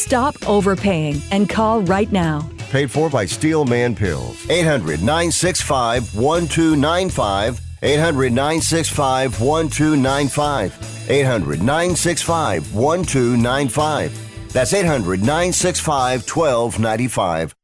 Stop overpaying and call right now. Paid for by Steelman Pills. 800 965 1295. 800 965 1295. 800 965 1295. That's 800 965 1295.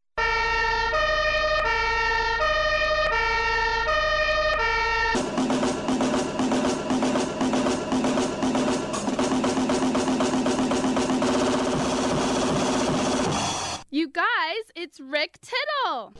Rick Tittle.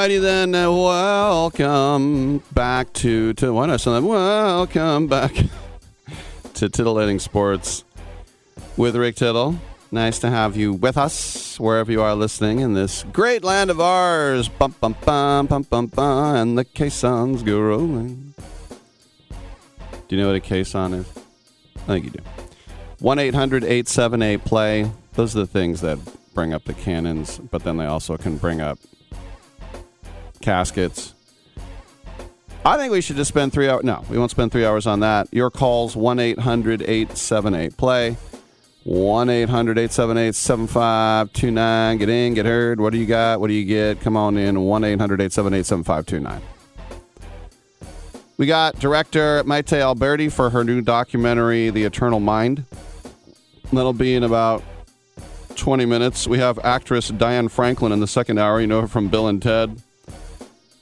Alrighty then, uh, welcome back to to why not something? Welcome back to Titillating Sports with Rick Tittle. Nice to have you with us wherever you are listening in this great land of ours. Bum bum bum bum bum bum, and the caissons go rolling. Do you know what a caisson is? I think you do. 1 800 878 play. Those are the things that bring up the cannons, but then they also can bring up caskets. I think we should just spend three hours. No, we won't spend three hours on that. Your calls 1 800 878 play. 1 800 878 7529. Get in, get heard. What do you got? What do you get? Come on in. 1 800 878 7529. We got director Maite Alberdi for her new documentary, The Eternal Mind. That'll be in about 20 minutes. We have actress Diane Franklin in the second hour. You know her from Bill and Ted.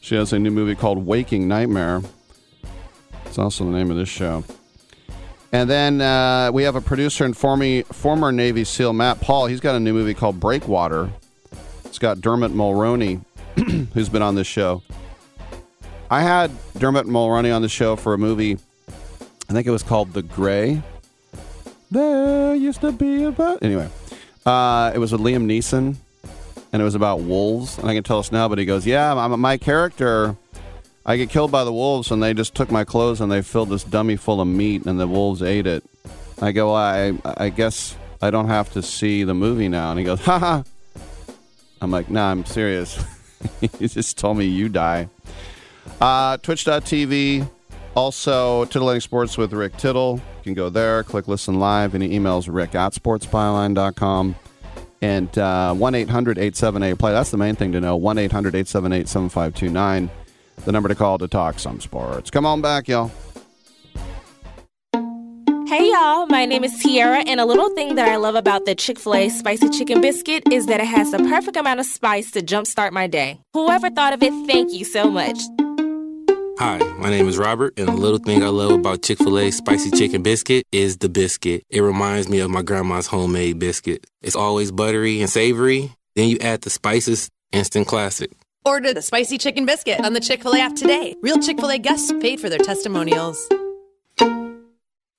She has a new movie called Waking Nightmare. It's also the name of this show. And then uh, we have a producer and former, former Navy SEAL, Matt Paul. He's got a new movie called Breakwater. It's got Dermot Mulroney, who's been on this show. I had Dermot Mulroney on the show for a movie, I think it was called The Grey. There used to be a... But anyway, uh, it was with Liam Neeson and it was about wolves. And I can tell us now, but he goes, "Yeah, I'm, my character, I get killed by the wolves, and they just took my clothes and they filled this dummy full of meat, and the wolves ate it." I go, well, "I, I guess I don't have to see the movie now." And he goes, "Ha ha." I'm like, "Nah, I'm serious." he just told me you die. Uh, Twitch.tv. Also, Titillating Sports with Rick Tittle. You can go there, click listen live. Any emails, rick at sportsbyline.com. And uh, 1 800 878 play. That's the main thing to know. 1 800 878 7529. The number to call to talk some sports. Come on back, y'all. Hey y'all, my name is Tiara, and a little thing that I love about the Chick fil A spicy chicken biscuit is that it has the perfect amount of spice to jumpstart my day. Whoever thought of it, thank you so much. Hi, my name is Robert, and the little thing I love about Chick fil A spicy chicken biscuit is the biscuit. It reminds me of my grandma's homemade biscuit. It's always buttery and savory. Then you add the spices, instant classic. Order the spicy chicken biscuit on the Chick fil A app today. Real Chick fil A guests paid for their testimonials.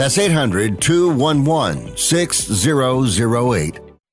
That's 800 211 6008.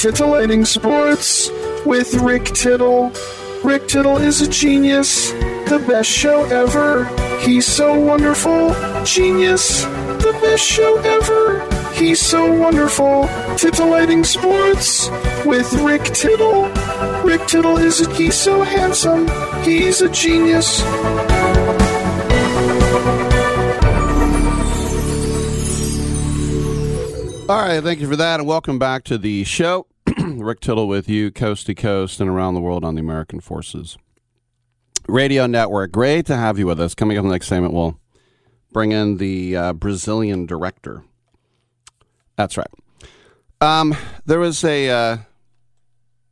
Titillating Sports with Rick Tittle. Rick Tittle is a genius, the best show ever. He's so wonderful, genius, the best show ever. He's so wonderful. Titillating Sports with Rick Tittle. Rick Tittle is a, he's so handsome, he's a genius. All right, thank you for that, and welcome back to the show. Rick Tittle with you, coast to coast and around the world on the American Forces Radio Network. Great to have you with us. Coming up in the next segment, we'll bring in the uh, Brazilian director. That's right. Um, there was a uh,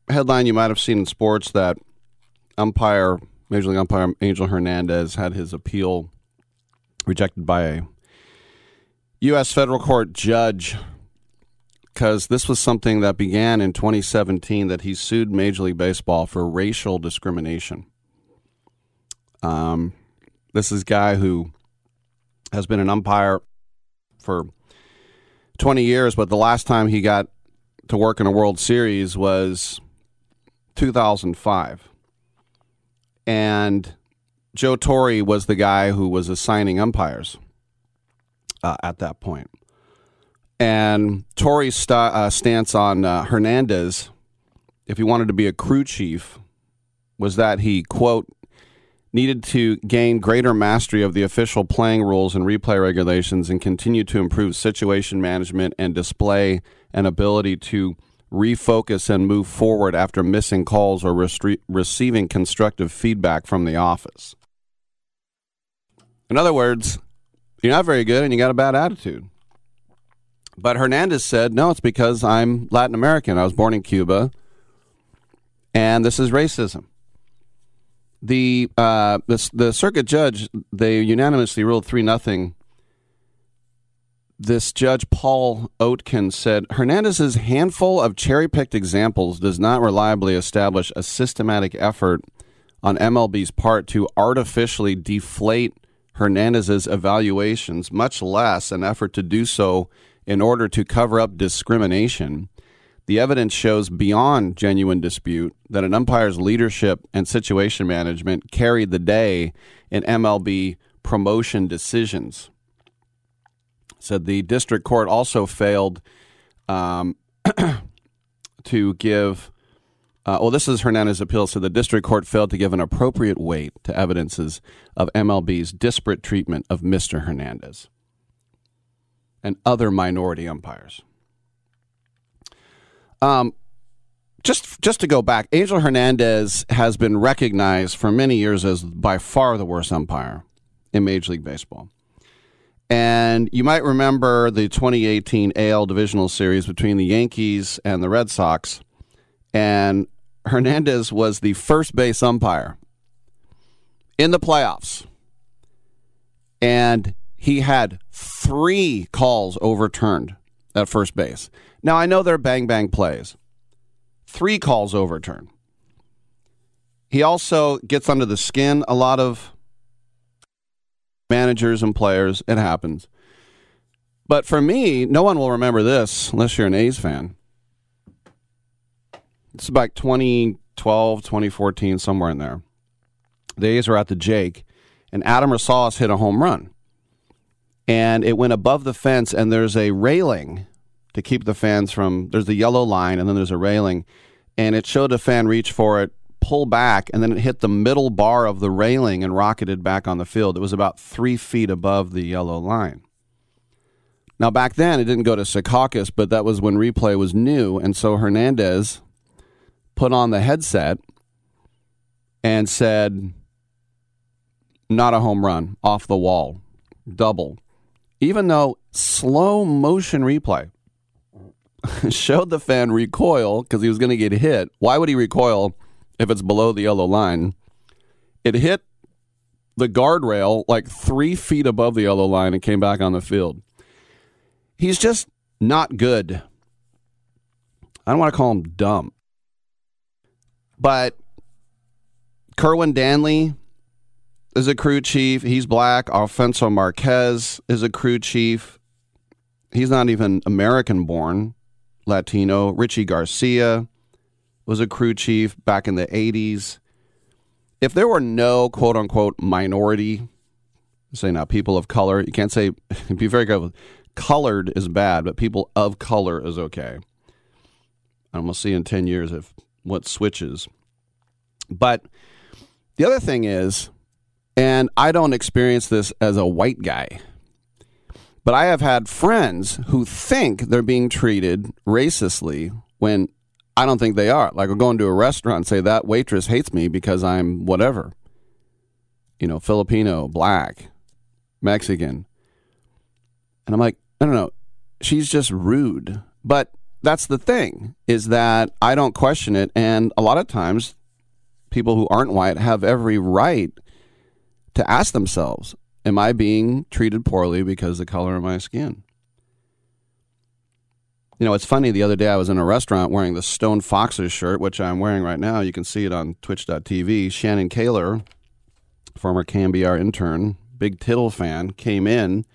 headline you might have seen in sports that umpire, Major League umpire Angel Hernandez had his appeal rejected by a U.S. federal court judge because this was something that began in 2017 that he sued Major League Baseball for racial discrimination. Um, this is a guy who has been an umpire for 20 years, but the last time he got to work in a World Series was 2005. And Joe Torre was the guy who was assigning umpires uh, at that point. And Torre's st- uh, stance on uh, Hernandez, if he wanted to be a crew chief, was that he, quote, needed to gain greater mastery of the official playing rules and replay regulations and continue to improve situation management and display an ability to refocus and move forward after missing calls or restre- receiving constructive feedback from the office. In other words, you're not very good and you got a bad attitude. But Hernandez said, no, it's because I'm Latin American. I was born in Cuba, and this is racism. The uh, the, the circuit judge they unanimously ruled three nothing. This judge Paul Oetken said Hernandez's handful of cherry picked examples does not reliably establish a systematic effort on MLB's part to artificially deflate Hernandez's evaluations, much less an effort to do so in order to cover up discrimination, the evidence shows beyond genuine dispute that an umpire's leadership and situation management carried the day in MLB promotion decisions. said the district court also failed um, to give. Uh, well, this is Hernandez's appeal. So the district court failed to give an appropriate weight to evidences of MLB's disparate treatment of Mr. Hernandez and other minority umpires. Um, just just to go back, Angel Hernandez has been recognized for many years as by far the worst umpire in Major League Baseball. And you might remember the 2018 AL Divisional Series between the Yankees and the Red Sox. And Hernandez was the first base umpire in the playoffs. And he had three calls overturned at first base. Now, I know they're bang bang plays, three calls overturned. He also gets under the skin a lot of managers and players. It happens. But for me, no one will remember this unless you're an A's fan. It's about 2012, 2014, somewhere in there. The A's are at the Jake, and Adam Rosales hit a home run. And it went above the fence, and there's a railing to keep the fans from. There's the yellow line, and then there's a railing. And it showed a fan reach for it, pull back, and then it hit the middle bar of the railing and rocketed back on the field. It was about three feet above the yellow line. Now, back then, it didn't go to Secaucus, but that was when replay was new. And so Hernandez put on the headset and said, not a home run, off the wall, double. Even though slow motion replay showed the fan recoil because he was going to get hit. Why would he recoil if it's below the yellow line? It hit the guardrail like three feet above the yellow line and came back on the field. He's just not good. I don't want to call him dumb. But Kerwin Danley is a crew chief. He's black. Alfonso Marquez is a crew chief. He's not even American born, Latino. Richie Garcia was a crew chief back in the 80s. If there were no quote unquote minority, say now people of color, you can't say, be very careful. Colored is bad, but people of color is okay. And we'll see in 10 years if what switches. But the other thing is, and I don't experience this as a white guy, but I have had friends who think they're being treated racistly when I don't think they are. Like, we're going to a restaurant and say that waitress hates me because I'm whatever, you know, Filipino, black, Mexican. And I'm like, I don't know. She's just rude. But that's the thing is that I don't question it. And a lot of times, people who aren't white have every right to ask themselves, Am I being treated poorly because of the color of my skin? You know, it's funny. The other day I was in a restaurant wearing the Stone Foxes shirt, which I'm wearing right now. You can see it on twitch.tv. Shannon Koehler, former KNBR intern, big Tittle fan, came in,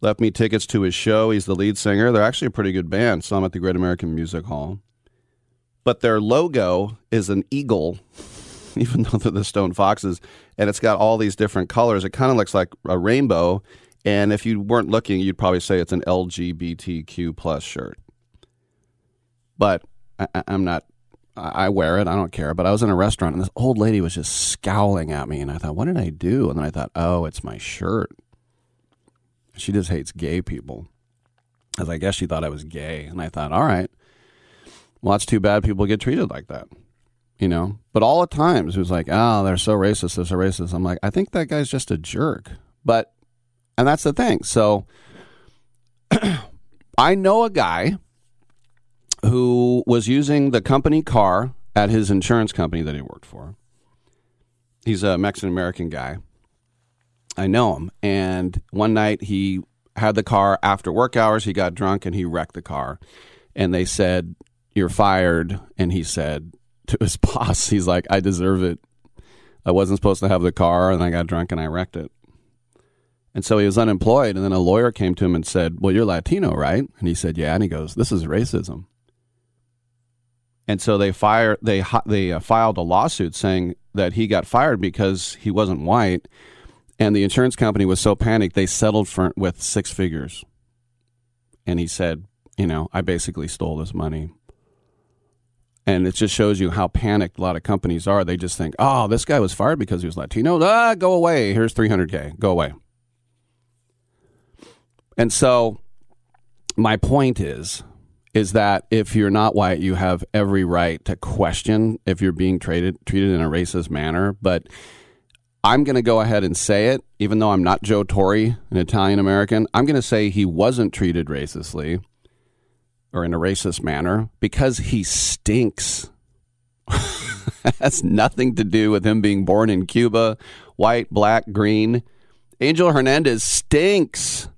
left me tickets to his show. He's the lead singer. They're actually a pretty good band. Saw them at the Great American Music Hall. But their logo is an eagle, even though they're the Stone Foxes, and it's got all these different colors. It kind of looks like a rainbow and if you weren't looking, you'd probably say it's an LGBTQ plus shirt. But I, am not. I wear it. I don't care. But I was in a restaurant and this old lady was just scowling at me, and I thought, what did I do? And then I thought, oh, it's my shirt. She just hates gay people. As I guess she thought I was gay, and I thought, all right, well, that's too bad. People get treated like that, you know. But all the times it was like, oh, they're so racist. They're so racist. I'm like, I think that guy's just a jerk. But and that's the thing. So I know a guy who was using the company car at his insurance company that he worked for. He's a Mexican American guy. I know him. And one night he had the car after work hours. He got drunk and he wrecked the car. And they said, You're fired. And he said to his boss, He's like, I deserve it. I wasn't supposed to have the car and I got drunk and I wrecked it. And so he was unemployed. And then a lawyer came to him and said, Well, you're Latino, right? And he said, Yeah. And he goes, This is racism. And so they fire they they uh, filed a lawsuit saying that he got fired because he wasn't white, And the insurance company was so panicked they settled for with six figures. And he said, you know, I basically stole this money. And it just shows you how panicked a lot of companies are. They just think, oh, this guy was fired because he was Latino. Ah, go away. Here's 300K. Go away. And so my point is, is that if you're not white, you have every right to question if you're being treated treated in a racist manner. But I'm going to go ahead and say it, even though I'm not Joe Torre, an Italian American. I'm going to say he wasn't treated racistly or in a racist manner because he stinks. has nothing to do with him being born in Cuba, white, black, green. Angel Hernandez stinks.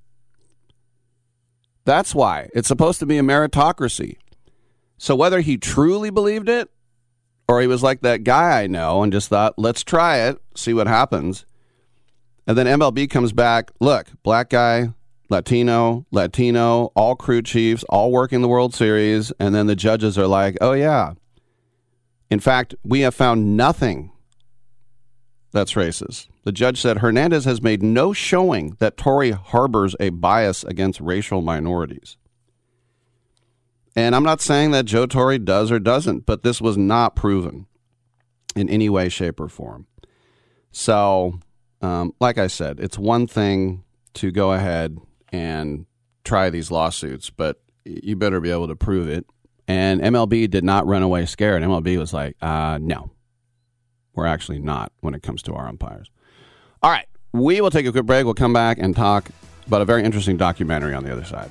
That's why. It's supposed to be a meritocracy. So whether he truly believed it or he was like that guy I know and just thought, let's try it, see what happens. And then MLB comes back, look, black guy, Latino, Latino, all crew chiefs, all working the World Series. And then the judges are like, oh, yeah. In fact, we have found nothing that's racist. The judge said Hernandez has made no showing that Torre harbors a bias against racial minorities. And I'm not saying that Joe Torre does or doesn't, but this was not proven in any way, shape, or form. So, um, like I said, it's one thing to go ahead and try these lawsuits, but you better be able to prove it. And MLB did not run away scared. MLB was like, uh, no, we're actually not when it comes to our umpires. All right, we will take a quick break. We'll come back and talk about a very interesting documentary on the other side.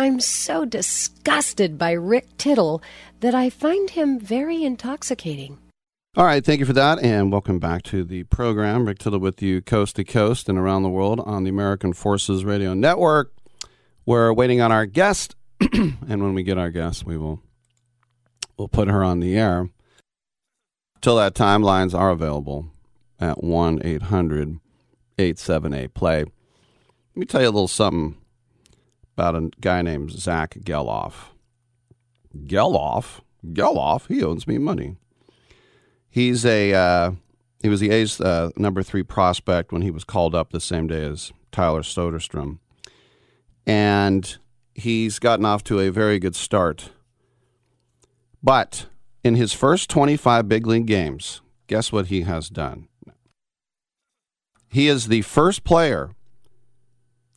I'm so disgusted by Rick Tittle that I find him very intoxicating. All right, thank you for that, and welcome back to the program. Rick Tittle with you coast to coast and around the world on the American Forces Radio Network. We're waiting on our guest, and when we get our guest, we will we'll put her on the air. Till that time, lines are available at 1 800 878 play. Let me tell you a little something about a guy named Zack Gelof. Gelof? Gelof? He owes me money. He's a uh, he was the A's uh, number three prospect when he was called up the same day as Tyler Soderstrom, and he's gotten off to a very good start. But in his first 25 big league games, guess what he has done? He is the first player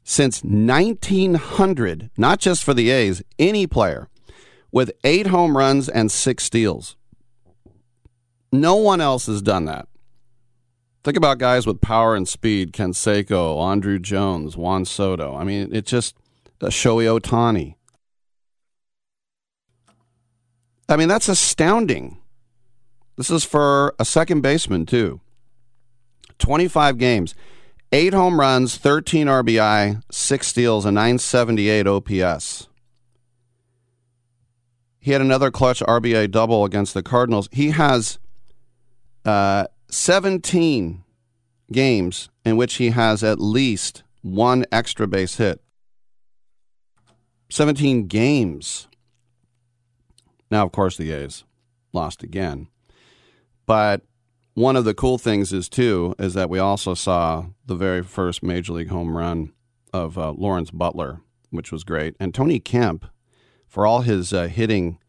since 1900, not just for the A's, any player, with eight home runs and six steals. No one else has done that. Think about guys with power and speed: Ken Seiko, Andruw Jones, Juan Soto. I mean, it just uh, Shohei Ohtani. I mean, that's astounding. This is for a second baseman too. Twenty-five games, eight home runs, thirteen RBI, six steals, a 978 OPS. He had another clutch RBI double against the Cardinals. He has uh, 17 games in which he has at least one extra base hit. 17 games. Now, of course, the A's lost again. But one of the cool things is, too, is that we also saw the very first Major League home run of uh, Lawrence Butler, which was great. And Tony Kemp, for all his uh, hitting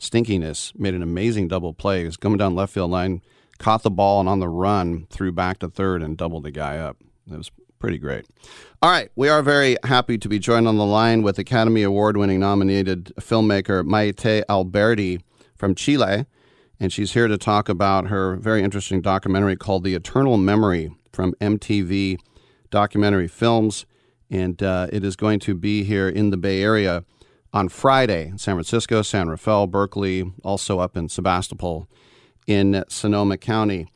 stinkiness, made an amazing double play. He was coming down left field line, caught the ball, and on the run, threw back to third and doubled the guy up. It was pretty great. All right, we are very happy to be joined on the line with Academy Award winning nominated filmmaker Maite Alberdi from Chile. And she's here to talk about her very interesting documentary called The Eternal Memory from MTV Documentary Films. And uh, it is going to be here in the Bay Area on Friday San Francisco, San Rafael, Berkeley, also up in Sebastopol in Sonoma County.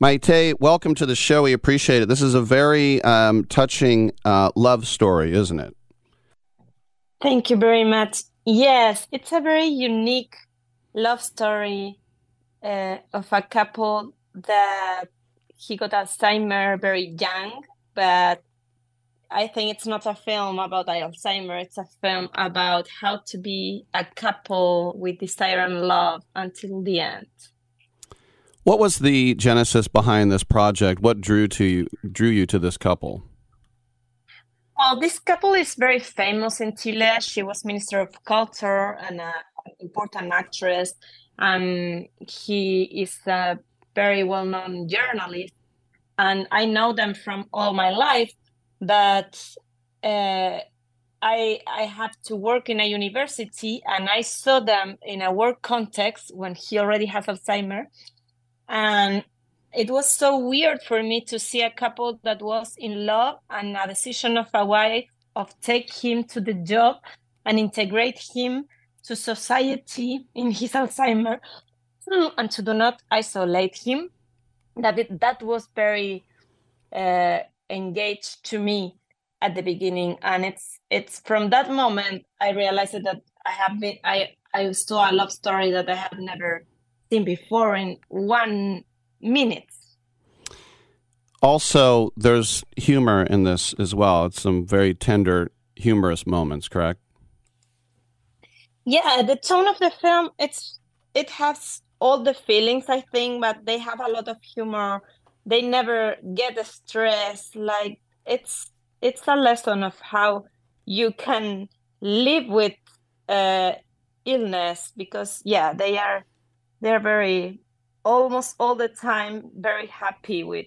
Maite, welcome to the show. We appreciate it. This is a very um, touching uh, love story, isn't it? Thank you very much. Yes, it's a very unique love story uh, of a couple that he got Alzheimer very young, but I think it's not a film about Alzheimer. It's a film about how to be a couple with desire and love until the end. What was the genesis behind this project? What drew to you, drew you to this couple? Well, this couple is very famous in Chile. She was Minister of Culture and an important actress. And he is a very well-known journalist. And I know them from all my life. But uh, I I have to work in a university, and I saw them in a work context when he already has Alzheimer, and it was so weird for me to see a couple that was in love and a decision of a wife of take him to the job and integrate him to society in his Alzheimer and to do not isolate him. That it, that was very uh, engaged to me at the beginning, and it's it's from that moment I realized that I have been I I saw a love story that I have never seen before in one minute. Also, there's humor in this as well. It's some very tender, humorous moments, correct? Yeah, the tone of the film it's it has all the feelings I think, but they have a lot of humor. They never get stressed. Like it's it's a lesson of how you can live with uh, illness because yeah, they are they're very almost all the time very happy with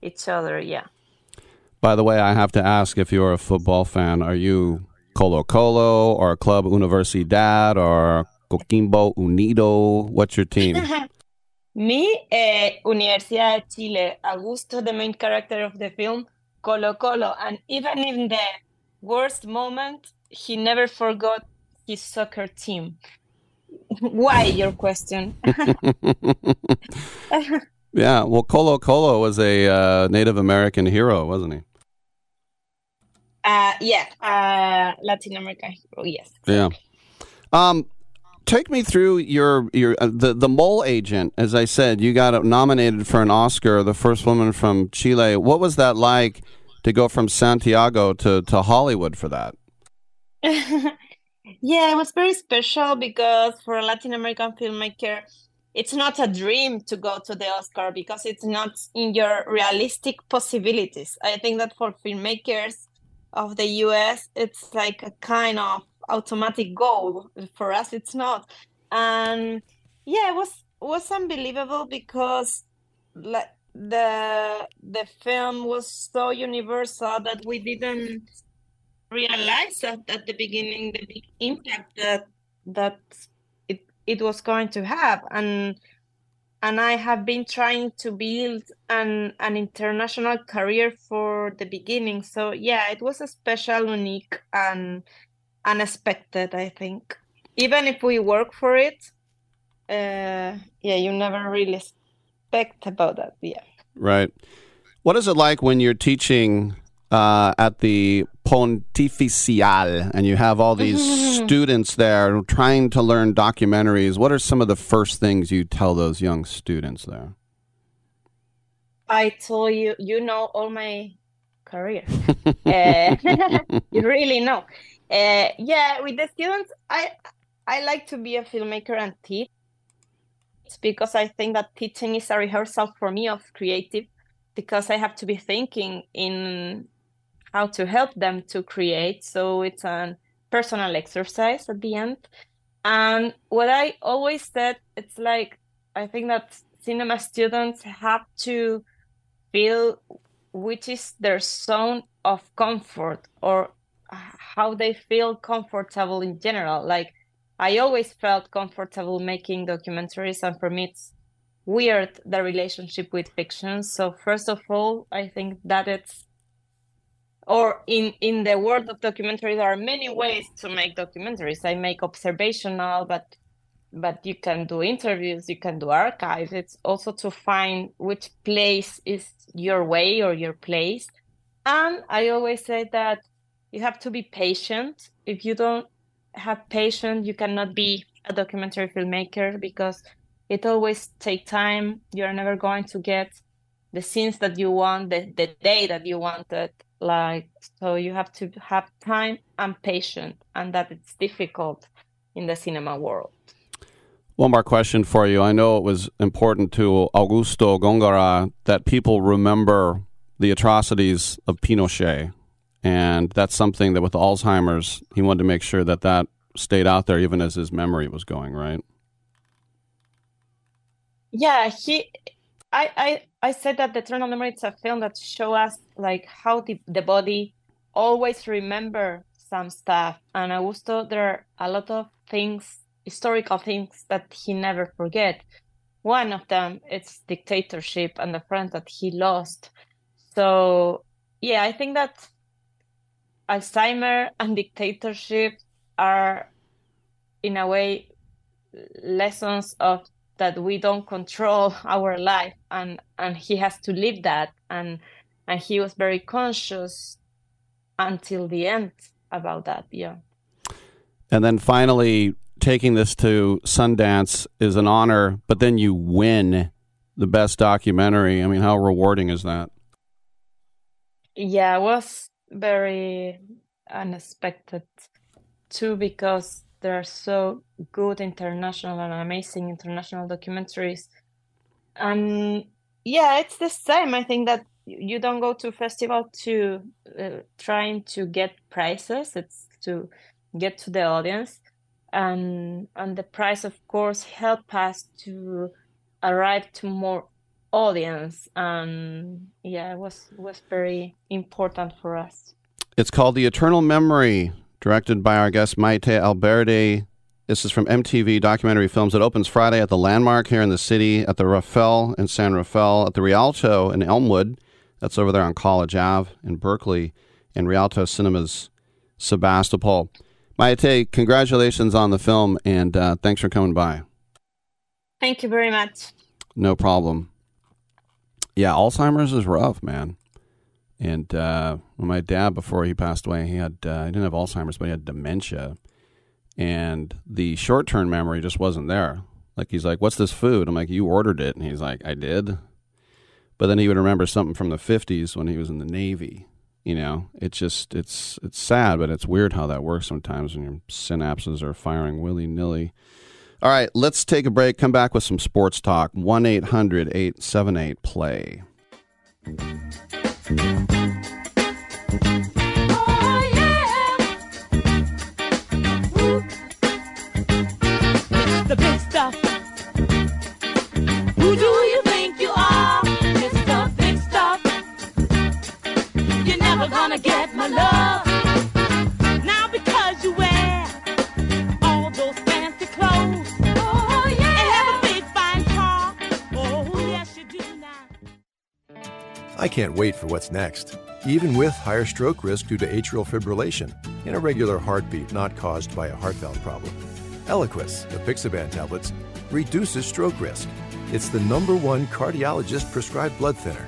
each other. Yeah. By the way, I have to ask if you're a football fan, are you Colo Colo or Club Universidad or Coquimbo Unido? What's your team? Me, eh, Universidad de Chile, Augusto, the main character of the film, Colo Colo, and even in the worst moment, he never forgot his soccer team. Why, your question? yeah, well, Colo Colo was a uh, Native American hero, wasn't he? Uh, yeah, uh, Latin America. hero, yes. Yeah. Um, take me through your your uh, the the mole agent. As I said, you got nominated for an Oscar, the first woman from Chile. What was that like to go from Santiago to to Hollywood for that? Yeah, it was very special because for a Latin American filmmaker, it's not a dream to go to the Oscar because it's not in your realistic possibilities. I think that for filmmakers of the US, it's like a kind of automatic goal. For us, it's not. And yeah, it was was unbelievable because like the the film was so universal that we didn't realize that at the beginning the big impact that that it it was going to have and and I have been trying to build an an international career for the beginning. So yeah, it was a special, unique, and unexpected. I think even if we work for it, uh, yeah, you never really expect about that. Yeah. Right. What is it like when you're teaching uh, at the Pontificial and you have all these students there trying to learn documentaries? What are some of the first things you tell those young students there? I told you, you know all my career. uh, you really know. Uh, yeah, with the students, I I like to be a filmmaker and teach It's because I think that teaching is a rehearsal for me of creative because I have to be thinking in how to help them to create. So it's a personal exercise at the end. And what I always said, it's like I think that cinema students have to feel which is their zone of comfort or how they feel comfortable in general. Like I always felt comfortable making documentaries, and for me, it's weird the relationship with fiction. So first of all, I think that it's or in in the world of documentaries there are many ways to make documentaries. I make observational but but you can do interviews you can do archives. It's also to find which place is your way or your place. And i always say that you have to be patient. If you don't have patience you cannot be a documentary filmmaker because it always take time. You're never going to get the scenes that you want the, the day that you wanted like so you have to have time and patience and that it's difficult in the cinema world. One more question for you. I know it was important to augusto gongora that people remember the atrocities of pinochet and that's something that with alzheimer's he wanted to make sure that that stayed out there even as his memory was going right? Yeah he I, I I said that the Eternal Memory is a film that show us like how the, the body always remember some stuff. And Augusto, there are a lot of things, historical things that he never forget. One of them is dictatorship and the friend that he lost. So yeah, I think that Alzheimer and dictatorship are in a way lessons of that we don't control our life and and he has to live that and and he was very conscious until the end about that yeah And then finally, taking this to Sundance is an honor, but then you win the best documentary. I mean, how rewarding is that? yeah it was very unexpected too because there are so good international and amazing international documentaries. And yeah it's the same. I think that you don't go to festival to uh, trying to get prizes. It's to get to the audience. And and the prize of course help us to arrive to more audience. And yeah it was was very important for us. It's called The Eternal Memory, directed by our guest Maite Alberdi. This is from MTV Documentary Films. It opens Friday at the Landmark here in the city, at the Rafael in San Rafael, at the Rialto in Elmwood. That's over there on College Ave in Berkeley, and Rialto Cinemas Sebastopol. Maite, congratulations on the film, and uh, thanks for coming by. thank you very much No problem. Yeah, Alzheimer's is rough, man. And uh, my dad, before he passed away, he had uh, he didn't have Alzheimer's, but he had dementia, and the short term memory just wasn't there. Like he's like, "What's this food?" I'm like, "You ordered it," and he's like, "I did." But then he would remember something from the 50s when he was in the Navy. You know, it's just it's it's sad, but it's weird how that works sometimes when your synapses are firing willy nilly. All right, let's take a break. Come back with some sports talk. 1 800 878 play. Oh, the big stuff. I can't wait for what's next. Even with higher stroke risk due to atrial fibrillation, an irregular heartbeat not caused by a heart valve problem. Eliquis, apixaban tablets, reduces stroke risk. It's the number one cardiologist prescribed blood thinner.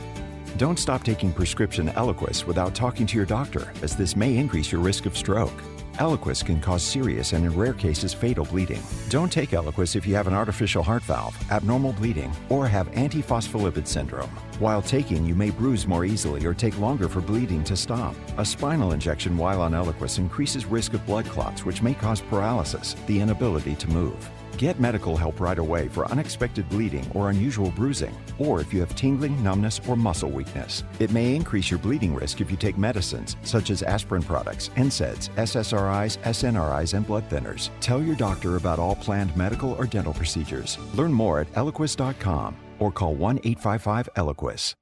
Don't stop taking prescription Eliquis without talking to your doctor, as this may increase your risk of stroke. Eliquis can cause serious and, in rare cases, fatal bleeding. Don't take Eliquis if you have an artificial heart valve, abnormal bleeding, or have antiphospholipid syndrome. While taking, you may bruise more easily or take longer for bleeding to stop. A spinal injection while on Eliquis increases risk of blood clots, which may cause paralysis, the inability to move. Get medical help right away for unexpected bleeding or unusual bruising, or if you have tingling, numbness, or muscle weakness. It may increase your bleeding risk if you take medicines such as aspirin products, NSAIDs, SSRIs, SNRIs, and blood thinners. Tell your doctor about all planned medical or dental procedures. Learn more at eliquis.com or call 1 855 Eliquis.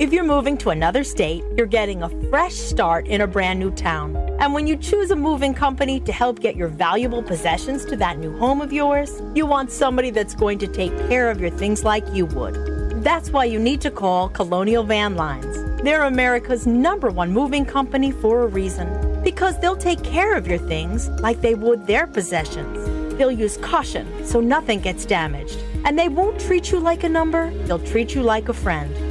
If you're moving to another state, you're getting a fresh start in a brand new town. And when you choose a moving company to help get your valuable possessions to that new home of yours, you want somebody that's going to take care of your things like you would. That's why you need to call Colonial Van Lines. They're America's number one moving company for a reason. Because they'll take care of your things like they would their possessions. They'll use caution so nothing gets damaged. And they won't treat you like a number, they'll treat you like a friend.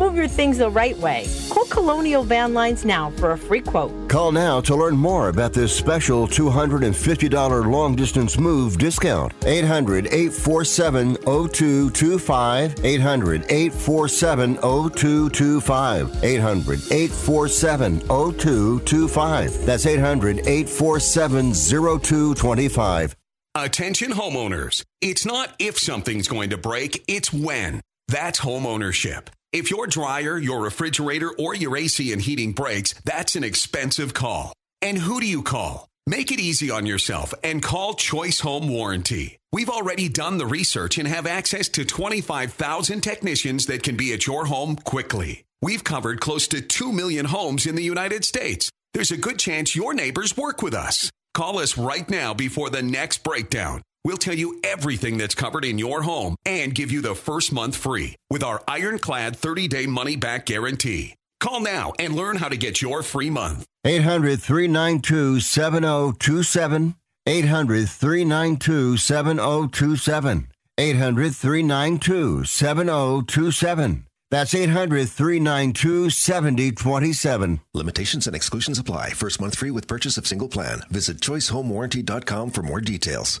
Move your things the right way. Call Colonial Van Lines now for a free quote. Call now to learn more about this special $250 long distance move discount. 800 847 0225. 800 847 0225. 800 847 0225. That's 800 847 0225. Attention homeowners. It's not if something's going to break, it's when. That's home ownership. If your dryer, your refrigerator, or your AC and heating breaks, that's an expensive call. And who do you call? Make it easy on yourself and call Choice Home Warranty. We've already done the research and have access to 25,000 technicians that can be at your home quickly. We've covered close to 2 million homes in the United States. There's a good chance your neighbors work with us. Call us right now before the next breakdown. We'll tell you everything that's covered in your home and give you the first month free with our ironclad 30 day money back guarantee. Call now and learn how to get your free month. 800 392 7027. 800 392 7027. 800 392 7027. That's 800 392 7027. Limitations and exclusions apply. First month free with purchase of single plan. Visit choicehomewarranty.com for more details.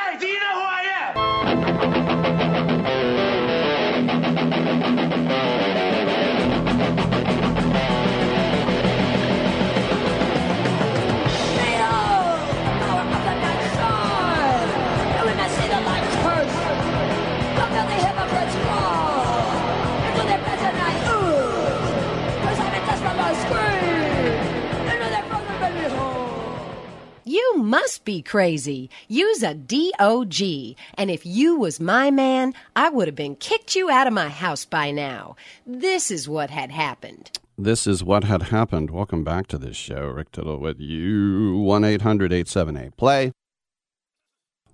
You must be crazy. Use a DOG. And if you was my man, I would have been kicked you out of my house by now. This is what had happened. This is what had happened. Welcome back to this show. Rick Tittle with you. 1 800 878 Play.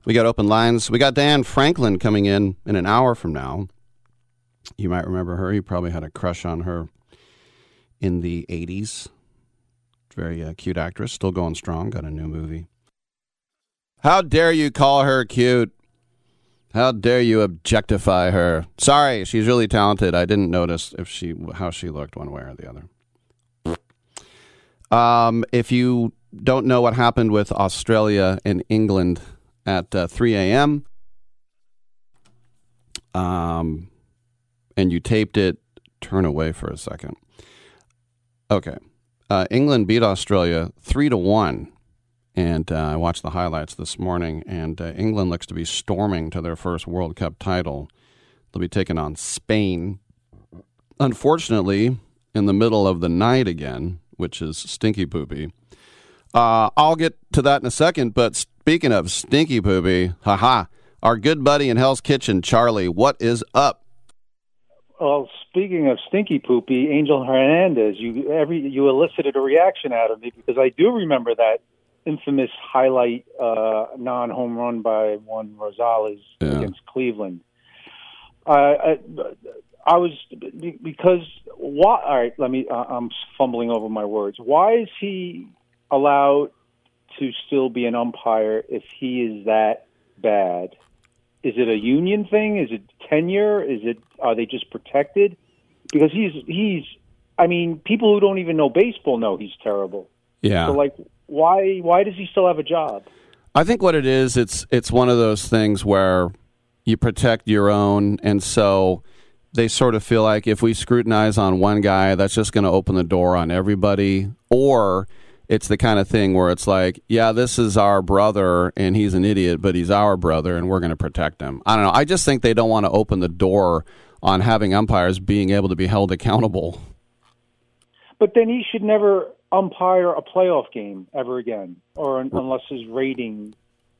We got open lines. We got Diane Franklin coming in in an hour from now. You might remember her. You probably had a crush on her in the 80s. Very uh, cute actress. Still going strong. Got a new movie. How dare you call her cute? How dare you objectify her? Sorry, she's really talented. I didn't notice if she how she looked one way or the other. Um, if you don't know what happened with Australia and England at uh, 3 a.m., um, and you taped it, turn away for a second. Okay, uh, England beat Australia three to one, and uh, I watched the highlights this morning. And uh, England looks to be storming to their first World Cup title. They'll be taking on Spain. Unfortunately, in the middle of the night again, which is stinky poopy. Uh, I'll get to that in a second. But speaking of stinky poopy, haha, our good buddy in Hell's Kitchen, Charlie, what is up? Well, speaking of stinky poopy, Angel Hernandez, you every you elicited a reaction out of me because I do remember that infamous highlight uh, non-home run by Juan Rosales against Cleveland. I, I I was be- because why? All right, let me. Uh, I'm fumbling over my words. Why is he allowed to still be an umpire if he is that bad? Is it a union thing? Is it tenure? Is it are they just protected? Because he's he's. I mean, people who don't even know baseball know he's terrible. Yeah. So like, why why does he still have a job? I think what it is, it's it's one of those things where you protect your own, and so they sort of feel like if we scrutinize on one guy, that's just going to open the door on everybody, or it's the kind of thing where it's like, yeah, this is our brother, and he's an idiot, but he's our brother, and we're going to protect him. I don't know. I just think they don't want to open the door on having umpires being able to be held accountable. But then he should never umpire a playoff game ever again, or un- unless his rating,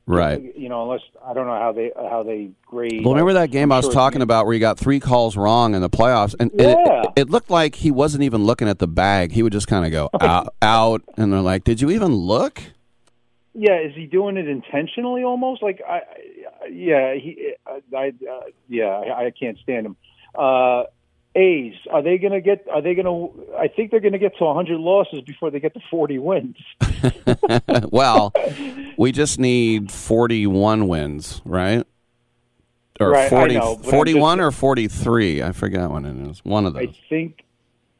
Right. you know, unless I don't know how they how they grade. Well, remember that game I'm I was sure talking about where he got three calls wrong in the playoffs, and, and Yeah. it, it looked like he wasn't even looking at the bag. He would just kind of go out, out, and they're like, "Did you even look?" Yeah, is he doing it intentionally? Almost like I, I yeah, he, I, I uh, yeah, I, I can't stand him. Uh, A's, are they going to get? Are they going to? I think they're going to get to 100 losses before they get to 40 wins. well, we just need forty-one wins, right? Or Right, 40, know, but I'm 41 or forty-three. I forgot what it is. One of those. I think,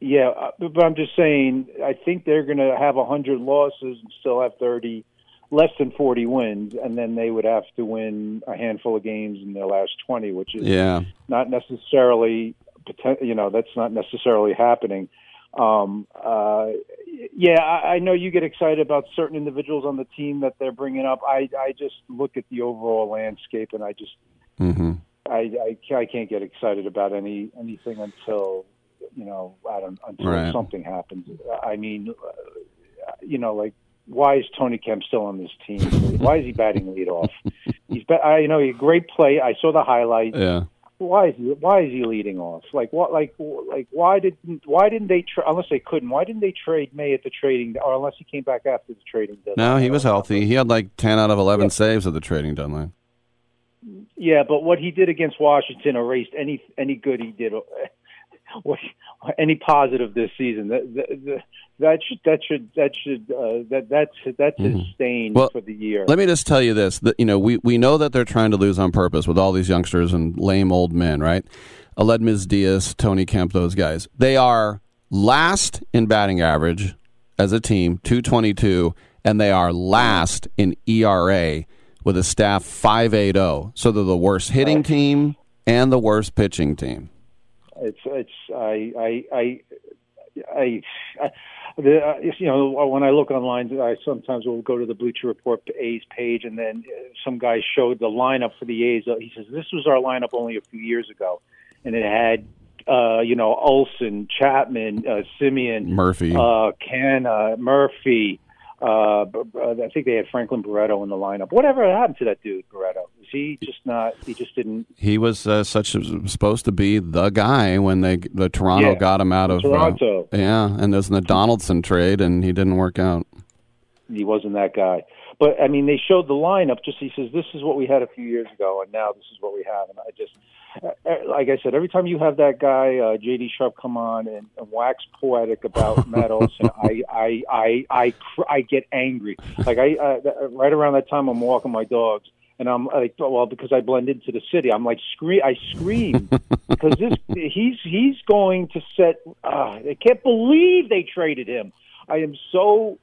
yeah, uh, but I'm just saying. I think they're going to have 100 losses and still have 30, less than 40 wins, and then they would have to win a handful of games in their last 20, which is Yeah. not necessarily, you know, that's not necessarily happening. Um, uh, yeah, I, I know you get excited about certain individuals on the team that they're bringing up. I, I just look at the overall landscape, and I just, Mm-hmm. I, I, I can't get excited about any anything until, you know, I don't until Right. something happens. I mean, uh, you know, like why is Tony Kemp still on this team? why is he batting lead off? He's, I you know, he great play. I saw the highlight. Yeah. Why is he why is he leading off? Like what? Like like why didn't why didn't they tra- unless they couldn't? Why didn't they trade May at the trading or unless he came back after the trading deadline? No, he was healthy. He had like 10 out of 11 saves at the trading deadline. Yeah, but what he did against Washington erased any any good he did, any positive this season. That that, that should that should that should uh, that that's that's his stain Mm-hmm. Well, for the year. Let me just tell you this: that you know, we, we know that they're trying to lose on purpose with all these youngsters and lame old men, right? Aledmys Diaz, Tony Kemp, those guys. They are last in batting average as a team, two twenty two, and they are last in ERA with a staff five eight zero. So they're the worst hitting team and the worst pitching team. It's it's I I I I. I the, uh, you know, when I look online, I sometimes will go to the Bleacher Report A's page, and then uh, some guy showed the lineup for the A's. Uh, He says this was our lineup only a few years ago, and it had, uh, you know, Olson, Chapman, uh, Semien, Murphy. uh, Ken, uh, Murphy. Uh, b- I think they had Franklin Barreto in the lineup. Whatever happened to that dude, Barreto? Is he just not? He just didn't. He was uh, such supposed to be the guy when they the Toronto Yeah, got him out of uh, Toronto. yeah, and there's the Donaldson trade, and he didn't work out. he wasn't that guy. But I mean, they showed the lineup. Just he says, "This is what we had a few years ago, and now this is what we have." And I just, uh, uh, like I said, every time you have that guy uh, JD Sharp come on and, and wax poetic about Matt Olson, I I I I, cr- I get angry. Like I uh, right around that time, I'm walking my dogs. And I'm like, well, because I blend into the city, I'm like, scream, I scream because this, he's he's going to set. Uh, I can't believe they traded him. I am so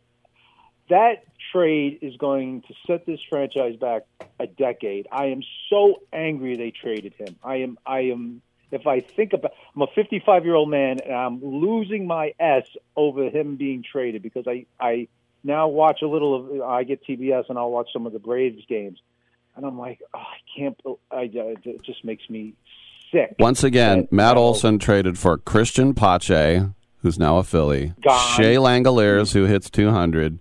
that trade is going to set this franchise back a decade. I am so angry they traded him. I am I am if I think about I'm a 55 year old man and I'm losing my s over him being traded because I I now watch a little of I get TBS and I'll watch some of the Braves games and I'm like oh, I can't I it just makes me sick. Once again, Matt Olson traded for Cristian Pache, who's now a Philly, Gone. Shea Langeliers, who hits 200,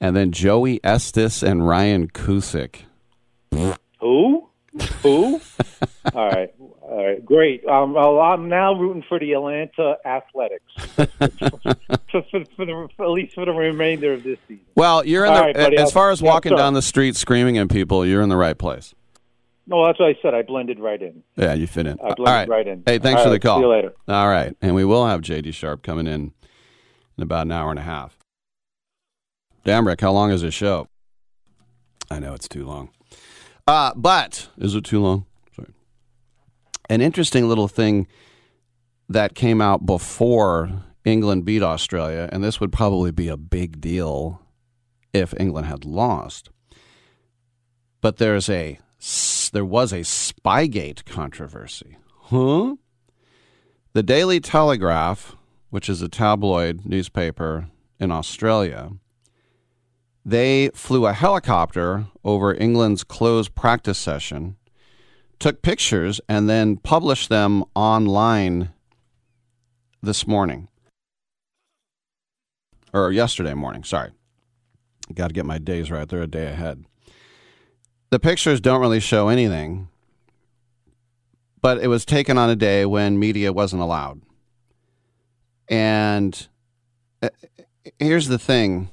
and then Joey Estes and Ryan Cusick. Who? Who? all right, all right, great. Um, I'm now rooting for the Atlanta Athletics for, for, for the for, at least for the remainder of this season. Well, you're in All the right, buddy, as I'll- far as walking sorry. down the street screaming at people, you're in the right place. No, that's what I said. I blended right in. Yeah, you fit in. I blended right. right in. Hey, thanks All for the call. see you later. All right, and we will have JD Sharp coming in in about an hour and a half. Damn, Rick, how long is this show? I know it's too long. Uh, but is it too long? Sorry. An interesting little thing that came out before England beat Australia, and this would probably be a big deal if England had lost. But there's a there was a Spygate controversy. Huh? The Daily Telegraph, which is a tabloid newspaper in Australia, they flew a helicopter over England's closed practice session, took pictures, and then published them online this morning. Or yesterday morning, sorry. Got to get my days right. They're a day ahead. The pictures don't really show anything, but it was taken on a day when media wasn't allowed. And uh, here's the thing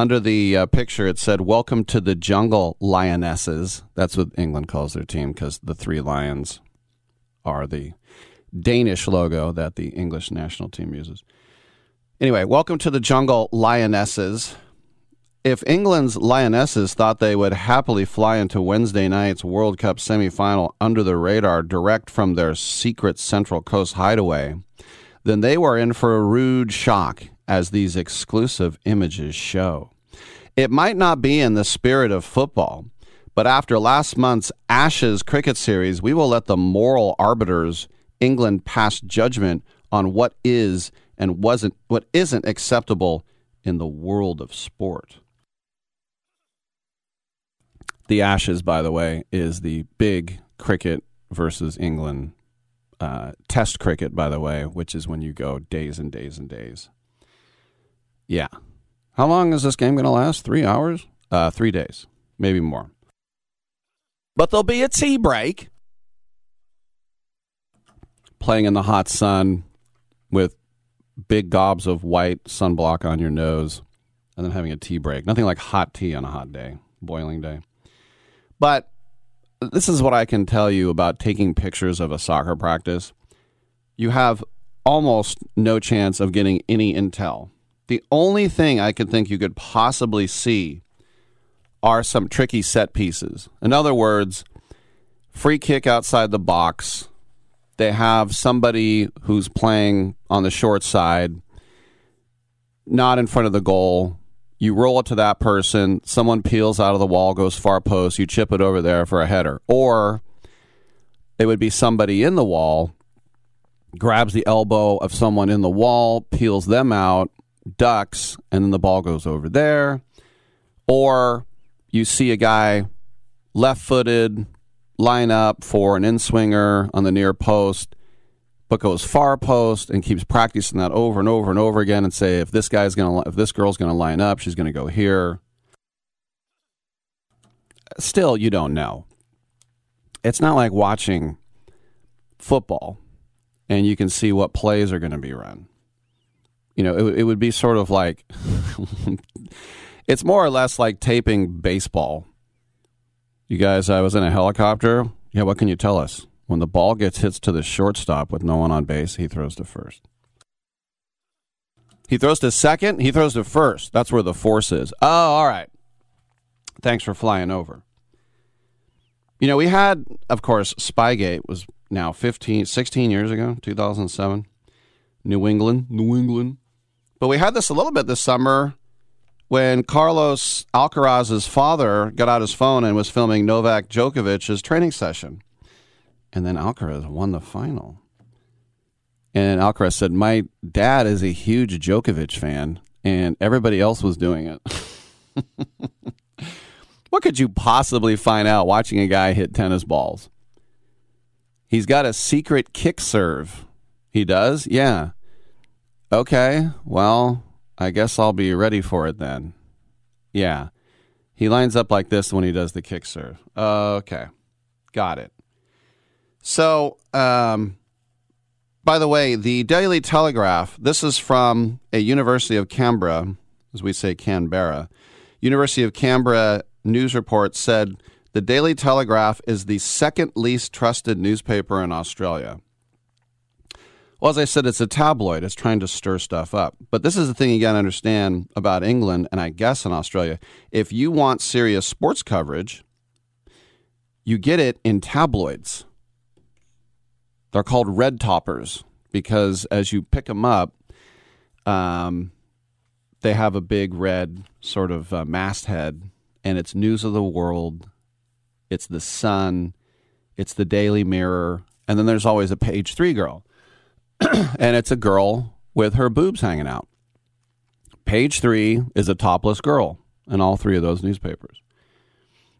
under the uh, picture, it said, Welcome to the Jungle Lionesses. That's what England calls their team because the three lions are the Danish logo that the English national team uses. Anyway, welcome to the Jungle Lionesses. If England's Lionesses thought they would happily fly into Wednesday night's World Cup semifinal under the radar direct from their secret Central Coast hideaway, then they were in for a rude shock, as these exclusive images show. It might not be in the spirit of football, but after last month's Ashes cricket series, we will let the moral arbiters England pass judgment on what is and wasn't what isn't acceptable in the world of sport. The Ashes, by the way, is the big cricket versus England uh, test cricket, by the way, which is when you go days and days and days. Yeah. How long is this game going to last? Three hours? Uh, three days, maybe more. But there'll be a tea break. playing in the hot sun with big gobs of white sunblock on your nose and then having a tea break. Nothing like hot tea on a hot day, boiling day. But this is what I can tell you about taking pictures of a soccer practice. You have almost no chance of getting any intel. The only thing I could think you could possibly see are some tricky set pieces. In other words, free kick outside the box. They have somebody who's playing on the short side, not in front of the goal. You roll it to that person. Someone peels out of the wall, goes far post. You chip it over there for a header. Or it would be somebody in the wall, grabs the elbow of someone in the wall, peels them out, ducks, and then the ball goes over there. Or you see a guy left footed line up for an in swinger on the near post, but goes far post and keeps practicing that over and over and over again and say, if this guy's going to, if this girl's going to line up, she's going to go here. Still, you don't know. It's not like watching football and you can see what plays are going to be run. You know, it, it would be sort of like, it's more or less like taping baseball. You guys, I was in a helicopter. Yeah, what can you tell us? When the ball gets hits to the shortstop with no one on base, he throws to first. He throws to second, he throws to first. That's where the force is. Oh, all right. Thanks for flying over. You know, we had, of course, Spygate was now 15, 16 years ago, 2007. New England, New England. But we had this a little bit this summer when Carlos Alcaraz's father got out his phone and was filming Novak Djokovic's training session. And then Alcaraz won the final. And Alcaraz said, My dad is a huge Djokovic fan, and everybody else was doing it. what could you possibly find out watching a guy hit tennis balls? He's got a secret kick serve. He does? Yeah. Okay, well, I guess I'll be ready for it then. Yeah. He lines up like this when he does the kick serve. Okay. Got it. So, um, by the way, the Daily Telegraph, this is from a University of Canberra, as we say Canberra. University of Canberra news report said the Daily Telegraph is the second least trusted newspaper in Australia. Well, as I said, it's a tabloid. It's trying to stir stuff up. But this is the thing you got to understand about England and I guess in Australia. If you want serious sports coverage, you get it in tabloids. They're called red toppers because as you pick them up, um, they have a big red sort of uh, masthead, and it's news of the world. It's the Sun, it's the Daily Mirror, and then there's always a page three girl, and it's a girl with her boobs hanging out. Page three is a topless girl in all three of those newspapers.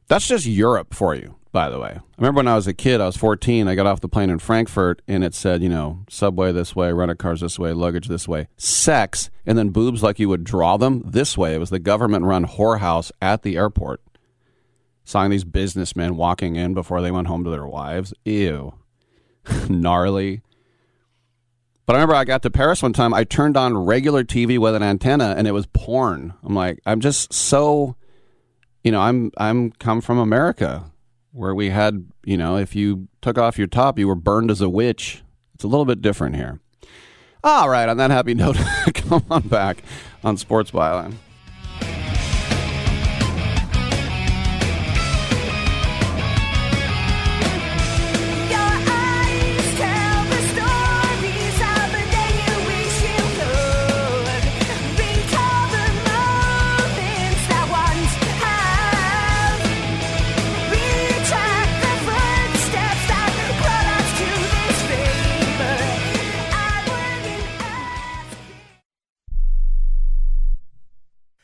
That's just Europe for you by the way. I remember when I was a kid, I was 14, I got off the plane in Frankfurt and it said, you know, subway this way, rental cars this way, luggage this way, sex, and then boobs like you would draw them this way. It was the government run whorehouse at the airport. Saw these businessmen walking in before they went home to their wives. Ew. Gnarly. But I remember I got to Paris one time, I turned on regular TV with an antenna and it was porn. I'm like, I'm just so you know, I'm I'm come from America where we had, you know, if you took off your top, you were burned as a witch. It's a little bit different here. All right, on that happy note, come on back on Sports Byline.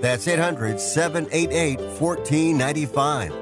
That's 800 788 1495.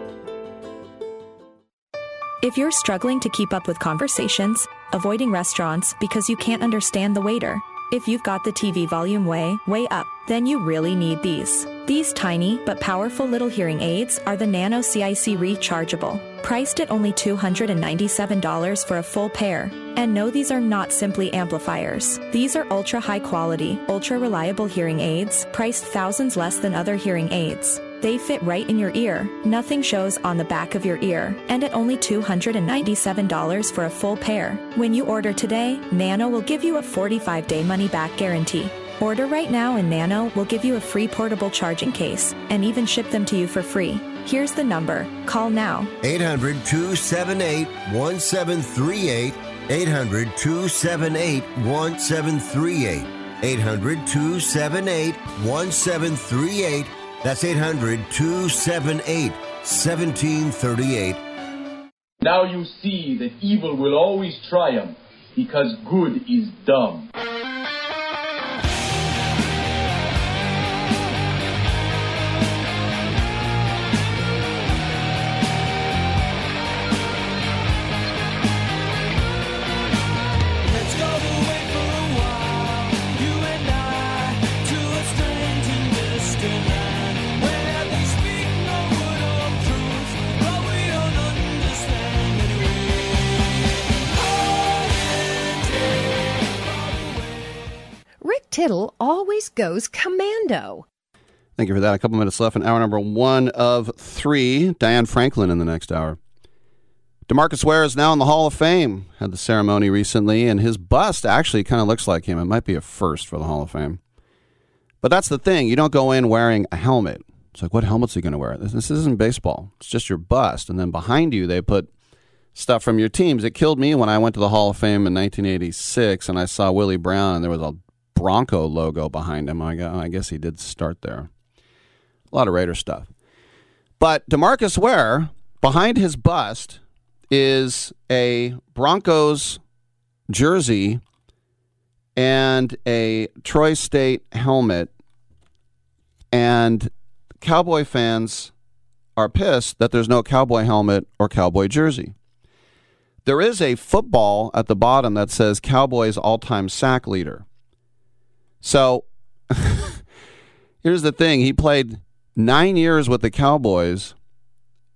If you're struggling to keep up with conversations, avoiding restaurants because you can't understand the waiter, if you've got the TV volume way, way up, then you really need these. These tiny but powerful little hearing aids are the Nano CIC rechargeable, priced at only $297 for a full pair. And no, these are not simply amplifiers. These are ultra high quality, ultra reliable hearing aids, priced thousands less than other hearing aids. They fit right in your ear. Nothing shows on the back of your ear. And at only $297 for a full pair. When you order today, Nano will give you a 45 day money back guarantee. Order right now and Nano will give you a free portable charging case and even ship them to you for free. Here's the number. Call now. 800 278 1738. 800 278 1738. 800 278 1738. That's 800 278 1738. Now you see that evil will always triumph because good is dumb. Tittle always goes commando. Thank you for that. A couple minutes left in hour number one of three. Diane Franklin in the next hour. DeMarcus Ware is now in the Hall of Fame. Had the ceremony recently, and his bust actually kind of looks like him. It might be a first for the Hall of Fame. But that's the thing. You don't go in wearing a helmet. It's like, what helmet's he going to wear? This, this isn't baseball. It's just your bust. And then behind you, they put stuff from your teams. It killed me when I went to the Hall of Fame in 1986 and I saw Willie Brown and there was a Bronco logo behind him. I, guess he did start there. A lot of Raider stuff. But DeMarcus Ware, behind his bust, is a Broncos jersey and a Troy State helmet. And Cowboy fans are pissed that there's no Cowboy helmet or Cowboy jersey. There is a football at the bottom that says Cowboys all time sack leader. So here's the thing he played nine years with the Cowboys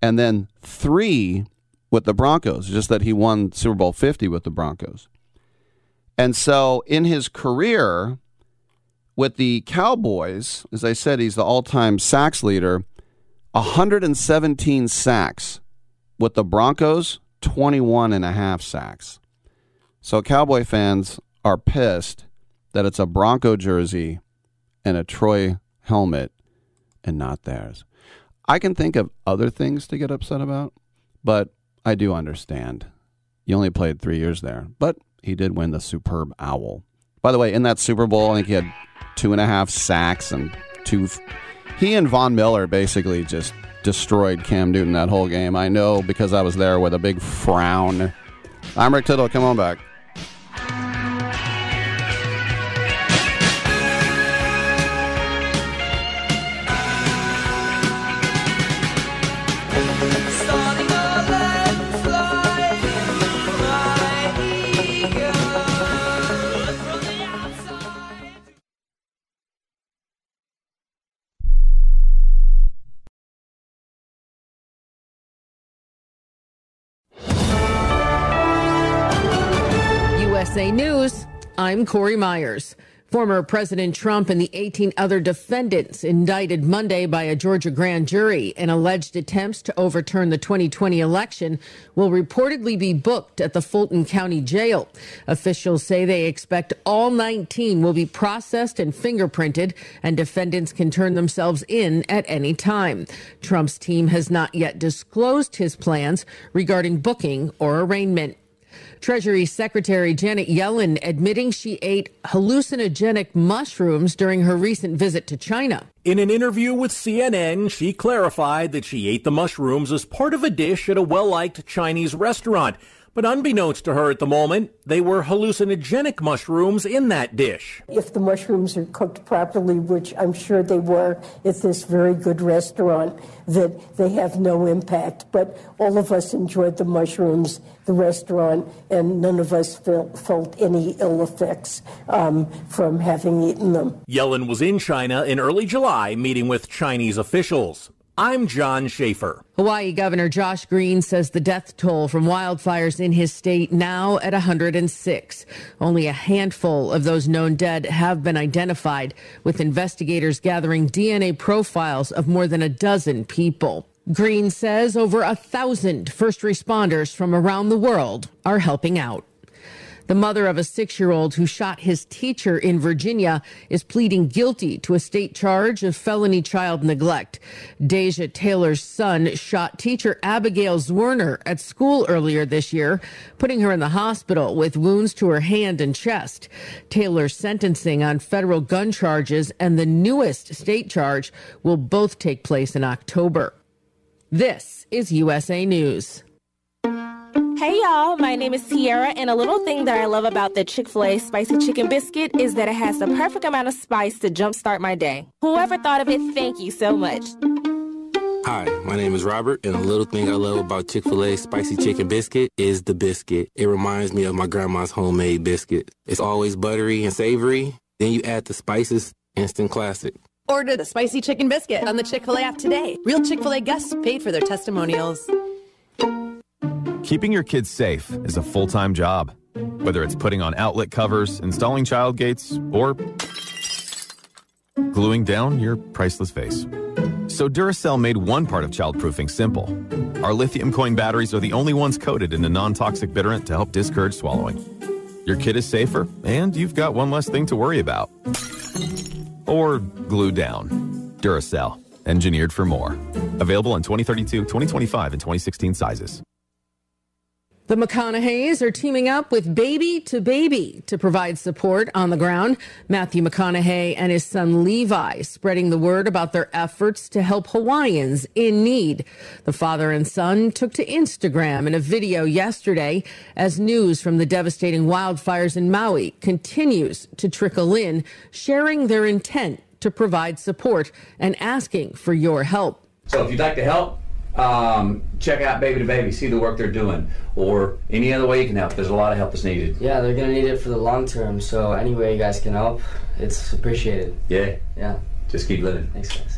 and then three with the Broncos, just that he won Super Bowl 50 with the Broncos. And so in his career with the Cowboys, as I said, he's the all time sacks leader, 117 sacks with the Broncos, 21 and a half sacks. So Cowboy fans are pissed that it's a Bronco jersey and a Troy helmet and not theirs. I can think of other things to get upset about, but I do understand. You only played three years there, but he did win the superb owl. By the way, in that Super Bowl, I think he had two and a half sacks and two. F- he and Von Miller basically just destroyed Cam Newton that whole game. I know because I was there with a big frown. I'm Rick Tittle. Come on back. News, I'm Corey Myers. Former President Trump and the 18 other defendants indicted Monday by a Georgia grand jury in alleged attempts to overturn the 2020 election will reportedly be booked at the Fulton County Jail. Officials say they expect all 19 will be processed and fingerprinted, and defendants can turn themselves in at any time. Trump's team has not yet disclosed his plans regarding booking or arraignment. Treasury Secretary Janet Yellen admitting she ate hallucinogenic mushrooms during her recent visit to China. In an interview with CNN, she clarified that she ate the mushrooms as part of a dish at a well liked Chinese restaurant. But unbeknownst to her at the moment, they were hallucinogenic mushrooms in that dish. If the mushrooms are cooked properly, which I'm sure they were at this very good restaurant, that they have no impact. But all of us enjoyed the mushrooms, the restaurant, and none of us felt, felt any ill effects um, from having eaten them. Yellen was in China in early July meeting with Chinese officials. I'm John Schaefer. Hawaii Governor Josh Green says the death toll from wildfires in his state now at 106. Only a handful of those known dead have been identified, with investigators gathering DNA profiles of more than a dozen people. Green says over a thousand first responders from around the world are helping out. The mother of a six year old who shot his teacher in Virginia is pleading guilty to a state charge of felony child neglect. Deja Taylor's son shot teacher Abigail Zwerner at school earlier this year, putting her in the hospital with wounds to her hand and chest. Taylor's sentencing on federal gun charges and the newest state charge will both take place in October. This is USA News. Hey y'all, my name is Tiara, and a little thing that I love about the Chick fil A spicy chicken biscuit is that it has the perfect amount of spice to jumpstart my day. Whoever thought of it, thank you so much. Hi, my name is Robert, and a little thing I love about Chick fil A spicy chicken biscuit is the biscuit. It reminds me of my grandma's homemade biscuit. It's always buttery and savory. Then you add the spices, instant classic. Order the spicy chicken biscuit on the Chick fil A app today. Real Chick fil A guests paid for their testimonials. Keeping your kids safe is a full time job. Whether it's putting on outlet covers, installing child gates, or gluing down your priceless face. So Duracell made one part of childproofing simple. Our lithium coin batteries are the only ones coated in a non toxic bitterant to help discourage swallowing. Your kid is safer, and you've got one less thing to worry about. Or glue down. Duracell, engineered for more. Available in 2032, 2025, and 2016 sizes. The McConaughey's are teaming up with Baby to Baby to provide support on the ground. Matthew McConaughey and his son Levi spreading the word about their efforts to help Hawaiians in need. The father and son took to Instagram in a video yesterday as news from the devastating wildfires in Maui continues to trickle in, sharing their intent to provide support and asking for your help. So if you'd like to help, um, check out Baby to Baby, see the work they're doing, or any other way you can help. There's a lot of help that's needed. Yeah, they're gonna need it for the long term. So any way you guys can help, it's appreciated. Yeah. Yeah. Just keep living. Thanks, guys.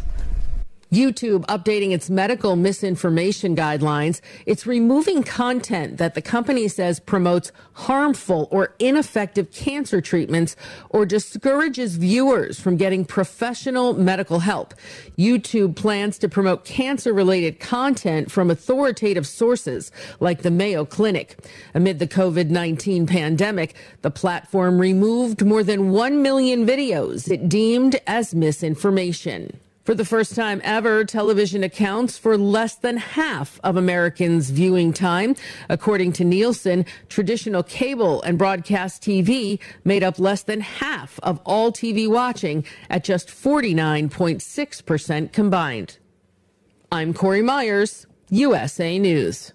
YouTube updating its medical misinformation guidelines. It's removing content that the company says promotes harmful or ineffective cancer treatments or discourages viewers from getting professional medical help. YouTube plans to promote cancer related content from authoritative sources like the Mayo Clinic. Amid the COVID 19 pandemic, the platform removed more than 1 million videos it deemed as misinformation. For the first time ever, television accounts for less than half of Americans' viewing time. According to Nielsen, traditional cable and broadcast TV made up less than half of all TV watching at just 49.6% combined. I'm Corey Myers, USA News.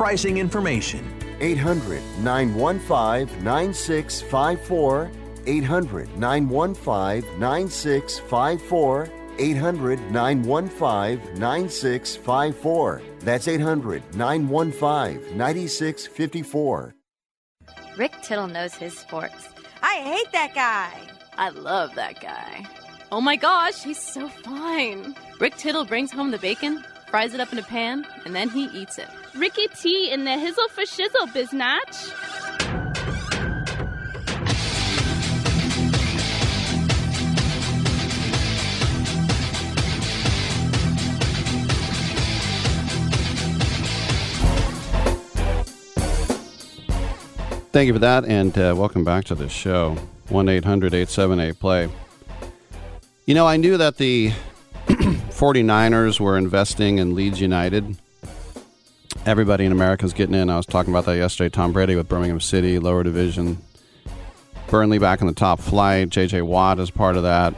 pricing information. 800 915 9654. 800 915 9654. 800 915 9654. That's 800 915 9654. Rick Tittle knows his sports. I hate that guy. I love that guy. Oh my gosh, he's so fine. Rick Tittle brings home the bacon, fries it up in a pan, and then he eats it. Ricky T in the hizzle for shizzle, biznatch. Thank you for that, and uh, welcome back to the show. 1 800 878 play. You know, I knew that the 49ers were investing in Leeds United. Everybody in America is getting in. I was talking about that yesterday. Tom Brady with Birmingham City, lower division. Burnley back in the top flight. JJ Watt is part of that.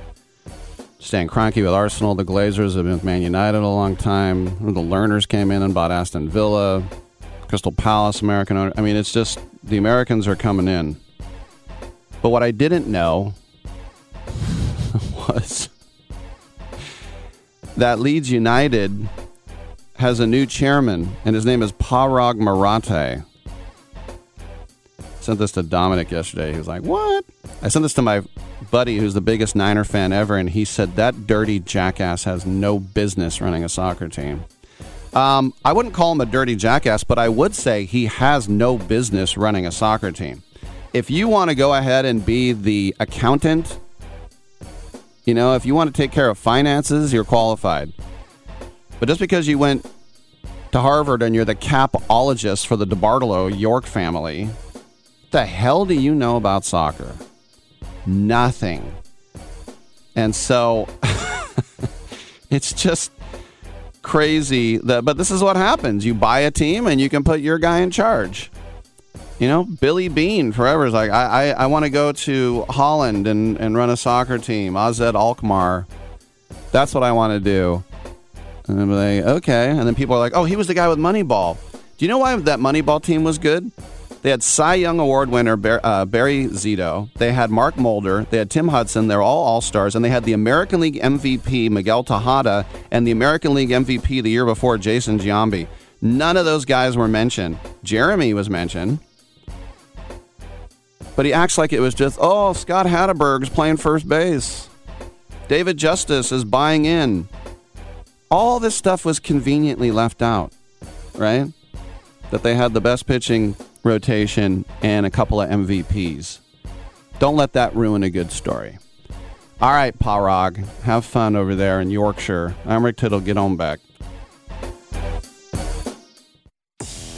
Stan Kroenke with Arsenal. The Glazers have been with Man United a long time. The Lerners came in and bought Aston Villa. Crystal Palace, American owner. I mean, it's just the Americans are coming in. But what I didn't know was that Leeds United has a new chairman, and his name is Parag Marathe. Sent this to Dominic yesterday. He was like, "What?" I sent this to my buddy, who's the biggest Niner fan ever, and he said that dirty jackass has no business running a soccer team. Um, I wouldn't call him a dirty jackass, but I would say he has no business running a soccer team. If you want to go ahead and be the accountant, you know, if you want to take care of finances, you're qualified. But just because you went to Harvard and you're the capologist for the DeBartolo York family, the hell do you know about soccer? Nothing. And so it's just crazy that but this is what happens. You buy a team and you can put your guy in charge. You know, Billy Beane forever is like, I, I, I want to go to Holland and, and run a soccer team. AZ Alkmaar. That's what I want to do. And I'm like, okay. And then people are like, oh, he was the guy with Moneyball. Do you know why that Moneyball team was good? They had Cy Young Award winner Bar- uh, Barry Zito. They had Mark Mulder. They had Tim Hudson. They're all All Stars. And they had the American League MVP Miguel Tejada and the American League MVP the year before Jason Giambi. None of those guys were mentioned. Jeremy was mentioned. But he acts like it was just, oh, Scott Hatteberg's playing first base. David Justice is buying in. All this stuff was conveniently left out, right? That they had the best pitching rotation and a couple of MVPs. Don't let that ruin a good story. All right, Parag, have fun over there in Yorkshire. I'm Rick Tittle. Get on back.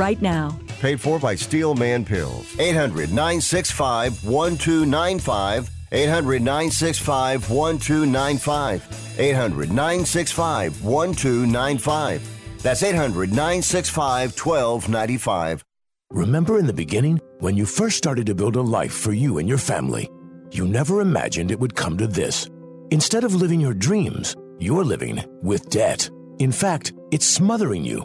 right now. Paid for by Steelman Pills. 800 965 1295. 800 965 1295. 800 965 1295. That's 800 965 1295. Remember in the beginning, when you first started to build a life for you and your family, you never imagined it would come to this. Instead of living your dreams, you're living with debt. In fact, it's smothering you.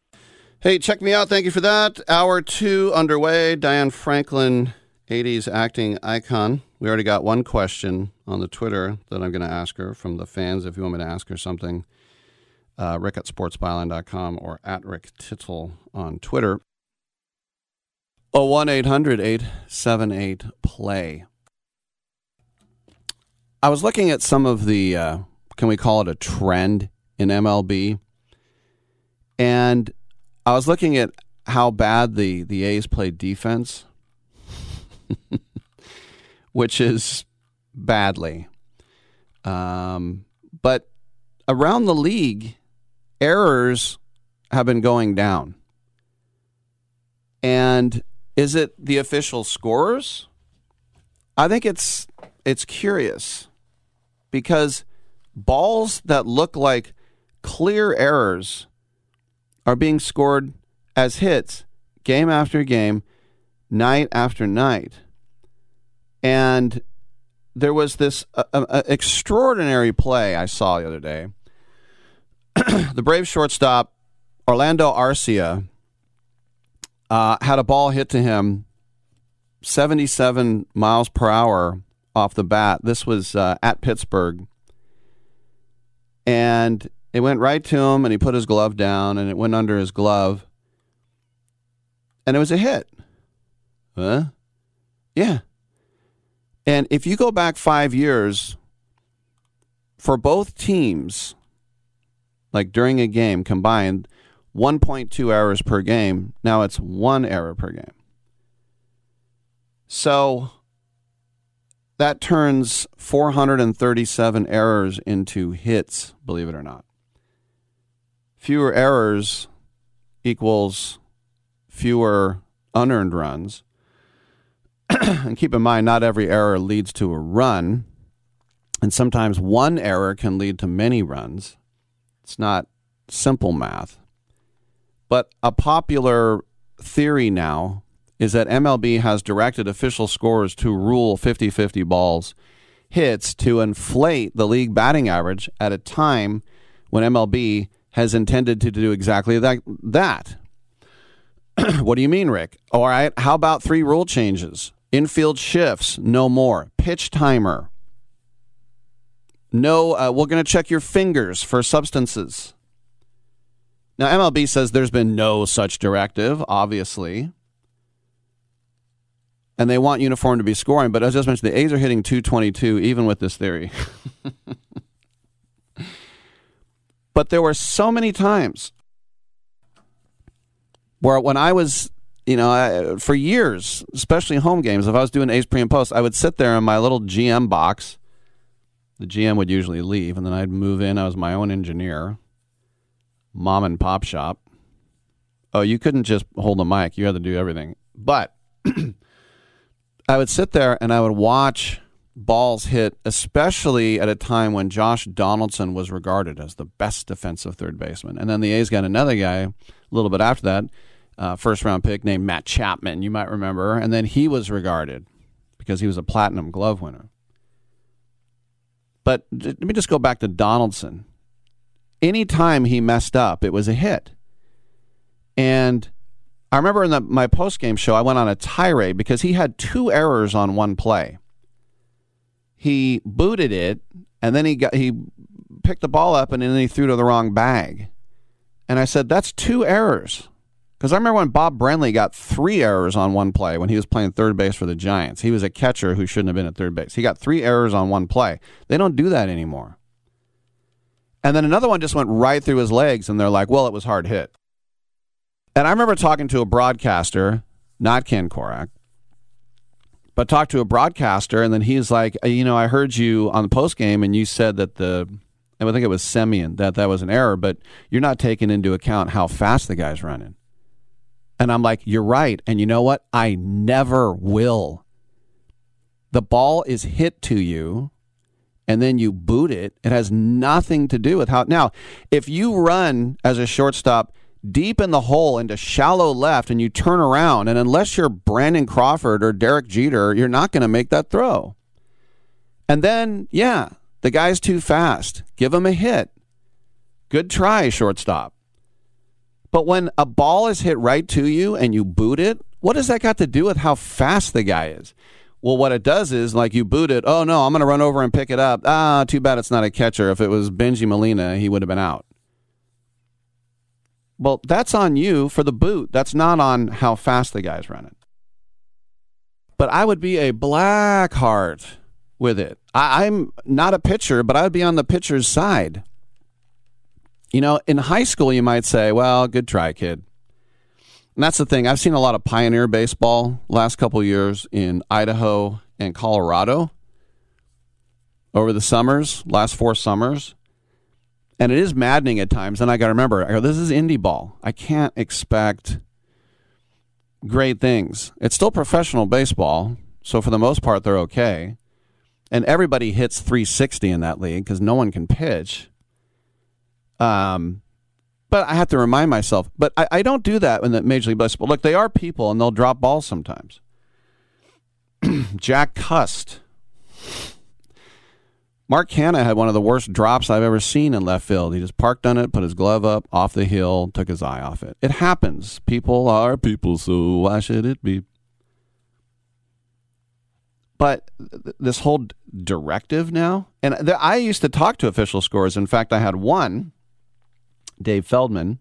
Hey, check me out. Thank you for that. Hour two underway. Diane Franklin, 80s acting icon. We already got one question on the Twitter that I'm going to ask her from the fans. If you want me to ask her something, uh, rick at sportsbyline.com or at Rick Tittle on Twitter. Oh, 1 800 878 play. I was looking at some of the, uh, can we call it a trend in MLB? And I was looking at how bad the, the A's played defense, which is badly. Um, but around the league, errors have been going down. And is it the official scores? I think it's it's curious because balls that look like clear errors are being scored as hits game after game, night after night. And there was this uh, uh, extraordinary play I saw the other day. the Brave shortstop Orlando Arcia uh, had a ball hit to him 77 miles per hour off the bat. This was uh, at Pittsburgh. And it went right to him, and he put his glove down, and it went under his glove. And it was a hit. Huh? Yeah. And if you go back five years, for both teams, like during a game combined, 1.2 errors per game. Now it's one error per game. So that turns 437 errors into hits, believe it or not. Fewer errors equals fewer unearned runs. and keep in mind, not every error leads to a run. And sometimes one error can lead to many runs. It's not simple math. But a popular theory now is that MLB has directed official scores to rule 50 50 balls hits to inflate the league batting average at a time when MLB has intended to do exactly that. that. what do you mean, Rick? All right, how about three rule changes? Infield shifts, no more. Pitch timer. No, uh, we're going to check your fingers for substances. Now, MLB says there's been no such directive, obviously. And they want uniform to be scoring, but as I just mentioned, the A's are hitting 222 even with this theory. but there were so many times where when I was, you know, I, for years, especially home games, if I was doing A's pre and post, I would sit there in my little GM box. The GM would usually leave, and then I'd move in. I was my own engineer mom and pop shop. Oh, you couldn't just hold the mic, you had to do everything. But I would sit there and I would watch balls hit, especially at a time when Josh Donaldson was regarded as the best defensive third baseman. And then the A's got another guy a little bit after that, uh, first round pick named Matt Chapman, you might remember. And then he was regarded because he was a platinum glove winner. But let me just go back to Donaldson anytime he messed up, it was a hit. And I remember in the, my post game show, I went on a tirade because he had two errors on one play. He booted it, and then he got he picked the ball up, and then he threw to the wrong bag. And I said, "That's two errors." Because I remember when Bob Brenly got three errors on one play when he was playing third base for the Giants. He was a catcher who shouldn't have been at third base. He got three errors on one play. They don't do that anymore. And then another one just went right through his legs, and they're like, well, it was hard hit. And I remember talking to a broadcaster, not Ken Korach, but talked to a broadcaster, and then he's like, uh, you know, I heard you on the post game, and you said that the, I think it was Semien, that that was an error, but you're not taking into account how fast the guy's running. And I'm like, you're right. And you know what? I never will. The ball is hit to you and then you boot it, it has nothing to do with how. Now, if you run as a shortstop deep in the hole into shallow left and you turn around, and unless you're Brandon Crawford or Derek Jeter, you're not going to make that throw. And then, yeah, the guy's too fast. Give him a hit. Good try, shortstop. But when a ball is hit right to you and you boot it, what does that got to do with how fast the guy is? Well, what it does is like you boot it. Oh no, I'm going to run over and pick it up. Ah, too bad it's not a catcher. If it was Bengie Molina, he would have been out. Well, that's on you for the boot. That's not on how fast the guy's running. But I would be a black heart with it. I, I'm not a pitcher, but I would be on the pitcher's side. You know, in high school, you might say, well, good try, kid. And that's the thing. I've seen a lot of pioneer baseball last couple years in Idaho and Colorado over the summers, last four summers. And it is maddening at times. And I got to remember, I go, this is indie ball. I can't expect great things. It's still professional baseball. So for the most part, they're okay. And everybody hits 360 in that league because no one can pitch. Um, but I have to remind myself. But I, I don't do that in the Major League Baseball. Look, they are people and they'll drop balls sometimes. Jack Cust. Mark Hanna had one of the worst drops I've ever seen in left field. He just parked on it, put his glove up off the hill, took his eye off it. It happens. People are people, so why should it be? But th- this whole directive now, and th- I used to talk to official scores. In fact, I had one, Dave Feldman,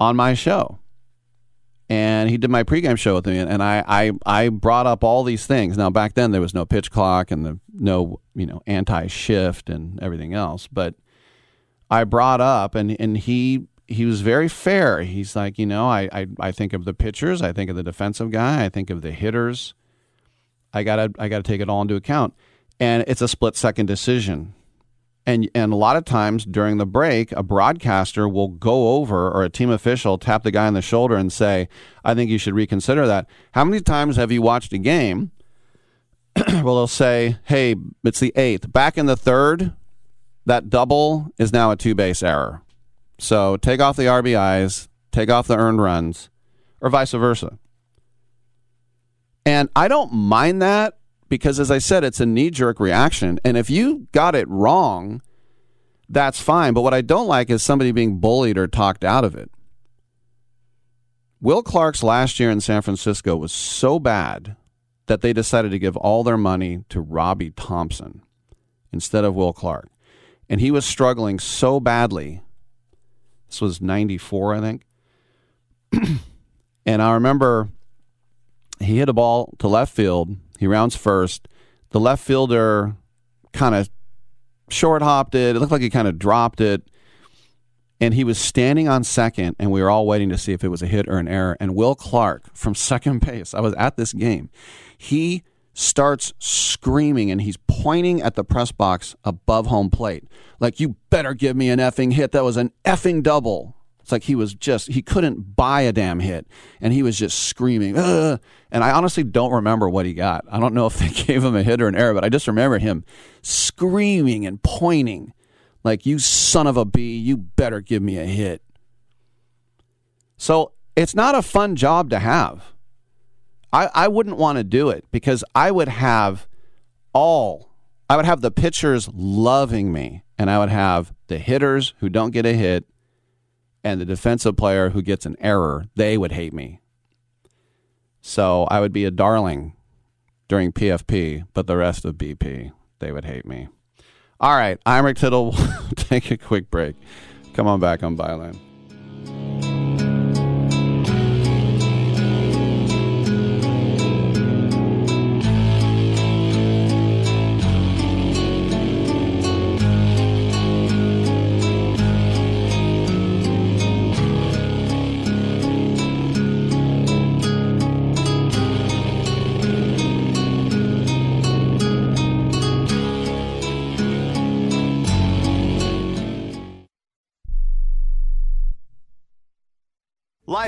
on my show and he did my pregame show with me, and I, I I brought up all these things. Now back then there was no pitch clock and the no you know anti shift and everything else, but I brought up and and he he was very fair. He's like, you know, I, I I think of the pitchers, I think of the defensive guy, I think of the hitters. I gotta I gotta take it all into account, and it's a split second decision. And and a lot of times during the break, a broadcaster will go over or a team official tap the guy on the shoulder and say, "I think you should reconsider that." How many times have you watched a game? well, they'll say, "Hey, it's the eighth. Back in the third, that double is now a two base error. So take off the RBIs, take off the earned runs, or vice versa." And I don't mind that because as I said, it's a knee jerk reaction. And if you got it wrong, that's fine. But what I don't like is somebody being bullied or talked out of it. Will Clark's last year in San Francisco was so bad that they decided to give all their money to Robby Thompson instead of Will Clark. And he was struggling so badly. This was 94, I think. and I remember he hit a ball to left field he rounds first. The left fielder kind of short hopped it. It looked like he kind of dropped it. And he was standing on second, and we were all waiting to see if it was a hit or an error. And Will Clark from second base, I was at this game, he starts screaming and he's pointing at the press box above home plate. Like, you better give me an effing hit. That was an effing double. It's like he was just, he couldn't buy a damn hit. And he was just screaming. Ugh. And I honestly don't remember what he got. I don't know if they gave him a hit or an error, but I just remember him screaming and pointing like, you son of a bee, you better give me a hit. So it's not a fun job to have. I, I wouldn't want to do it because I would have all, I would have the pitchers loving me, and I would have the hitters who don't get a hit and the defensive player who gets an error, they would hate me. So I would be a darling during PFP, but the rest of BP, they would hate me. All right, I'm Rick Tittle. Take a quick break. Come on back on Byline.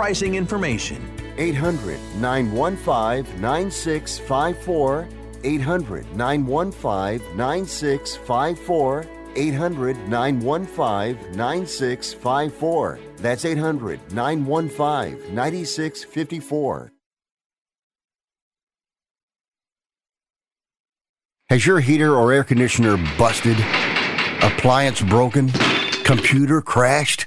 pricing information. 800 915 9654. 800 915 9654. 800 915 9654. That's 800 915 9654. Has your heater or air conditioner busted? Appliance broken? Computer crashed?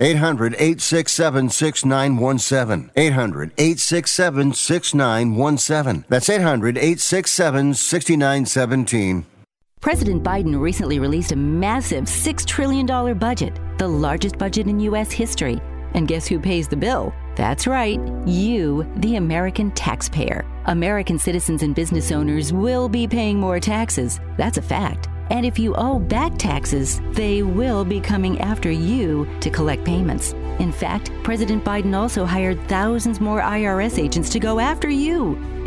800 867 6917. 800 867 6917. That's 800 867 6917. President Biden recently released a massive $6 trillion budget, the largest budget in U.S. history. And guess who pays the bill? That's right, you, the American taxpayer. American citizens and business owners will be paying more taxes. That's a fact. And if you owe back taxes, they will be coming after you to collect payments. In fact, President Biden also hired thousands more IRS agents to go after you.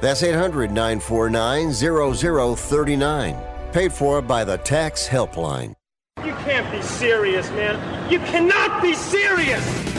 That's 800 949 0039. Paid for by the Tax Helpline. You can't be serious, man. You cannot be serious!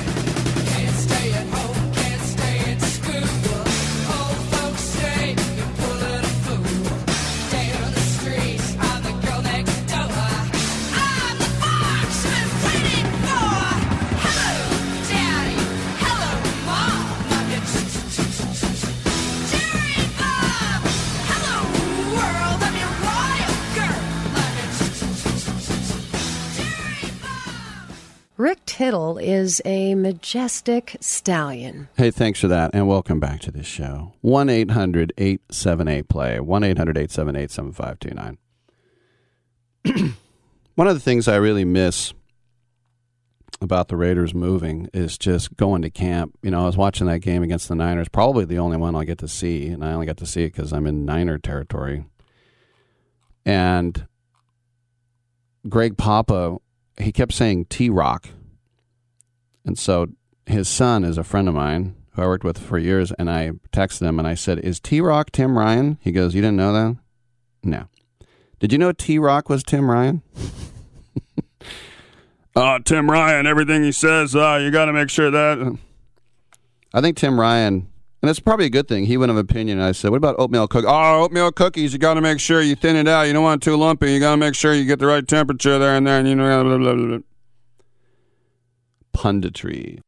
Rick Tittle is a majestic stallion. Hey, thanks for that, and welcome back to this show. 1 800 878 play, 1 800 878 7529. One of the things I really miss about the Raiders moving is just going to camp. You know, I was watching that game against the Niners, probably the only one I get to see, and I only got to see it because I'm in Niner territory. And Greg Papa he kept saying T Rock. And so his son is a friend of mine who I worked with for years, and I texted him and I said, Is T Rock Tim Ryan? He goes, You didn't know that? No. Did you know T Rock was Tim Ryan? uh, Tim Ryan, everything he says, uh, you got to make sure that. I think Tim Ryan, and it's probably a good thing, he went of opinion. I said, What about oatmeal cookies? Oh, ah, oatmeal cookies, you got to make sure you thin it out. You don't want it too lumpy. You got to make sure you get the right temperature there and there, and you know, blah, blah, blah. Punditry,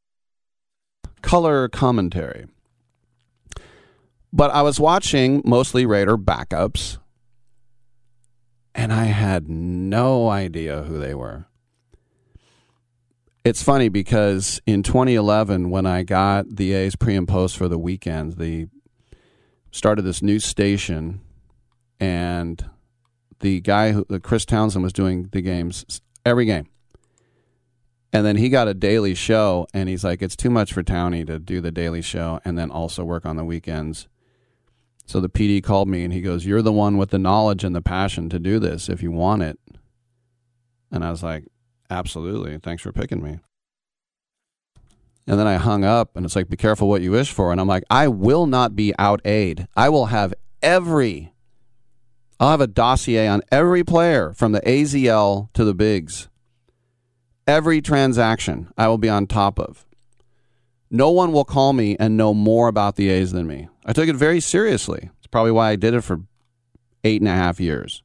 color commentary. But I was watching mostly Raider backups, and I had no idea who they were. It's funny because in 2011, when I got the A's pre and post for the weekends, the started this new station, and the guy who Chris Townsend was doing the games every game, and then he got a daily show, and he's like, it's too much for Townie to do the daily show and then also work on the weekends. So the PD called me and he goes, You're the one with the knowledge and the passion to do this if you want it. And I was like, Absolutely. Thanks for picking me. And then I hung up and it's like, Be careful what you wish for. And I'm like, I will not be out aid. I will have every, I'll have a dossier on every player from the AZL to the bigs. Every transaction I will be on top of. No one will call me and know more about the A's than me. I took it very seriously. It's probably why I did it for eight and a half years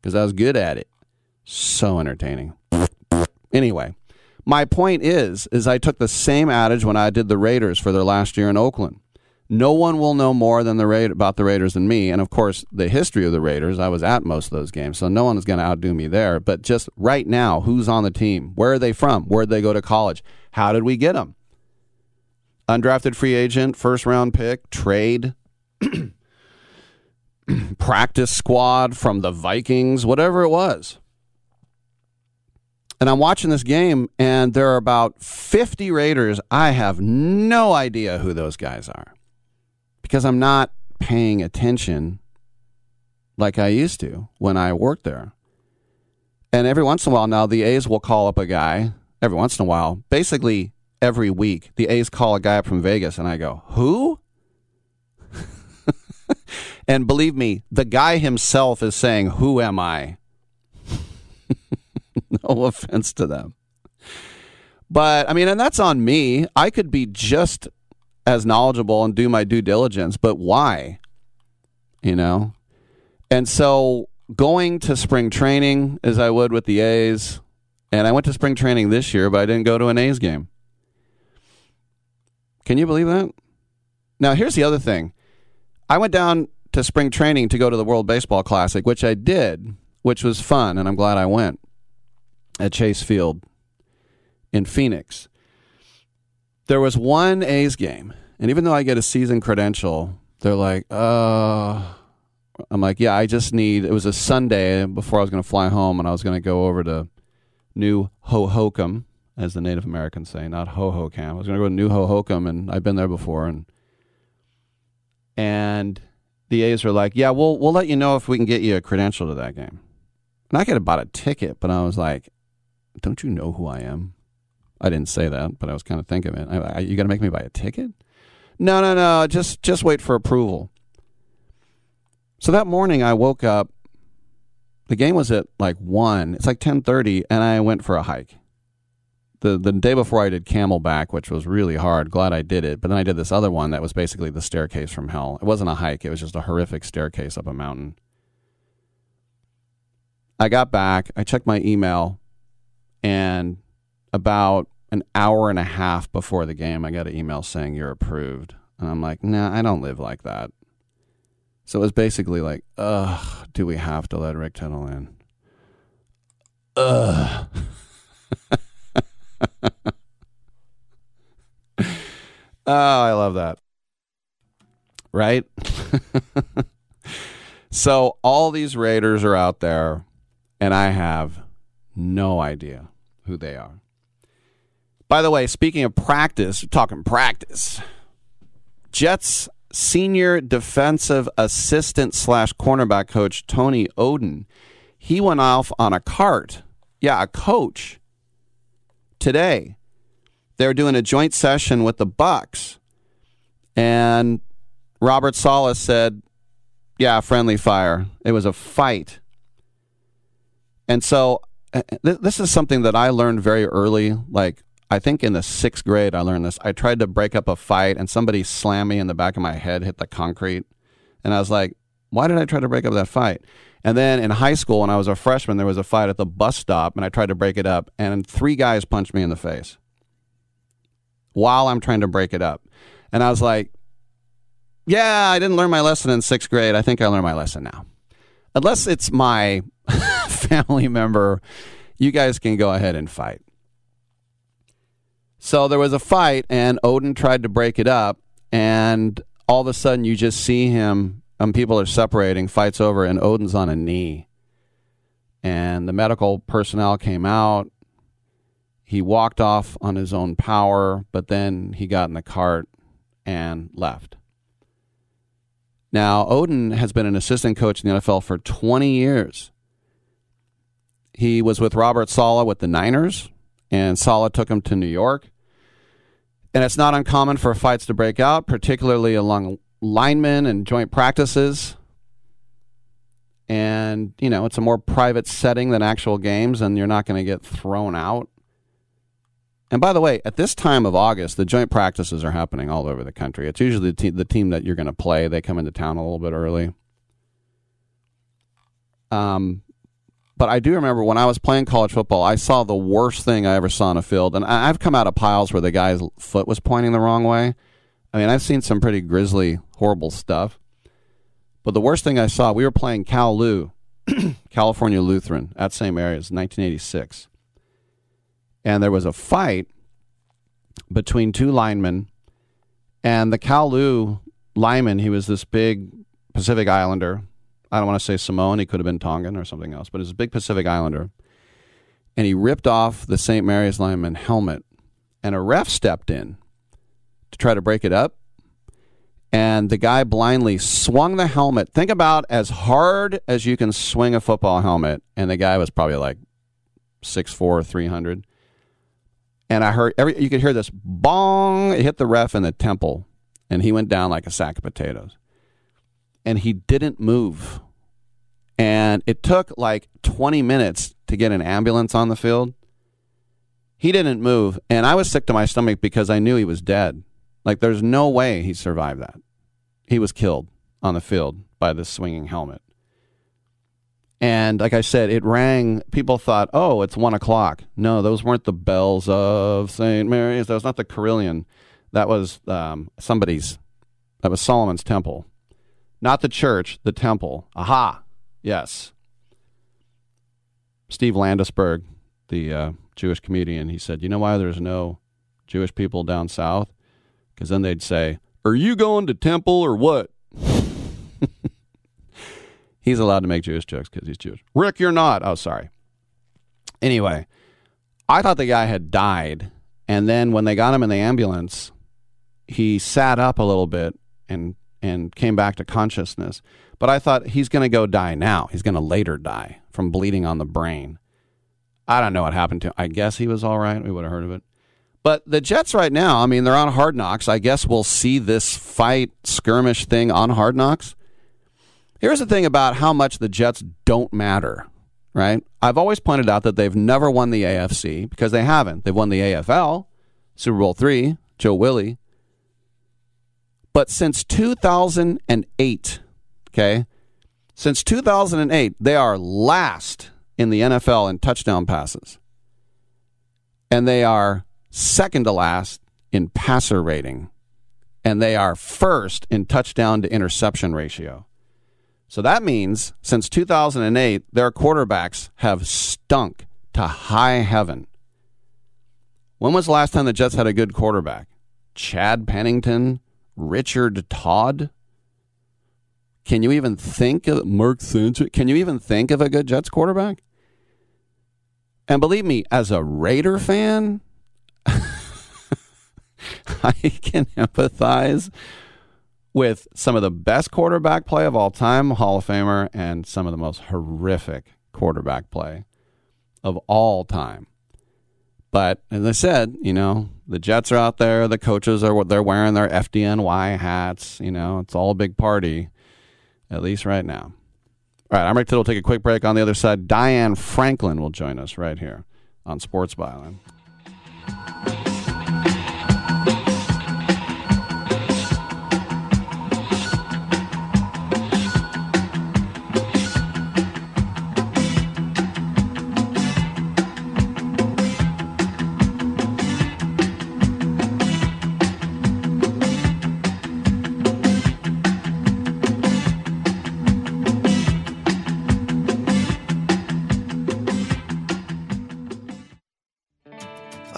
because I was good at it. So entertaining. Anyway, my point is, is I took the same adage when I did the Raiders for their last year in Oakland. No one will know more than the Ra- about the Raiders than me, and of course, the history of the Raiders. I was at most of those games, so no one is going to outdo me there. But just right now, who's on the team? Where are they from? Where did they go to college? How did we get them? undrafted free agent, first round pick, trade, practice squad from the Vikings, whatever it was. And I'm watching this game, and there are about 50 Raiders. I have no idea who those guys are because I'm not paying attention like I used to when I worked there. And every once in a while now, the A's will call up a guy. Every once in a while, basically every week, the A's call a guy up from Vegas, and I go, Who? and believe me, the guy himself is saying, Who am I? no offense to them. But I mean, and that's on me. I could be just as knowledgeable and do my due diligence, but why? You know? And so going to spring training as I would with the A's, and I went to spring training this year, but I didn't go to an A's game. Can you believe that? Now, here's the other thing. I went down to spring training to go to the World Baseball Classic, which I did, which was fun, and I'm glad I went at Chase Field in Phoenix. There was one A's game, and even though I get a season credential, they're like, uh, I'm like, yeah, I just need. It was a Sunday before I was going to fly home, and I was going to go over to New Hohokam, as the Native Americans say, not Hohokam. I was going to go to New Hohokam, and I've been there before, and and the A's were like, yeah, we'll we'll let you know if we can get you a credential to that game. And I could have bought a ticket, but I was like, don't you know who I am? I didn't say that, but I was kind of thinking it. I, I, you got to make me buy a ticket? No, no, no. Just just wait for approval. So that morning I woke up. The game was at like one. It's like ten thirty, and I went for a hike. The the day before I did Camelback, which was really hard. Glad I did it. But then I did this other one that was basically the staircase from hell. It wasn't a hike. It was just a horrific staircase up a mountain. I got back. I checked my email, and about an hour and a half before the game, I got an email saying you're approved. And I'm like, nah, I don't live like that. So it was basically like, ugh, do we have to let Rick Tittle in? Ugh. oh, I love that. Right? so all these Raiders are out there, and I have no idea who they are. By the way, speaking of practice, talking practice, Jets senior defensive assistant slash cornerback coach Tony Oden, he went off on a cart. Yeah, a coach today. They're doing a joint session with the Bucs, and Robert Saleh said, "Yeah, friendly fire. It was a fight." And so, Uh, uh, this is something that I learned very early, like I think in the sixth grade, I learned this. I tried to break up a fight, and somebody slammed me in the back of my head, hit the concrete. And I was like, why did I try to break up that fight? And then in high school, when I was a freshman, there was a fight at the bus stop, and I tried to break it up, and three guys punched me in the face while I'm trying to break it up. And I was like, yeah, I didn't learn my lesson in sixth grade. I think I learned my lesson now. Unless it's my family member, you guys can go ahead and fight. So there was a fight, and Oden tried to break it up, and all of a sudden you just see him, and um, people are separating, fights over, and Oden's on a knee. And the medical personnel came out. He walked off on his own power, but then he got in the cart and left. Now, Oden has been an assistant coach in the NFL for 20 years. He was with Robert Saleh with the Niners, and Saleh took him to New York. And it's not uncommon for fights to break out, particularly along linemen and joint practices. And, you know, it's a more private setting than actual games, and you're not going to get thrown out. And by the way, at this time of August, the joint practices are happening all over the country. It's usually the, te- the team that you're going to play. They come into town a little bit early. Um, but I do remember when I was playing college football, I saw the worst thing I ever saw on a field. And I've come out of piles where the guy's foot was pointing the wrong way. I mean, I've seen some pretty grisly, horrible stuff. But the worst thing I saw, we were playing Cal Lu, California Lutheran, at St. Mary's, 1986. And there was a fight between two linemen. And the Cal Lu lineman, he was this big Pacific Islander, I don't want to say Samoan. He could have been Tongan or something else, but he's a big Pacific Islander. And he ripped off the St. Mary's lineman helmet, and a ref stepped in to try to break it up. and the guy blindly swung the helmet. Think about as hard as you can swing a football helmet, and the guy was probably like 6'4", 300. And I heard every you could hear this bong. It hit the ref in the temple, and he went down like a sack of potatoes. And he didn't move. And it took like 20 minutes to get an ambulance on the field. He didn't move, and I was sick to my stomach because I knew he was dead. Like there's no way he survived that. He was killed on the field by this swinging helmet. And like I said, it rang. People thought, oh, it's one o'clock. No, those weren't the bells of St. Mary's. That was not the carillon. That was um, somebody's. That was Solomon's temple. Not the church, the temple. Aha. Yes. Steve Landesberg, the uh, Jewish comedian, he said, you know why there's no Jewish people down south? Because then they'd say, Are you going to temple or what? he's allowed to make Jewish jokes because he's Jewish. Rick, you're not. Oh, sorry. Anyway, I thought the guy had died. And then when they got him in the ambulance, he sat up a little bit and and came back to consciousness. But I thought he's going to go die now. He's going to later die from bleeding on the brain. I don't know what happened to him. I guess he was all right. We would have heard of it. But the Jets right now, I mean, they're on hard knocks. I guess we'll see this fight skirmish thing on hard knocks. Here's the thing about how much the Jets don't matter, right? I've always pointed out that they've never won the AFC because they haven't. They've won the AFL, Super Bowl three, Joe Willie. But since 2008, okay, since 2008, they are last in the NFL in touchdown passes. And they are second to last in passer rating, and they are first in touchdown to interception ratio. So that means since 2008, their quarterbacks have stunk to high heaven. When was the last time the Jets had a good quarterback? Chad Pennington, Richard Todd? Can you even think of Mark Sanchez? Can you even think of a good Jets quarterback? And believe me, as a Raider fan, I can empathize with some of the best quarterback play of all time, Hall of Famer, and some of the most horrific quarterback play of all time. But as I said, you know, the Jets are out there, the coaches are they're wearing their FDNY hats, you know, it's all a big party, at least right now. All right, I'm Rick Tittle. Take a quick break. On the other side, Diane Franklin will join us right here on Sports Byline.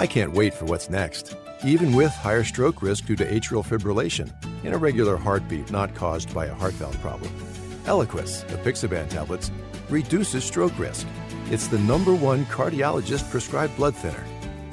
I can't wait for what's next. Even with higher stroke risk due to atrial fibrillation, and irregular heartbeat not caused by a heart valve problem. Eliquis, apixaban tablets, reduces stroke risk. It's the number one cardiologist prescribed blood thinner.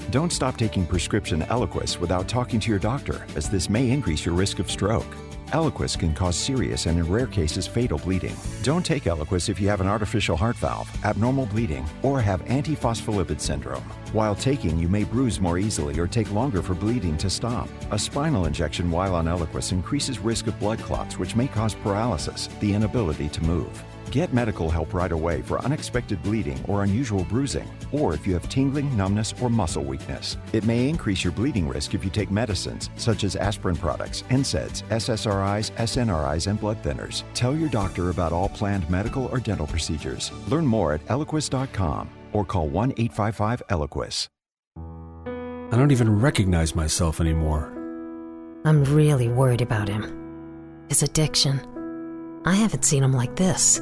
Don't stop taking prescription Eliquis without talking to your doctor, as this may increase your risk of stroke. Eliquis can cause serious and, in rare cases, fatal bleeding. Don't take Eliquis if you have an artificial heart valve, abnormal bleeding, or have antiphospholipid syndrome. While taking, you may bruise more easily or take longer for bleeding to stop. A spinal injection while on Eliquis increases risk of blood clots, which may cause paralysis, the inability to move. Get medical help right away for unexpected bleeding or unusual bruising, or if you have tingling, numbness, or muscle weakness. It may increase your bleeding risk if you take medicines such as aspirin products, NSAIDs, SSRIs, SNRIs, and blood thinners. Tell your doctor about all planned medical or dental procedures. Learn more at eliquis.com or call 1 855 Eliquis. I don't even recognize myself anymore. I'm really worried about him. His addiction. I haven't seen him like this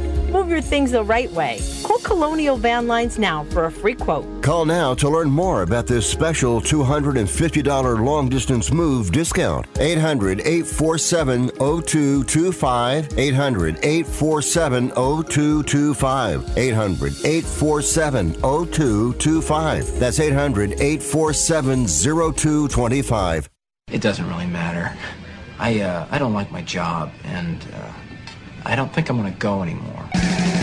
Move your things the right way. Call Colonial Van Lines now for a free quote. Call now to learn more about this special $250 long distance move discount. 800 847 0225. 800 847 0225. 800 847 0225. That's 800 847 0225. It doesn't really matter. I, uh, I don't like my job, and uh, I don't think I'm gonna go anymore.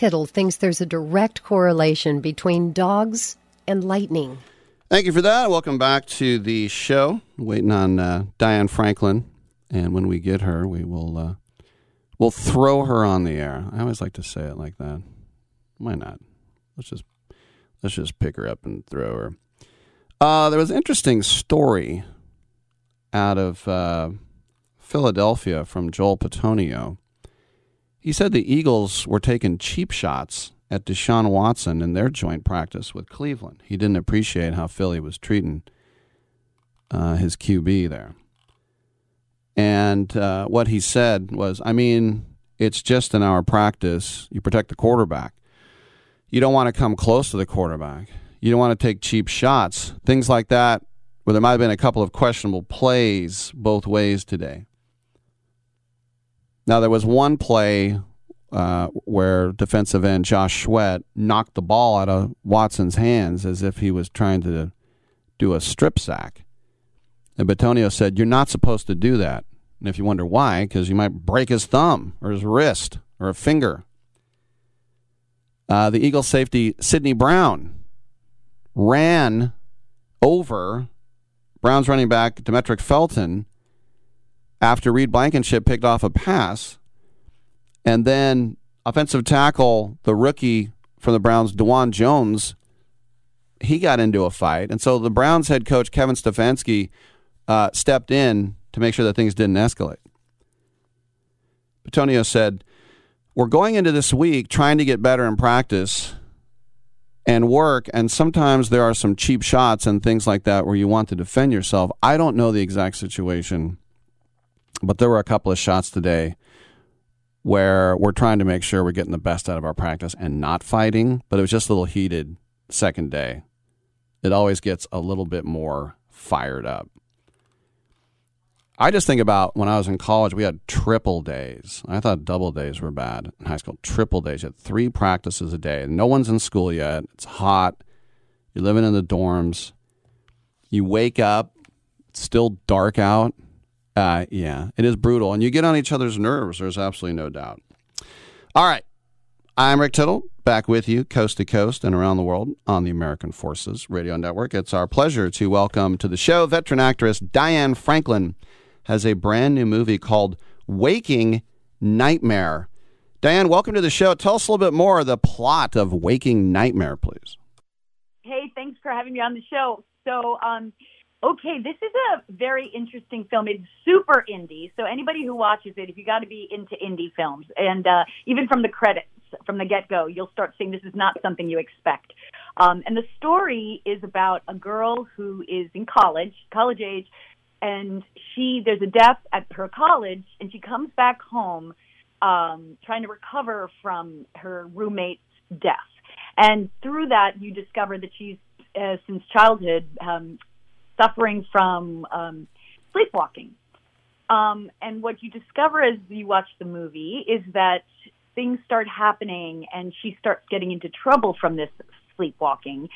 Tittle thinks there's a direct correlation between dogs and lightning. Thank you for that. Welcome back to the show. Waiting on uh, Diane Franklin, and when we get her, we will uh, we'll throw her on the air. I always like to say it like that. Why not? Let's just let's just pick her up and throw her. Uh, there was an interesting story out of uh, Philadelphia from Joel Bitonio. He said the Eagles were taking cheap shots at Deshaun Watson in their joint practice with Cleveland. He didn't appreciate how Philly was treating uh, his QB there. And uh, what he said was, I mean, it's just in our practice. You protect the quarterback. You don't want to come close to the quarterback. You don't want to take cheap shots. Things like that, where there might have been a couple of questionable plays both ways today. Now, there was one play uh, where defensive end Josh Sweat knocked the ball out of Watson's hands as if he was trying to do a strip sack. And Bitonio said, You're not supposed to do that. And if you wonder why, because you might break his thumb or his wrist or a finger. Uh, the Eagle safety, Sydney Brown, ran over Browns running back Demetric Felton after Reed Blankenship picked off a pass. And then offensive tackle, the rookie from the Browns, Dawand Jones, he got into a fight. And so the Browns head coach, Kevin Stefanski, uh, stepped in to make sure that things didn't escalate. Bitonio said, We're going into this week trying to get better in practice and work, and sometimes there are some cheap shots and things like that where you want to defend yourself. I don't know the exact situation, but there were a couple of shots today where we're trying to make sure we're getting the best out of our practice and not fighting, but it was just a little heated second day. It always gets a little bit more fired up. I just think about when I was in college, we had triple days. I thought double days were bad in high school. Triple days. You had three practices a day. No one's in school yet. It's hot. You're living in the dorms. You wake up, it's still dark out. Uh, yeah, it is brutal. And you get on each other's nerves. There's absolutely no doubt. All right. I'm Rick Tittle, back with you coast to coast and around the world on the American Forces Radio Network. It's our pleasure to welcome to the show veteran actress Diane Franklin has a brand new movie called Waking Nightmare. Diane, welcome to the show. Tell us a little bit more of the plot of Waking Nightmare, please. Hey, thanks for having me on the show. So, um, okay, this is a very interesting film. It's super indie. So, anybody who watches it, if you got to be into indie films, and uh, even from the credits, from the get go, you'll start seeing this is not something you expect. Um, and the story is about a girl who is in college, college age, and she there's a death at her college, and she comes back home um, trying to recover from her roommate's death. And through that, you discover that she's uh, since childhood um, suffering from um, sleepwalking. Um, and what you discover as you watch the movie is that things start happening, and she starts getting into trouble from this sleepwalking.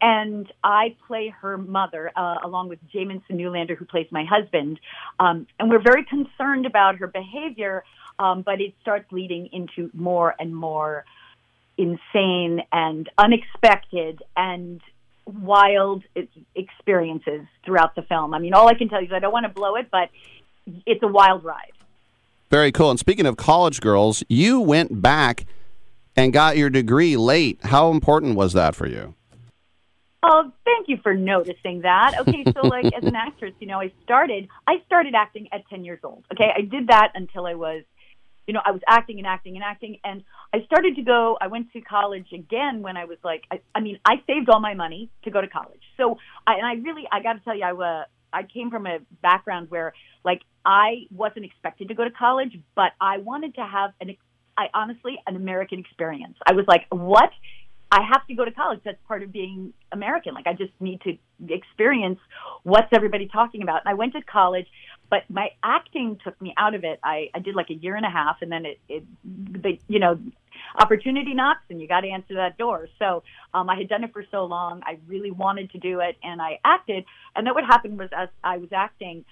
And I play her mother, uh, along with Jamison Newlander, who plays my husband. Um, and we're very concerned about her behavior, um, but it starts leading into more and more insane and unexpected and wild experiences throughout the film. I mean, all I can tell you is I don't want to blow it, but it's a wild ride. Very cool. And speaking of college girls, you went back and got your degree late. How important was that for you? Oh, thank you for noticing that. Okay, so like as an actress, you know, I started I started acting at 10 years old. Okay, I did that until I was you know, I was acting and acting and acting and I started to go I went to college again when I was like I, I mean, I saved all my money to go to college. So, I and I really I got to tell you I was I came from a background where like I wasn't expected to go to college, but I wanted to have an I honestly an American experience. I was like, what? I have to go to college. That's part of being American. Like I just need to experience what's everybody talking about. And I went to college, but my acting took me out of it. I, I did like a year and a half, and then it, it the you know, opportunity knocks, and you got to answer that door. So um, I had done it for so long. I really wanted to do it, and I acted. And then what happened was, as I was acting,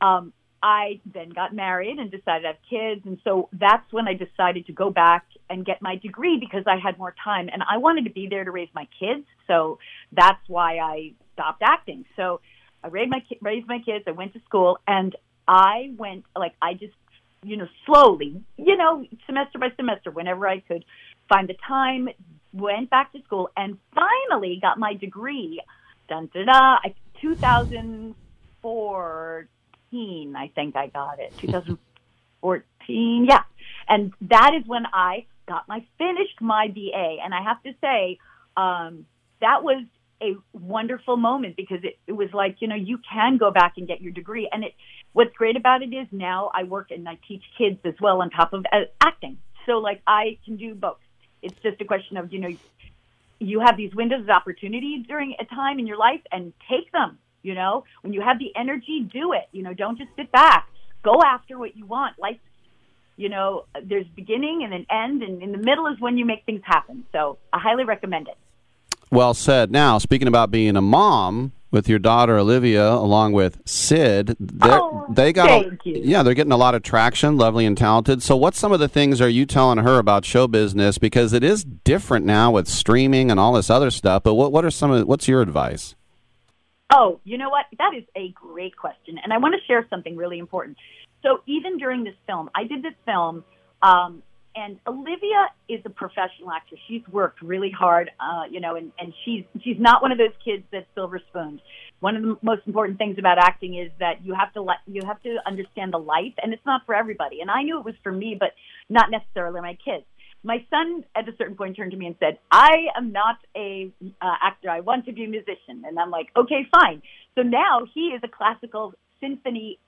um, I then got married and decided to have kids. And so that's when I decided to go back and get my degree because I had more time and I wanted to be there to raise my kids. So that's why I stopped acting. So I raised my, raised my kids. I went to school and I went, like, I just, you know, slowly, you know, semester by semester, whenever I could find the time, went back to school and finally got my degree. Dun, da, da, 2004 I think I got it. 2014, yeah. And that is when I got my finished my BA. And I have to say, um, that was a wonderful moment because it, it was like, you know, you can go back and get your degree. And it, what's great about it is now I work and I teach kids as well on top of uh, acting. So like I can do both. It's just a question of, you know, you have these windows of opportunity during a time in your life and take them you know, when you have the energy, do it. You know, don't just sit back. Go after what you want. Life, you know, there's beginning and an end, and in the middle is when you make things happen. So I highly recommend it. Well said. Now, speaking about being a mom with your daughter Olivia, along with Syd, oh, they got a, yeah, they're getting a lot of traction, lovely and talented. So, what some of the things are you telling her about show business? Because it is different now with streaming and all this other stuff. But what what are some of what's your advice? Oh, you know what? That is a great question. And I want to share something really important. So, even during this film, I did this film, um, and Olivia is a professional actress. She's worked really hard, uh, you know, and, and she's she's not one of those kids that's silver spooned. One of the most important things about acting is that you have to let you have to understand the life, and it's not for everybody. And I knew it was for me, but not necessarily my kids my son at a certain point turned to me and said, "I am not a uh, actor. I want to be a musician." And I'm like, "Okay, fine." So now he is a classical symphony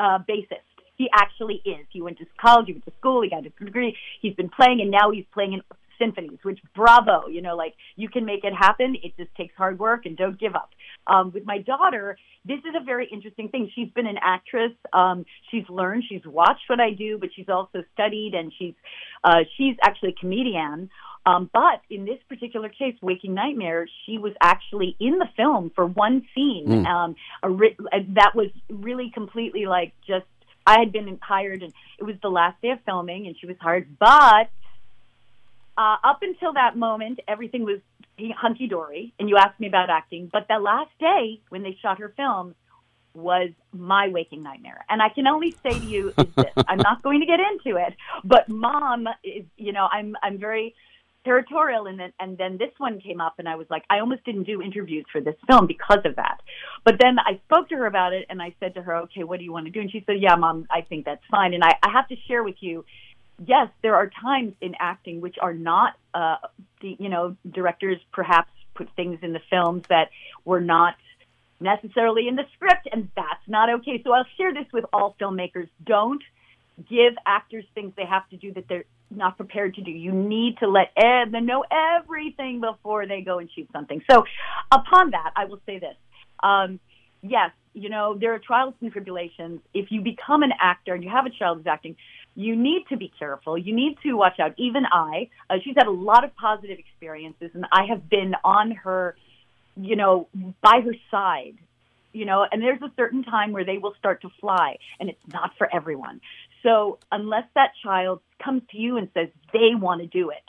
uh, bassist. He actually is. He went to college. He went to school. He got a degree. He's been playing, and now he's playing in symphonies. Which bravo, you know, like you can make it happen. It just takes hard work, and don't give up. Um, with my daughter, this is a very interesting thing. She's been an actress. Um, she's learned. She's watched what I do, but she's also studied, and she's uh, she's actually a comedian. Um, but in this particular case, Waking Nightmare, she was actually in the film for one scene. Mm. Um, a ri- that was really completely like just I had been hired, and it was the last day of filming, and she was hired. But uh, up until that moment, everything was hunky dory. And you asked me about acting, but that last day when they shot her film, was my waking nightmare. And I can only say to you is this. I'm not going to get into it, but mom is, you know, I'm I'm very territorial and then and then this one came up and I was like I almost didn't do interviews for this film because of that. But then I spoke to her about it and I said to her, "Okay, what do you want to do?" And she said, "Yeah, mom, I think that's fine." And I I have to share with you yes, there are times in acting which are not uh the you know, directors perhaps put things in the films that were not necessarily in the script and that's not okay. So I'll share this with all filmmakers. Don't give actors things they have to do that they're not prepared to do. You need to let them know everything before they go and shoot something. So, upon that, I will say this. Um, yes, you know, there are trials and tribulations. If you become an actor and you have a child who's acting, you need to be careful. You need to watch out. Even I, uh, she's had a lot of positive experiences, and I have been on her, you know, by her side you know, and there's a certain time where they will start to fly, and it's not for everyone. So unless that child comes to you and says they want to do it,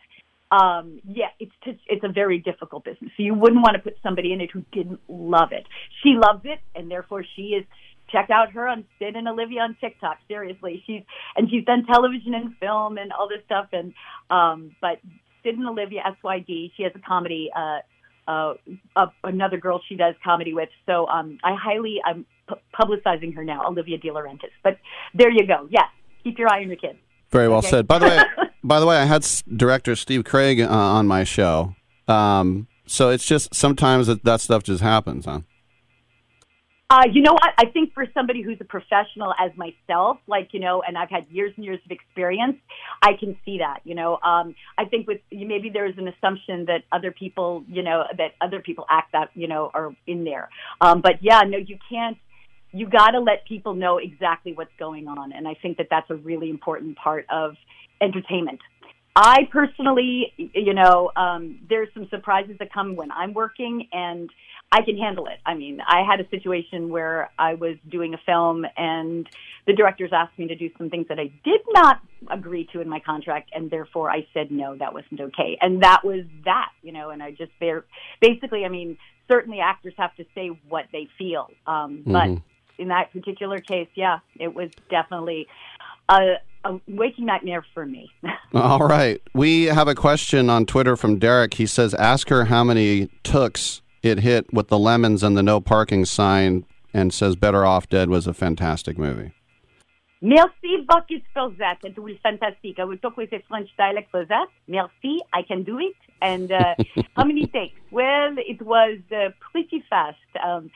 um, yeah, it's it's a very difficult business. So you wouldn't want to put somebody in it who didn't love it. She loves it, and therefore she is. Check out her on Syd and Olivia on TikTok. Seriously, she's and she's done television and film and all this stuff. And um, but Syd and Olivia SYD, she has a comedy. Uh, uh, uh, another girl she does comedy with. So um, I highly I'm pu- publicizing her now, Olivia De Laurentiis. But there you go. Yes, keep your eye on your kids. Very well Okay. said. By the way, by the way, I had director Steve Craig uh, on my show. Um, so it's just sometimes that, that stuff just happens, huh? Uh, you know what? I think for somebody who's a professional as myself, like, you know, and I've had years and years of experience, I can see that, you know. Um, I think with maybe there's an assumption that other people, you know, that other people act that, you know, are in there. Um, but yeah, no, you can't, you got to let people know exactly what's going on. And I think that that's a really important part of entertainment. I personally, you know, um, there's some surprises that come when I'm working, and I can handle it. I mean, I had a situation where I was doing a film, and the directors asked me to do some things that I did not agree to in my contract, and therefore I said no, that wasn't okay, and that was that, you know. And I just basically, I mean, certainly actors have to say what they feel, um, but Mhm. In that particular case, yeah, it was definitely a, a waking nightmare for me. All right. We have a question on Twitter from Derek. He says, "Ask her how many tooks it hit with the lemons and the no parking sign." And says, "Better Off Dead" was a fantastic movie. Merci beaucoup for that. It was fantastic. I will talk with a French dialect for that. Merci. I can do it. And uh, how many takes? Well, it was uh, pretty fast. Um,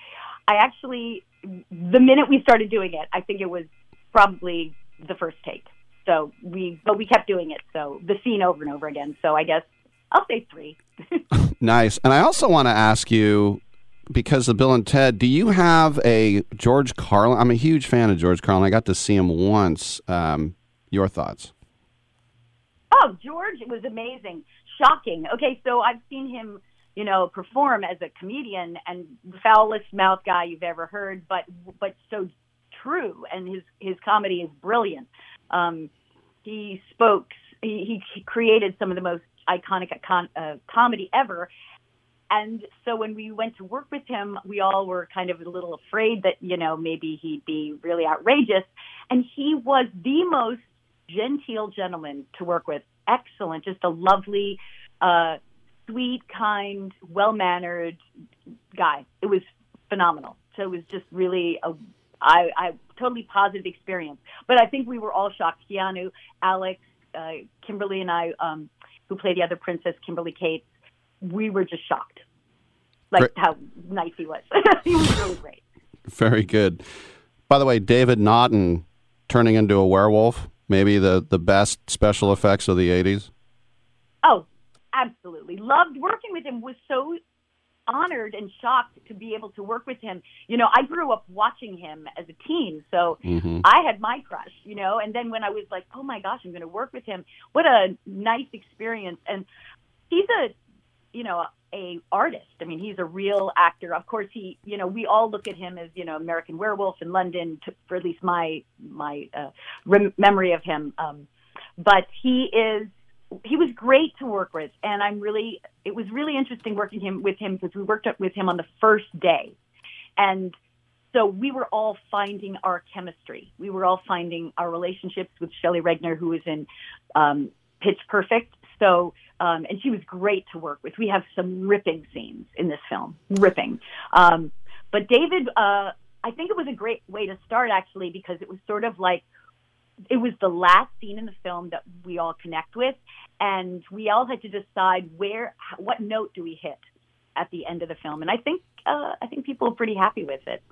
I actually, the minute we started doing it, I think it was probably the first take. So we, but we kept doing it. So the scene over and over again. So I guess I'll say three. Nice. And I also want to ask you, because of Bill and Ted, do you have a George Carlin? I'm a huge fan of George Carlin. I got to see him once. Um, your thoughts? Oh, George was amazing, shocking. Okay, so I've seen him, you know, perform as a comedian and foulest mouth guy you've ever heard, but but so true, and his his comedy is brilliant. Um, he spoke, he, he created some of the most iconic con, uh, comedy ever. And so when we went to work with him, we all were kind of a little afraid that, you know, maybe he'd be really outrageous. And he was the most genteel gentleman to work with. Excellent, just a lovely, uh, sweet, kind, well mannered guy. It was phenomenal. So it was just really a, I, I totally positive experience. But I think we were all shocked. Keanu, Alex, uh, Kimberly, and I, um, who play the other princess, Kimberly Kate, we were just shocked, like how nice he was. he was really great. Very good. By the way, David Naughton turning into a werewolf, maybe the, the best special effects of the 80s. Oh, absolutely. Loved working with him. Was so honored and shocked to be able to work with him. You know, I grew up watching him as a teen, so Mhm. I had my crush, you know, and then when I was like, "Oh my gosh, I'm going to work with him." What a nice experience. And he's a, you know, a artist. I mean, he's a real actor. Of course, he, you know, we all look at him as, you know, American Werewolf in London to, for at least my my uh, rem- memory of him. Um but he is he was great to work with and i'm really it was really interesting working him with him because we worked with him on the first day and so we were all finding our chemistry. We were all finding our relationships with Shelley Regner, who was in um, Pitch Perfect. So, um, and she was great to work with. We have some ripping scenes in this film, ripping. Um, but David, uh, I think it was a great way to start actually because it was sort of like it was the last scene in the film that we all connect with, and we all had to decide where, what note do we hit at the end of the film. And I think uh, I think people are pretty happy with it.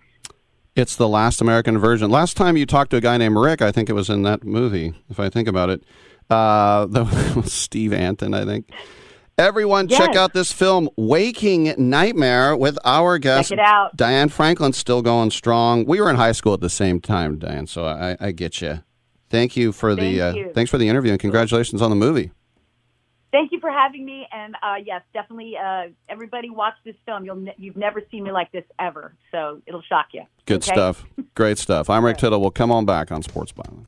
It's the last American Virgin. Last time you talked to a guy named Rick, I think it was in that movie. If I think about it, uh, the, Steve Antin, I think. Everyone, Yes. check out this film, Waking Nightmare, with our guest Check it out. Diane Franklin, still going strong. We were in high school at the same time, Diane, so I, I get you. Thank you for the Thank uh, thanks for the interview and congratulations on the movie. Thank you for having me, and uh, yes, definitely, uh, everybody watch this film. You'll ne- you've never seen me like this ever, so it'll shock you. Good Okay? stuff. Great stuff. I'm Rick Tittle. We'll come on back on Sports Byline.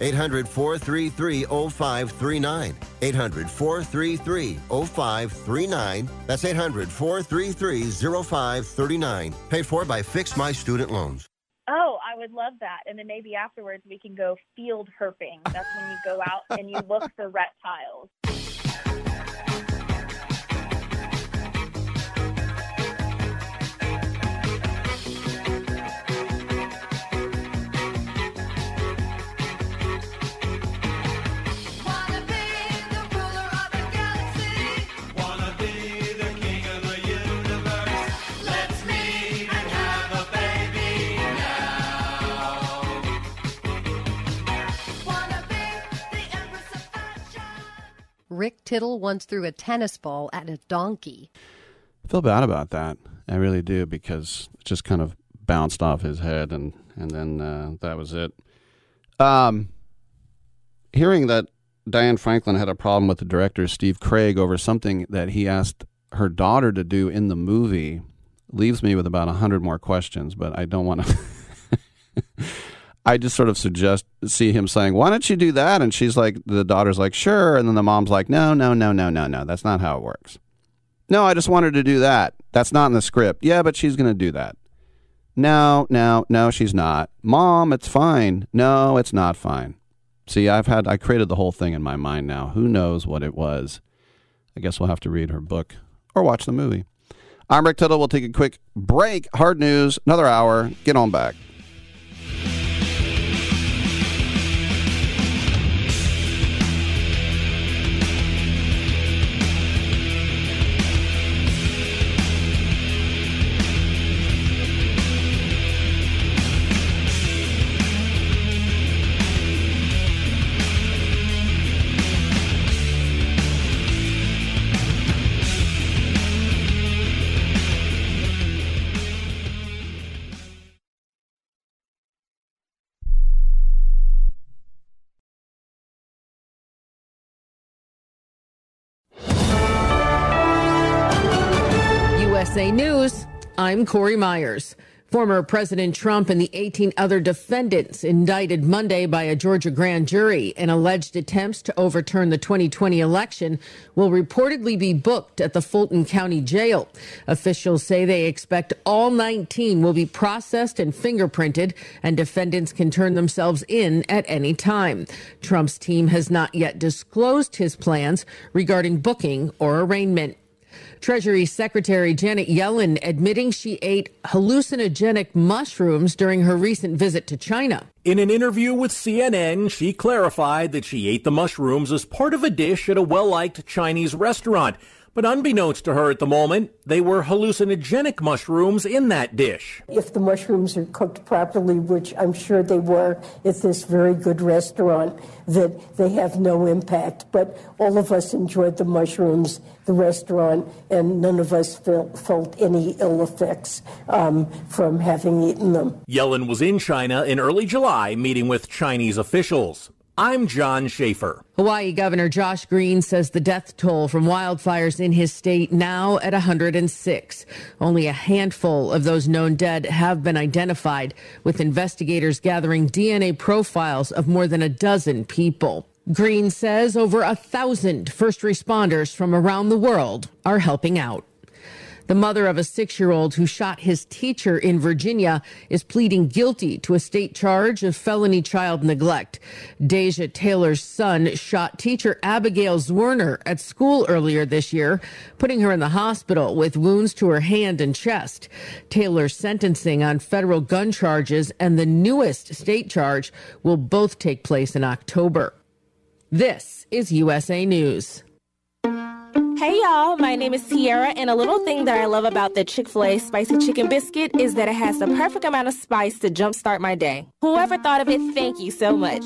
800 433 0539. 800 433 0539. That's 800 433 0539. Paid for by Fix My Student Loans. Oh, I would love that. And then maybe afterwards we can go field herping. That's when you go out and you look for reptiles. Rick Tittle once threw a tennis ball at a donkey. I feel bad about that. I really do because it just kind of bounced off his head and and then uh, that was it. Um, hearing that Diane Franklin had a problem with the director Steve Craig over something that he asked her daughter to do in the movie leaves me with about a hundred more questions, but I don't want to. I just sort of suggest see him saying, "Why don't you do that?" And she's like, the daughter's like, "Sure," and then the mom's like, "No, no, no, no, no, no. That's not how it works." No, I just wanted to do that. That's not in the script. Yeah, but she's going to do that. No, no, no, she's not. Mom, it's fine. No, it's not fine. See, I've had I created the whole thing in my mind now. Who knows what it was? I guess we'll have to read her book or watch the movie. I'm Rick Tittle. We'll take a quick break. Hard news, another hour. Get on back. USA News, I'm Corey Myers. Former President Trump and the 18 other defendants indicted Monday by a Georgia grand jury in alleged attempts to overturn the 2020 election will reportedly be booked at the Fulton County Jail. Officials say they expect all 19 will be processed and fingerprinted, and defendants can turn themselves in at any time. Trump's team has not yet disclosed his plans regarding booking or arraignment. Treasury Secretary Janet Yellen admitting she ate hallucinogenic mushrooms during her recent visit to China. In an interview with CNN, she clarified that she ate the mushrooms as part of a dish at a well liked Chinese restaurant. But unbeknownst to her at the moment, they were hallucinogenic mushrooms in that dish. If the mushrooms are cooked properly, which I'm sure they were at this very good restaurant, that they have no impact. But all of us enjoyed the mushrooms, the restaurant, and none of us felt, felt any ill effects um, from having eaten them. Yellen was in China in early July meeting with Chinese officials. I'm John Schaefer. Hawaii Governor Josh Green says the death toll from wildfires in his state now at 106. Only a handful of those known dead have been identified, with investigators gathering DNA profiles of more than a dozen people. Green says over a thousand first responders from around the world are helping out. The mother of a six year old who shot his teacher in Virginia is pleading guilty to a state charge of felony child neglect. Deja Taylor's son shot teacher Abigail Zwerner at school earlier this year, putting her in the hospital with wounds to her hand and chest. Taylor's sentencing on federal gun charges and the newest state charge will both take place in October. This is USA News. Hey y'all, my name is Sierra, and a little thing that I love about the Chick fil A spicy chicken biscuit is that it has the perfect amount of spice to jumpstart my day. Whoever thought of it, thank you so much.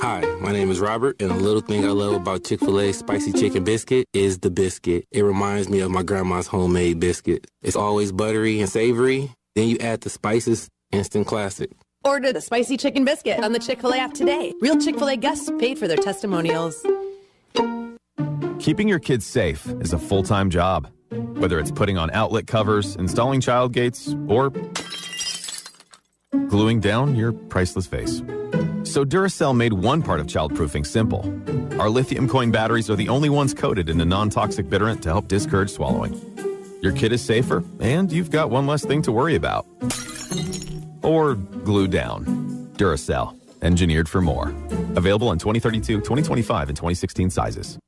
Hi, my name is Robert, and a little thing I love about Chick fil A spicy chicken biscuit is the biscuit. It reminds me of my grandma's homemade biscuit. It's always buttery and savory. Then you add the spices, instant classic. Order the spicy chicken biscuit on the Chick fil A app today. Real Chick fil A guests paid for their testimonials. Keeping your kids safe is a full time job. Whether it's putting on outlet covers, installing child gates, or gluing down your priceless face. So Duracell made one part of childproofing simple. Our lithium coin batteries are the only ones coated in a non toxic bitterant to help discourage swallowing. Your kid is safer, and you've got one less thing to worry about. Or glue down. Duracell, engineered for more. Available in 2032, 2025, and 2016 sizes.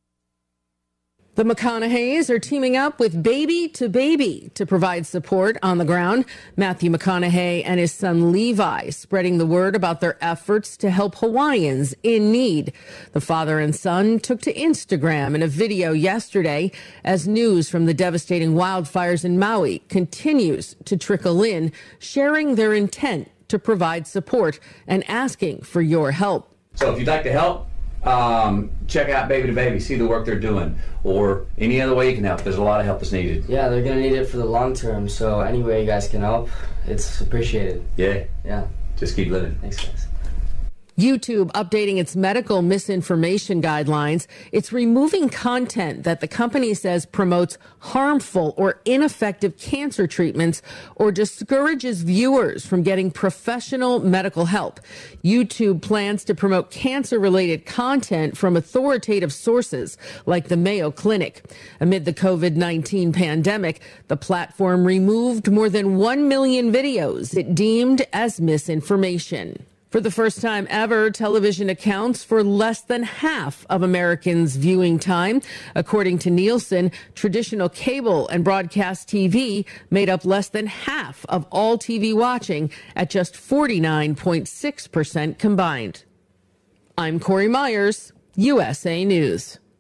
The McConaughey's are teaming up with Baby to Baby to provide support on the ground. Matthew McConaughey and his son Levi spreading the word about their efforts to help Hawaiians in need. The father and son took to Instagram in a video yesterday as news from the devastating wildfires in Maui continues to trickle in, sharing their intent to provide support and asking for your help. So if you'd like to help, um, check out Baby to Baby, see the work they're doing, or any other way you can help. There's a lot of help that's needed. Yeah, they're gonna need it for the long term. So any way you guys can help, it's appreciated. Yeah. Yeah. Just keep living. Thanks, guys. YouTube updating its medical misinformation guidelines. It's removing content that the company says promotes harmful or ineffective cancer treatments or discourages viewers from getting professional medical help. YouTube plans to promote cancer related content from authoritative sources like the Mayo Clinic. Amid the COVID-19 pandemic, the platform removed more than 1 million videos it deemed as misinformation. For the first time ever, television accounts for less than half of Americans' viewing time. According to Nielsen, traditional cable and broadcast TV made up less than half of all TV watching at just 49.6% combined. I'm Corey Myers, USA News.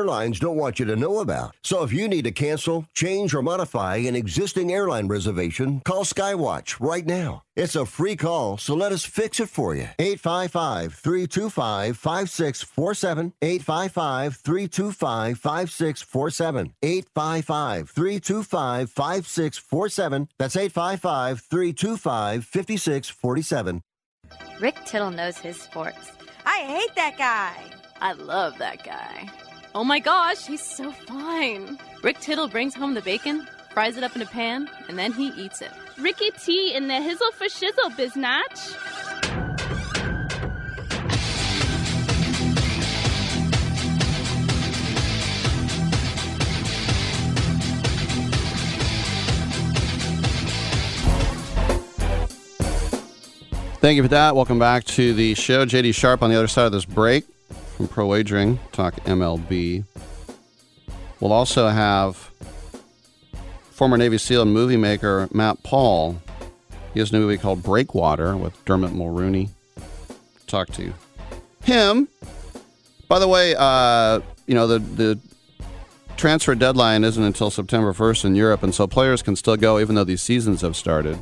airlines don't want you to know about. So if you need to cancel, change, or modify an existing airline reservation, call Skywatch right now. It's a free call, so let us fix it for you. 855 325 5647. 855 325 5647. 855 325 5647. That's 855 325 5647. Rick Tittle knows his sports. I hate that guy. I love that guy. Oh my gosh, he's so fine. Rick Tittle brings home the bacon, fries it up in a pan, and then he eats it. Ricky T in the hizzle for shizzle, biznatch. Thank you for that. Welcome back to the show. JD Sharp on the other side of this break from Pro Wagering, talk MLB. We'll also have former Navy SEAL and movie maker Matt Paul. He has a new movie called Breakwater with Dermot Mulroney. Talk to him. By the way, uh, you know the the transfer deadline isn't until September 1st in Europe, and so players can still go even though these seasons have started.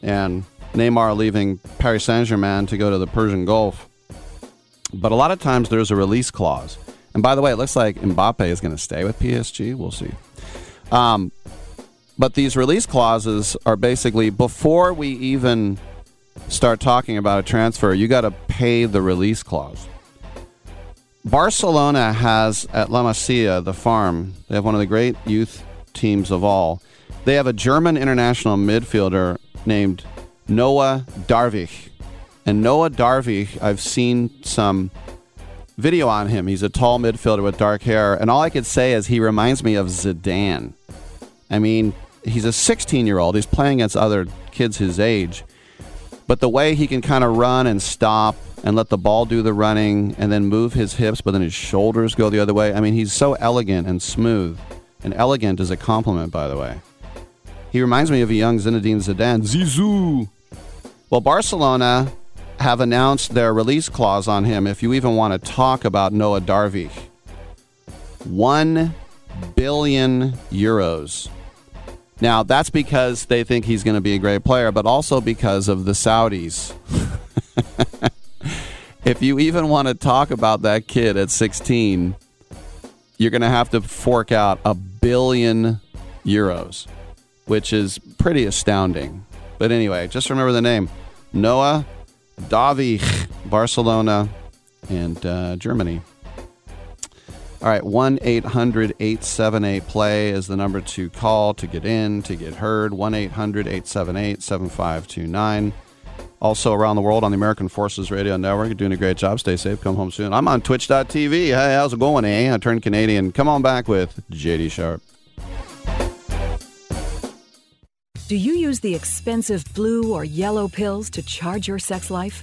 And Neymar leaving Paris Saint Germain to go to the Persian Gulf. But a lot of times there's a release clause. And by the way, it looks like Mbappe is going to stay with PSG. We'll see. Um, but these release clauses are basically before we even start talking about a transfer, you got to pay the release clause. Barcelona has at La Masia, the farm, they have one of the great youth teams of all. They have a German international midfielder named Noah Darvich. And Noah Darvich, I've seen some video on him. He's a tall midfielder with dark hair. And all I could say is he reminds me of Zidane. I mean, he's a 16 year old. He's playing against other kids his age. But the way he can kind of run and stop and let the ball do the running and then move his hips, but then his shoulders go the other way. I mean, he's so elegant and smooth. And elegant is a compliment, by the way. He reminds me of a young Zinedine Zidane. Zizou. Well, Barcelona have announced their release clause on him if you even want to talk about Noah Darvich. One billion euros. Now, that's because they think he's going to be a great player, but also because of the Saudis. if you even want to talk about that kid at 16, you're going to have to fork out a billion euros, which is pretty astounding. But anyway, just remember the name Noah Darvich, Barcelona, and uh, Germany. All right, 1 800 878 play is the number to call to get in, to get heard. 1 800 878 7529. Also around the world on the American Forces Radio Network. You're doing a great job. Stay safe. Come home soon. I'm on twitch.tv. Hey, how's it going, eh? I turned Canadian. Come on back with JD Sharp. Do you use the expensive blue or yellow pills to charge your sex life?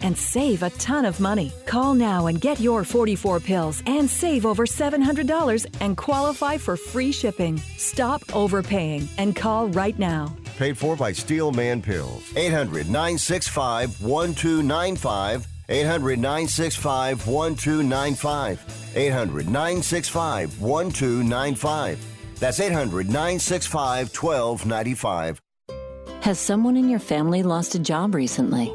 and save a ton of money. Call now and get your 44 pills and save over $700 and qualify for free shipping. Stop overpaying and call right now. Paid for by Steelman Pills. 800 965 1295. 800 965 1295. 800 965 1295. That's 800 965 1295. Has someone in your family lost a job recently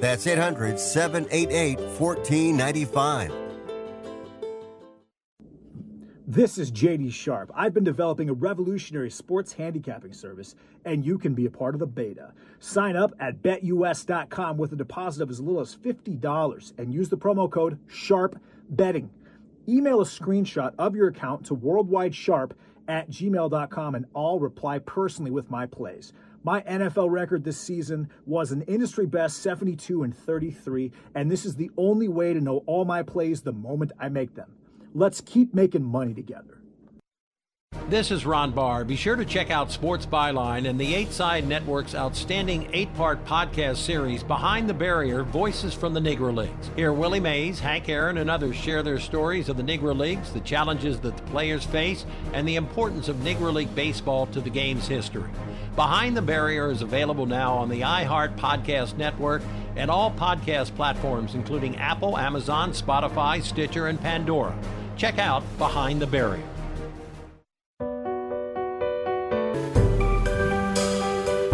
That's 800 788 1495. This is JD Sharp. I've been developing a revolutionary sports handicapping service, and you can be a part of the beta. Sign up at betus.com with a deposit of as little as $50 and use the promo code SHARPBetting. Email a screenshot of your account to worldwidesharp at gmail.com and I'll reply personally with my plays. My NFL record this season was an industry best 72 and 33, and this is the only way to know all my plays the moment I make them. Let's keep making money together. This is Ron Barr. Be sure to check out Sports Byline and the Eight Side Network's outstanding eight part podcast series, Behind the Barrier Voices from the Negro Leagues. Here, Willie Mays, Hank Aaron, and others share their stories of the Negro Leagues, the challenges that the players face, and the importance of Negro League baseball to the game's history. Behind the Barrier is available now on the iHeart Podcast Network and all podcast platforms, including Apple, Amazon, Spotify, Stitcher, and Pandora. Check out Behind the Barrier.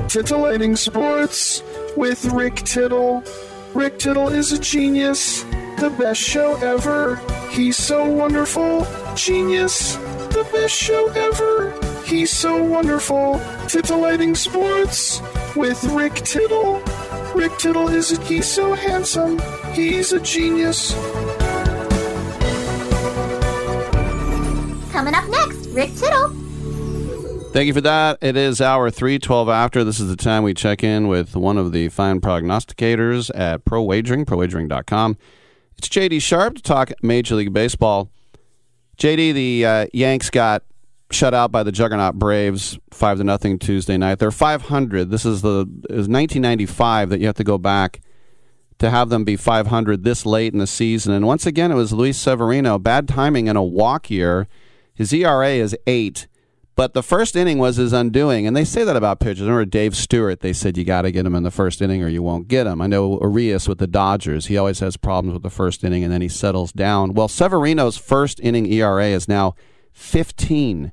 Titillating Sports with Rick Tittle. Rick Tittle is a genius, the best show ever. He's so wonderful, genius, the best show ever. He's so wonderful. Titillating Sports with Rick Tittle. Rick Tittle is a, he's so handsome. He's a genius. Coming up next, Rick Tittle. Thank you for that. It is hour 312 after. This is the time we check in with one of the fine prognosticators at Pro Wagering, prowagering.com. It's JD Sharp to talk Major League Baseball. JD, the uh, Yanks got shut out by the juggernaut Braves, 5 to nothing Tuesday night. They're 500. This is the was 1995 that you have to go back to have them be 500 this late in the season. And once again, it was Luis Severino. Bad timing in a walk year. His ERA is 8. But the first inning was his undoing, and they say that about pitchers. Remember Dave Stewart? They said you got to get him in the first inning or you won't get him. I know Urias with the Dodgers. He always has problems with the first inning, and then he settles down. Well, Severino's first inning ERA is now 15.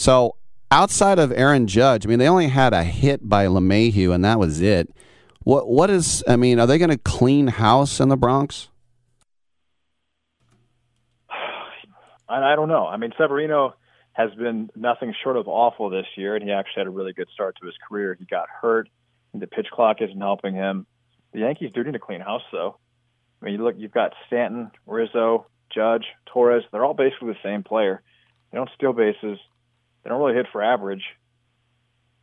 So outside of Aaron Judge, I mean, they only had a hit by LeMahieu, and that was it. What what is? I mean, are they going to clean house in the Bronx? I, don't know. I mean, Severino has been nothing short of awful this year, and he actually had a really good start to his career. He got hurt. The pitch clock isn't helping him. The Yankees do need to clean house, though. I mean, you look, you've got Stanton, Rizzo, Judge, Torres. They're all basically the same player. They don't steal bases. They don't really hit for average.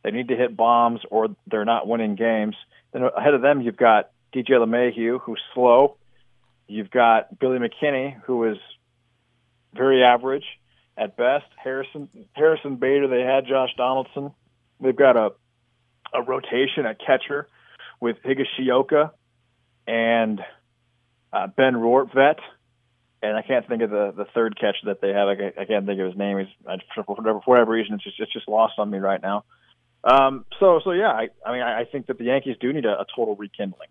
They need to hit bombs, or they're not winning games. Then ahead of them, you've got DJ LeMahieu, who's slow. You've got Billy McKinney, who is very average at best. Harrison Harrison Bader. They had Josh Donaldson. They've got a a rotation at catcher with Higashioka and uh, Ben Rortvedt. And I can't think of the, the third catcher that they have. I, I can't think of his name. He's for whatever, for whatever reason, it's just it's just lost on me right now. Um, so so yeah, I, I mean I, I think that the Yankees do need a, a total rekindling.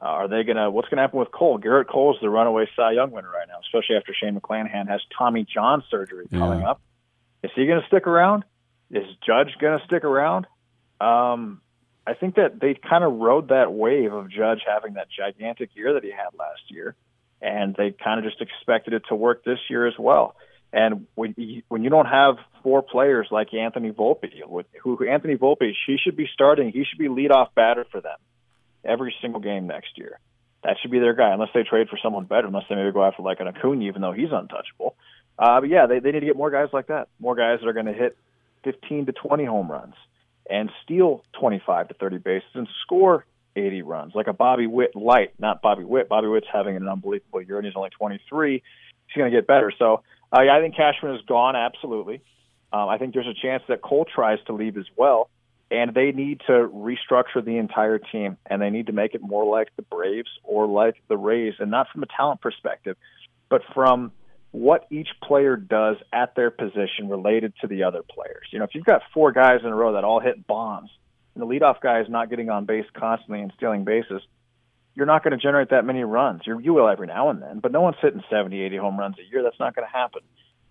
Uh, are they gonna? What's gonna happen with Cole? Gerrit Cole is the runaway Cy Young winner right now, especially after Shane McClanahan has Tommy John surgery coming Yeah. up. Is he gonna stick around? Is Judge gonna stick around? Um, I think that they kind of rode that wave of Judge having that gigantic year that he had last year, and they kind of just expected it to work this year as well. And when you, when you don't have four players like Anthony Volpe, who who Anthony Volpe, he should be starting. He should be leadoff batter for them every single game next year. That should be their guy, unless they trade for someone better. Unless they maybe go after like an Acuna, even though he's untouchable. Uh, but yeah, they they need to get more guys like that. More guys that are going to hit 15 to 20 home runs and steal 25 to 30 bases and score 80 runs, like a Bobby Witt light, not Bobby Witt. Bobby Witt's having an unbelievable year, and he's only 23. He's going to get better. So uh, yeah, I think Cashman is gone, absolutely. Um, I think there's a chance that Cole tries to leave as well, and they need to restructure the entire team, and they need to make it more like the Braves or like the Rays, and not from a talent perspective, but from what each player does at their position related to the other players. You know, if you've got four guys in a row that all hit bombs, and the leadoff guy is not getting on base constantly and stealing bases, you're not going to generate that many runs. You're, you will every now and then, but no one's hitting 70, 80 home runs a year. That's not going to happen.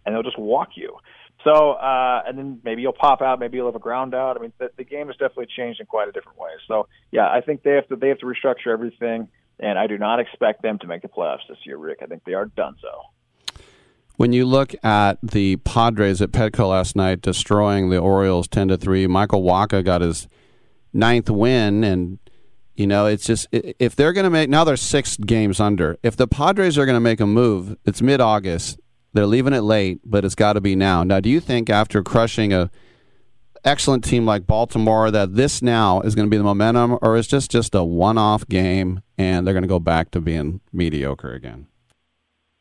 And they'll just walk you. So, uh, and then maybe you'll pop out, maybe you'll have a ground out. I mean, the, the game has definitely changed in quite a different way. So, yeah, I think they have to they have to restructure everything, and I do not expect them to make the playoffs this year, Rick. I think they are done so. When you look at the Padres at Petco last night destroying the Orioles 10 to 3, Michael Wacha got his ninth win and you know, it's just if they're going to make now they're 6 games under. If the Padres are going to make a move, it's mid-August. They're leaving it late, but it's got to be now. Now, do you think after crushing a excellent team like Baltimore that this now is going to be the momentum or is just just a one-off game and they're going to go back to being mediocre again?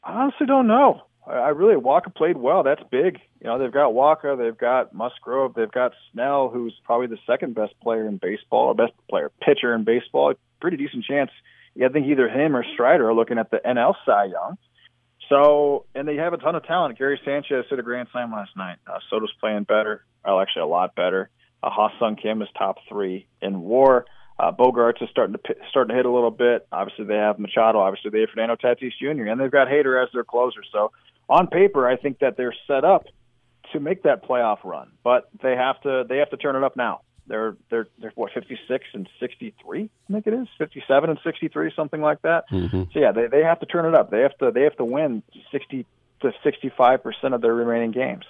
I honestly don't know. I, really Walker played well. That's big. You know, they've got Walker, they've got Musgrove, they've got Snell, who's probably the second best player in baseball, or best player pitcher in baseball. Pretty decent chance. Yeah, I think either him or Strider are looking at the NL Cy Young. So, and they have a ton of talent. Gary Sanchez hit a grand slam last night. Uh, Soto's playing better. Well, actually, a lot better. Uh, Ha-Sung Kim is top three in WAR. Uh, Bogaerts is starting to starting to hit a little bit. Obviously, they have Machado. Obviously, they have Fernando Tatis Jr. and they've got Hader as their closer. So, on paper, I think that they're set up to make that playoff run, but they have to they have to turn it up now. They're they're they're what 56 and 63, I think it is 57 and 63, something like that. Mm-hmm. So yeah, they they have to turn it up. They have to they have to win 60 to 65 percent of their remaining games,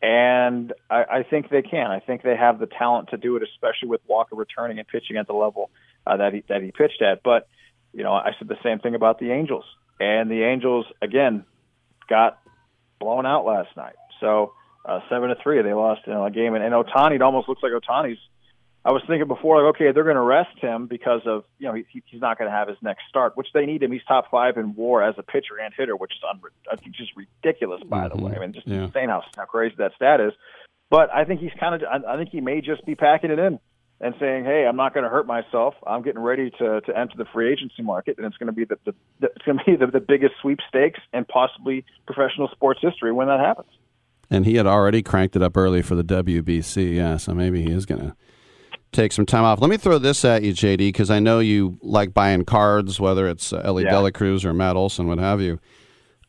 and I, I think they can. I think they have the talent to do it, especially with Walker returning and pitching at the level uh, that he that he pitched at. But you know, I said the same thing about the Angels, and the Angels again got blown out last night. So uh, seven to three, they lost you know, a game, and, and Ohtani it almost looks like Ohtani's. I was thinking before, like, okay, they're going to rest him because of you know he, he's not going to have his next start, which they need him. He's top five in WAR as a pitcher and hitter, which is unre- I think just ridiculous. By the way, I mean just Yeah. insane how how crazy that stat is. But I think he's kind of I, I think he may just be packing it in and saying, hey, I'm not going to hurt myself. I'm getting ready to to enter the free agency market, and it's going to be the, the, the it's going to be the, the biggest sweepstakes in possibly professional sports history when that happens. And he had already cranked it up early for the WBC, yeah. So maybe he is going to take some time off. Let me throw this at you, JD, because I know you like buying cards, whether it's uh, Elly Yeah. De La Cruz or Matt Olson, what have you.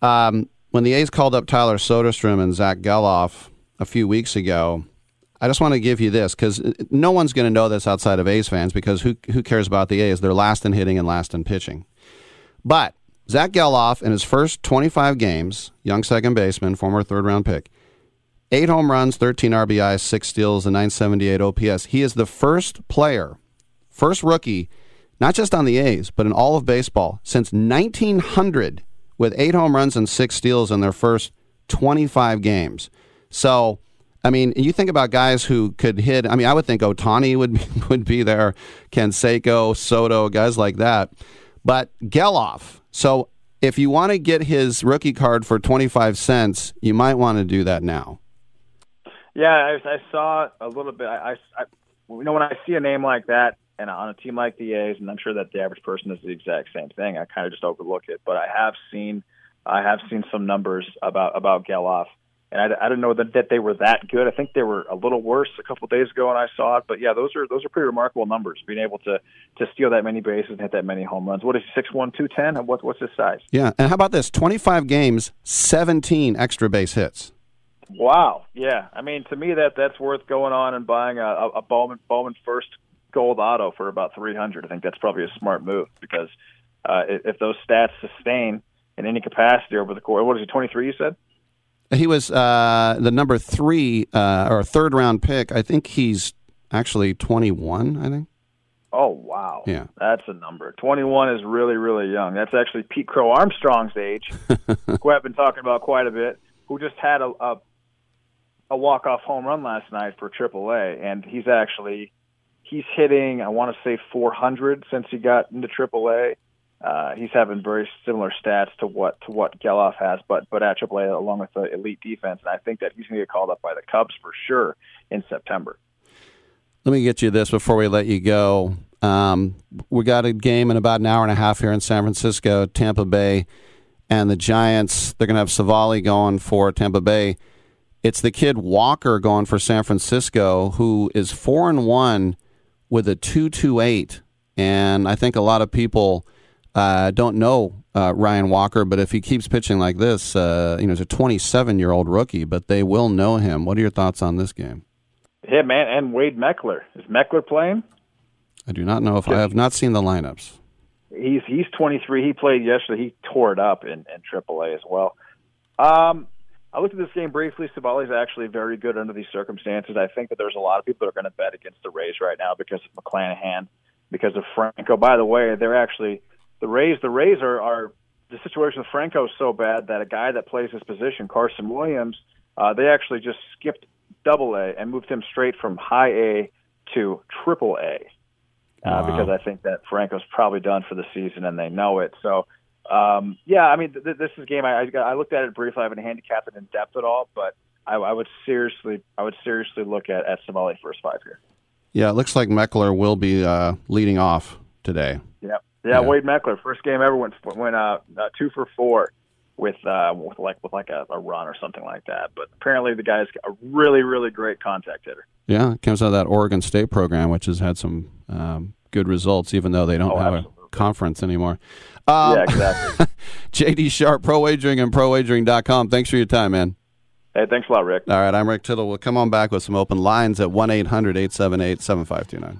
Um, when the A's called up Tyler Soderstrom and Zack Gelof a few weeks ago, I just want to give you this because uh, no one's going to know this outside of A's fans because who who cares about the A's? They're last in hitting and last in pitching. But Zack Gelof in his first 25 games, young second baseman, former third round pick, eight home runs, 13 RBIs, six steals, and 978 OPS. He is the first player, first rookie, not just on the A's, but in all of baseball since 1900 with eight home runs and six steals in their first 25 games. So, I mean, you think about guys who could hit. I mean, I would think Ohtani would be, would be there, Canseco, Soto, guys like that. But Gelof. So, if you want to get his rookie card for 25 cents, you might want to do that now. Yeah, I, I saw a little bit. I, I, you know, when I see a name like that and on a team like the A's, and I'm sure that the average person is the exact same thing, I kind of just overlook it. But I have seen, I have seen some numbers about about Gelof, and I, I didn't know that, that they were that good. I think they were a little worse a couple of days ago when I saw it. But yeah, those are those are pretty remarkable numbers. Being able to to steal that many bases and hit that many home runs. What is six one two ten? What what's his size? Yeah, and how about this? 25 games, 17 extra base hits. Wow. Yeah. I mean, to me, that that's worth going on and buying a, a Bowman Bowman first gold auto for about three hundred. I think that's probably a smart move because uh, if, those stats sustain in any capacity over the course, what is he? Twenty three? You said. He was uh, the number three uh, or third round pick. I think he's actually 21. I think. Oh wow! Yeah, that's a number. Twenty-one is really, really young. That's actually Pete Crow-Armstrong's age, who I've been talking about quite a bit. Who just had a, a a walk-off home run last night for AAA, and he's actually he's hitting I want to say 400 since he got into AAA. Uh, he's having very similar stats to what to what Gelof has, but but at AAA along with the elite defense, and I think that he's going to get called up by the Cubs for sure in September. Let me get you this before we let you go. Um, we got a game in about an hour and a half here in San Francisco, Tampa Bay, and the Giants. They're going to have Civale going for Tampa Bay. It's the kid Walker going for San Francisco, who is four and one with a two two eight, and I think a lot of people uh, don't know uh, Ryan Walker, but if he keeps pitching like this, uh, you know, he's a 27 year old rookie, but they will know him. What are your thoughts on this game? Yeah, man, and Wade Meckler is Meckler playing? I do not know if I have not seen the lineups. He's he's 23. He played yesterday. He tore it up in, in AAA as well. Um, I looked at this game briefly. Civale's actually very good under these circumstances. I think that there's a lot of people that are going to bet against the Rays right now because of McClanahan, because of Franco. By the way, they're actually the Rays. The Rays are, are the situation with Franco is so bad that a guy that plays his position, Carson Williams, uh, they actually just skipped Double A and moved him straight from High A to Triple A. Uh, Wow. Because I think that Franco's probably done for the season and they know it. So um, yeah, I mean, th- this is a game. I, I, I looked at it briefly. I haven't handicapped it in depth at all, but I, I would seriously, I would seriously look at at Civale first five here. Yeah, it looks like Meckler will be uh, leading off today. Yep. Yeah, Wade Meckler, first game ever went went uh, uh, two for four with uh, with like with like a, a run or something like that. But apparently, the guy's a really really great contact hitter. Yeah, comes out of that Oregon State program, which has had some um, good results, even though they don't Oh, have a conference anymore. Um, yeah, exactly. JD Sharp, Pro Wagering and ProWagering.com. Thanks for your time, man. hey, thanks a lot, Rick. All right, I'm Rick Tittle. We'll come on back with some open lines at 1 800 878 7529.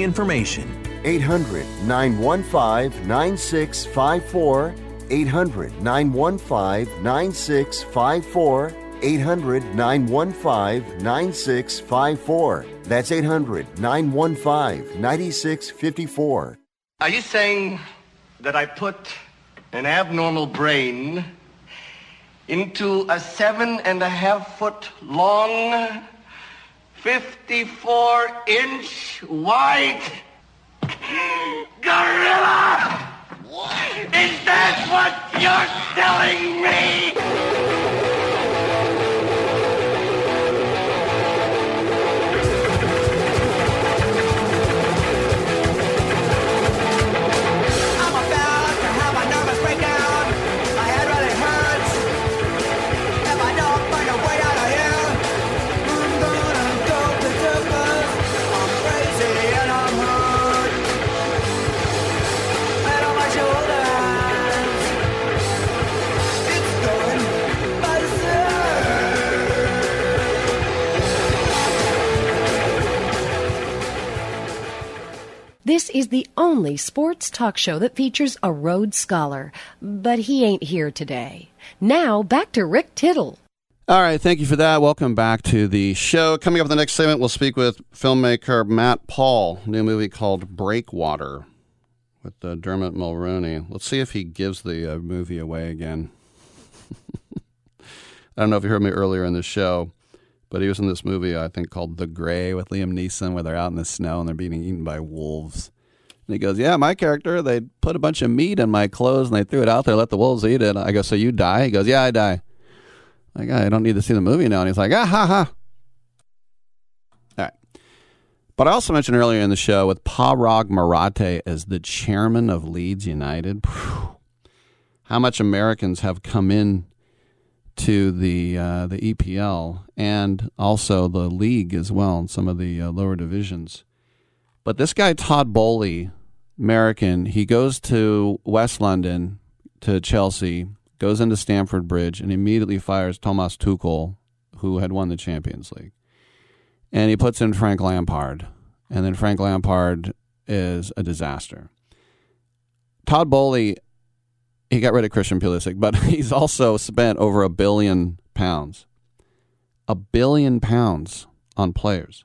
information. 800 915 9654. 800 915 9654. 800 915 9654. That's 800 915 9654. Are you saying that I put an abnormal brain into a seven and a half foot long, 54 inch wide gorilla? Is that what you're telling me? This is the only sports talk show that features a Rhodes Scholar, but he ain't here today. Now, back to Rick Tittle. All right, thank you for that. Welcome back to the show. Coming up in the next segment, we'll speak with filmmaker Matt Paul. New movie called Breakwater with uh, Dermot Mulroney. Let's see if he gives the uh, movie away again. I don't know if you heard me earlier in the show, but he was in this movie I think called The Grey with Liam Neeson, where they're out in the snow and they're being eaten by wolves. And he goes, "Yeah, my character, they put a bunch of meat in my clothes and they threw it out there, let the wolves eat it." I go, "So you die?" He goes, "Yeah, I die." Like, I don't need to see the movie now. And he's like, ah, ha, ha. All right. But I also mentioned earlier in the show with Parag Marathe as the chairman of Leeds United, how much Americans have come in to the uh, the EPL and also the league as well in some of the uh, lower divisions. But this guy Todd Boehly, American, he goes to West London to Chelsea, goes into Stamford Bridge, and immediately fires Thomas Tuchel, who had won the Champions League, and he puts in Frank Lampard, and then Frank Lampard is a disaster. Todd Boehly he got rid of Christian Pulisic, but he's also spent over a billion pounds, a billion pounds on players.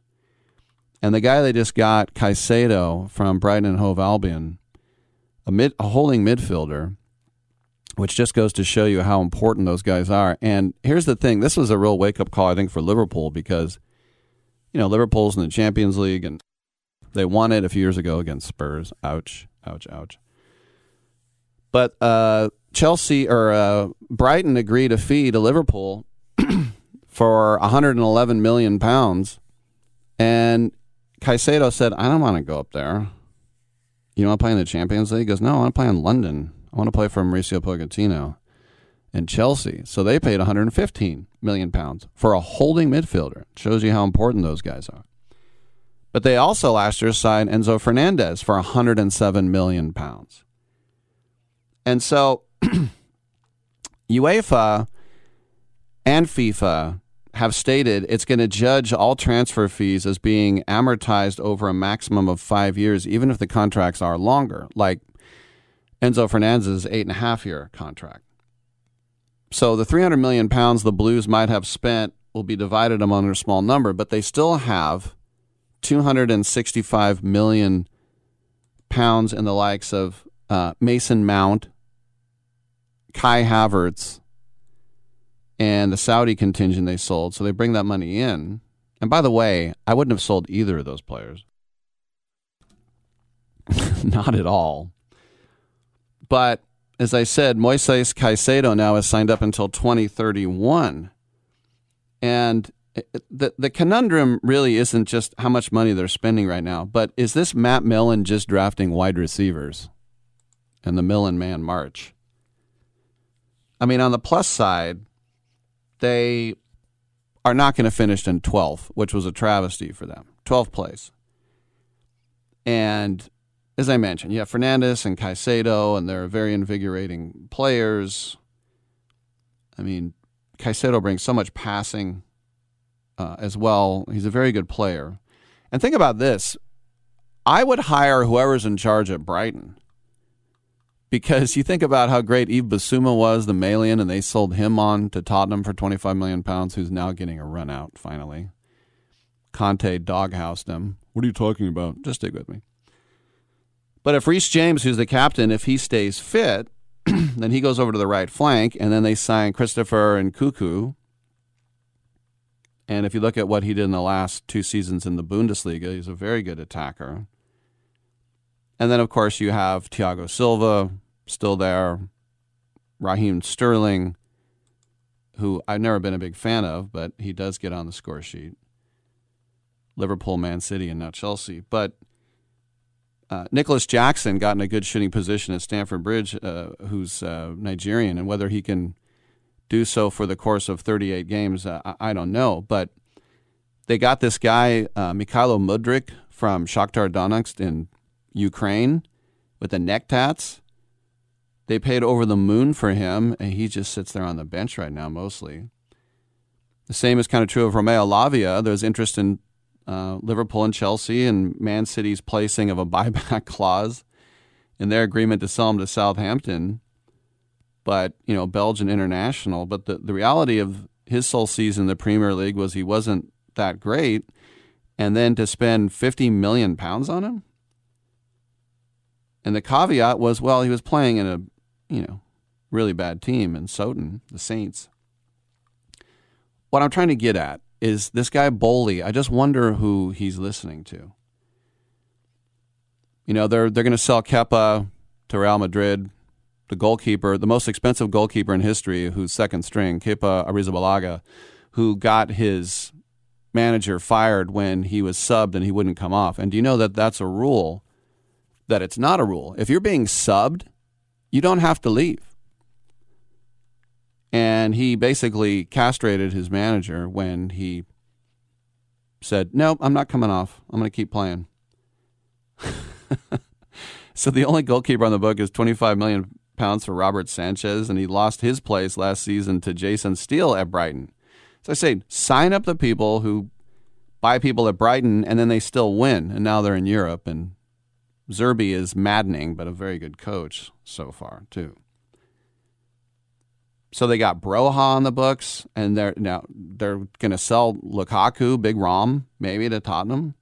And the guy they just got, Caicedo from Brighton and Hove Albion, a, mid, a holding midfielder, which just goes to show you how important those guys are. And here's the thing: this was a real wake up call, I think, for Liverpool because, you know, Liverpool's in the Champions League and they won it a few years ago against Spurs. Ouch, ouch, ouch. But uh, Chelsea or uh, Brighton agreed a fee to Liverpool for 111 million pounds, and Caicedo said, "I don't want to go up there. You want to play in the Champions League?" He goes, "No, I want to play in London. I want to play for Mauricio Pochettino and Chelsea." So they paid 115 million pounds for a holding midfielder. Shows you how important those guys are. But they also last year signed Enzo Fernandez for 107 million pounds. And so UEFA and FIFA have stated it's going to judge all transfer fees as being amortized over a maximum of five years, even if the contracts are longer, like Enzo Fernandez's eight and a half year contract. So the 300 million pounds the Blues might have spent will be divided among a small number, but they still have 265 million pounds in the likes of uh, Mason Mount, Kai Havertz, and the Saudi contingent they sold. So they bring that money in. And by the way, I wouldn't have sold either of those players. Not at all. But as I said, Moises Caicedo now is signed up until 2031. And the the conundrum really isn't just how much money they're spending right now, but is this Matt Millen just drafting wide receivers and the Millen man march? I mean, on the plus side, they are not going to finish in 12th, which was a travesty for them. 12th place. And as I mentioned, you have Fernandez and Caicedo, and they're very invigorating players. I mean, Caicedo brings so much passing uh, as well. He's a very good player. And think about this I would hire whoever's in charge at Brighton because you think about how great Yves Bissouma was, the Malian, and they sold him on to Tottenham for 25 million pounds, who's now getting a run out finally. Conte doghoused him. What are you talking about? Just stick with me. But if Reece James, who's the captain, if he stays fit, then he goes over to the right flank, and then they sign Christopher Nkunku. And if you look at what he did in the last two seasons in the Bundesliga, he's a very good attacker. And then, of course, you have Thiago Silva, still there. Raheem Sterling, who I've never been a big fan of, but he does get on the score sheet. Liverpool, Man City, and now Chelsea. But uh, Nicolas Jackson got in a good shooting position at Stamford Bridge, uh, who's uh, Nigerian, and whether he can do so for the course of 38 games, uh, I, I, don't know. But they got this guy, uh, Mykhailo Mudryk from Shakhtar Donetsk in Ukraine with the neck tats. They paid over the moon for him, and he just sits there on the bench right now, mostly. The same is kind of true of Romeo Lavia. There's interest in uh, Liverpool and Chelsea and Man City's placing of a buyback clause in their agreement to sell him to Southampton. But, you know, Belgian international. But the, the reality of his sole season in the Premier League was he wasn't that great. And then to spend 50 million pounds on him? And the caveat was, well, he was playing in a you know, really bad team in Soton, the Saints. What I'm trying to get at is this guy Boehly. I just wonder who he's listening to. You know, they're they're going to sell Kepa to Real Madrid, the goalkeeper, the most expensive goalkeeper in history, who's second string, Kepa Arrizabalaga, who got his manager fired when he was subbed and he wouldn't come off. And do you know that that's a rule? That it's not a rule. If you're being subbed you don't have to leave. And he basically castrated his manager when he said, No, I'm not coming off. I'm going to keep playing. so the only goalkeeper on the book is 25 million pounds for Robert Sanchez, and he lost his place last season to Jason Steele at Brighton. So I say, sign up the people who buy people at Brighton, and then they still win, and now they're in Europe, and Zerbi is maddening, but a very good coach so far too. So they got Broja on the books, and they're now they're going to sell Lukaku, Big Rom, maybe to Tottenham.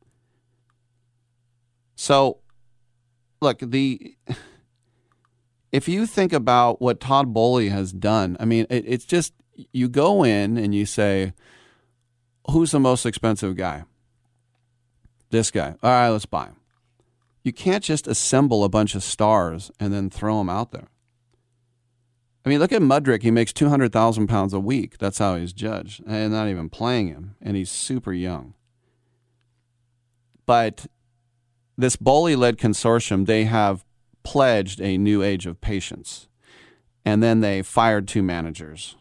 So, look the if you think about what Todd Boehly has done, I mean, it, it's just you go in and you say, "Who's the most expensive guy?" This guy. All right, let's buy him. You can't just assemble a bunch of stars and then throw them out there. I mean, look at Mudryk. He makes 200,000 pounds a week. That's how he's judged. And not even playing him. And he's super young. But this Boehly led consortium, they have pledged a new age of patience. And then they fired two managers.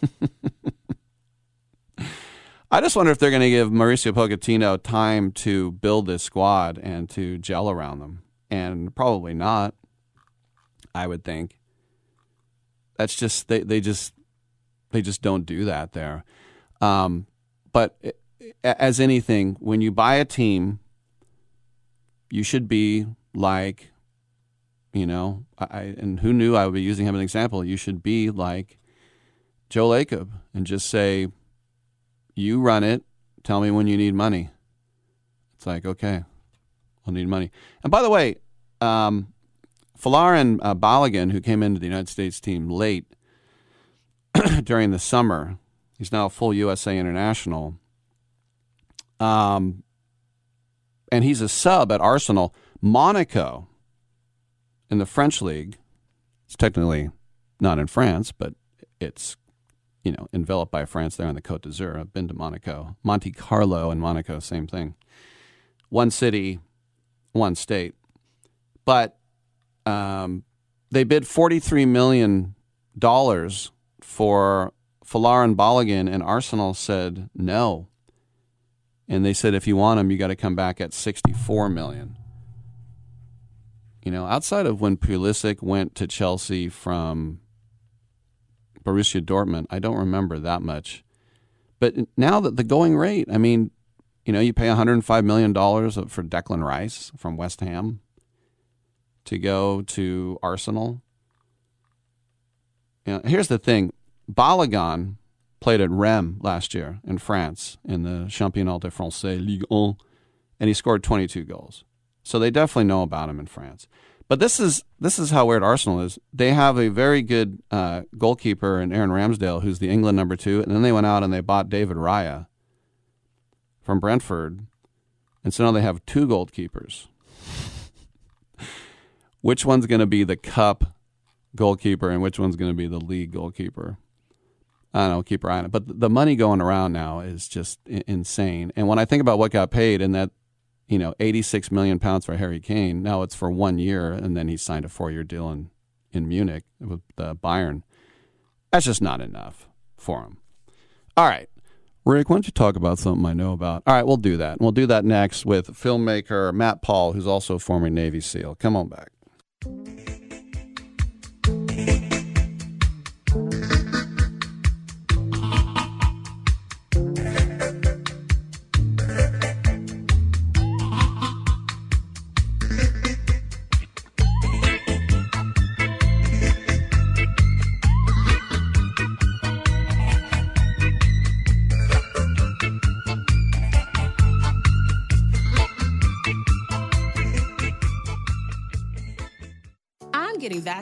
I just wonder if they're going to give Mauricio Pochettino time to build this squad and to gel around them. And probably not, I would think. That's just they, they just they just don't do that there. Um, but as anything, when you buy a team, you should be like, you know, I and who knew I would be using him as an example. You should be like Joe Lacob and just say, you run it. Tell me when you need money. It's like, okay, I'll need money. And by the way, um, Folarin uh, Balogun, who came into the United States team late during the summer, he's now a full USA international. Um, and he's a sub at Arsenal. Monaco in the French league, it's technically not in France, but it's you know, enveloped by France there on the Côte d'Azur. I've been to Monaco. Monte Carlo and Monaco, same thing. One city, one state. But um, they bid $43 million for Folarin Balogun, and Arsenal said no. And they said, if you want him, you got to come back at $64 million. You know, outside of when Pulisic went to Chelsea from Borussia Dortmund. I don't remember that much. But now that the going rate, I mean, you know, you pay $105 million for Declan Rice from West Ham to go to Arsenal. You know, here's the thing Balogun played at Reims last year in France in the Championnat de France Ligue 1, and he scored 22 goals. So they definitely know about him in France. But this is this is how weird Arsenal is. They have a very good uh, goalkeeper in Aaron Ramsdale, who's the England number two, and then they went out and they bought David Raya from Brentford, and so now they have two goalkeepers. which one's going to be the cup goalkeeper, and which one's going to be the league goalkeeper? I don't know. Keep your eye on it. But the money going around now is just insane. And when I think about what got paid, and that you know, 86 million pounds for Harry Kane. Now it's for one year, and then he signed a four-year deal in in Munich with uh, Bayern. That's just not enough for him. All right, Rick, why don't you talk about something I know about? All right, we'll do that. We'll do that next with filmmaker Matt Paul, who's also a former Navy SEAL. Come on back.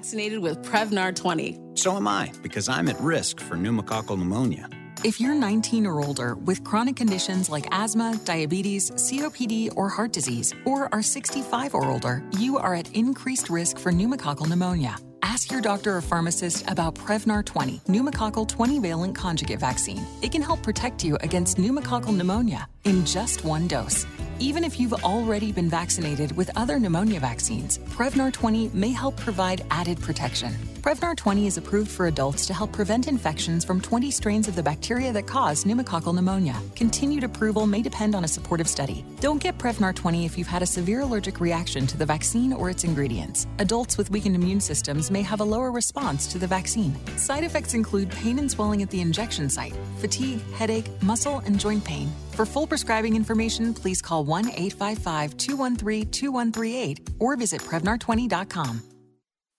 Vaccinated with Prevnar 20. So am I, because I'm at risk for pneumococcal pneumonia. If you're 19 or older with chronic conditions like asthma, diabetes, COPD, or heart disease, or are 65 or older, you are at increased risk for pneumococcal pneumonia. Ask your doctor or pharmacist about Prevnar 20, pneumococcal 20 valent conjugate vaccine. It can help protect you against pneumococcal pneumonia in just one dose. Even if you've already been vaccinated with other pneumonia vaccines, Prevnar 20 may help provide added protection. Prevnar 20 is approved for adults to help prevent infections from 20 strains of the bacteria that cause pneumococcal pneumonia. Continued approval may depend on a supportive study. Don't get Prevnar 20 if you've had a severe allergic reaction to the vaccine or its ingredients. Adults with weakened immune systems may have a lower response to the vaccine. Side effects include pain and swelling at the injection site, fatigue, headache, muscle, and joint pain. For full prescribing information, please call 1 855 213 2138 or visit Prevnar20.com.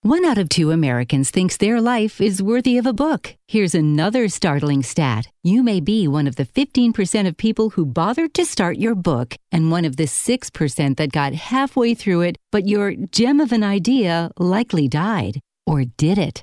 One out of two Americans thinks their life is worthy of a book. Here's another startling stat. You may be one of the 15% of people who bothered to start your book and one of the 6% that got halfway through it, but your gem of an idea likely died. Or did it?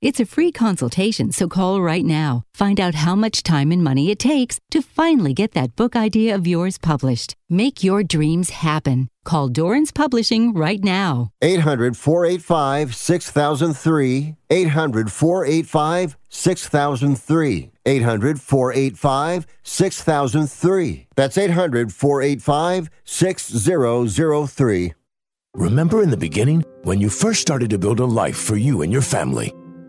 It's a free consultation, so call right now. Find out how much time and money it takes to finally get that book idea of yours published. Make your dreams happen. Call Dorrance Publishing right now. 800 485 6003. 800 485 6003. 800 485 6003. That's 800 485 6003. Remember in the beginning, when you first started to build a life for you and your family,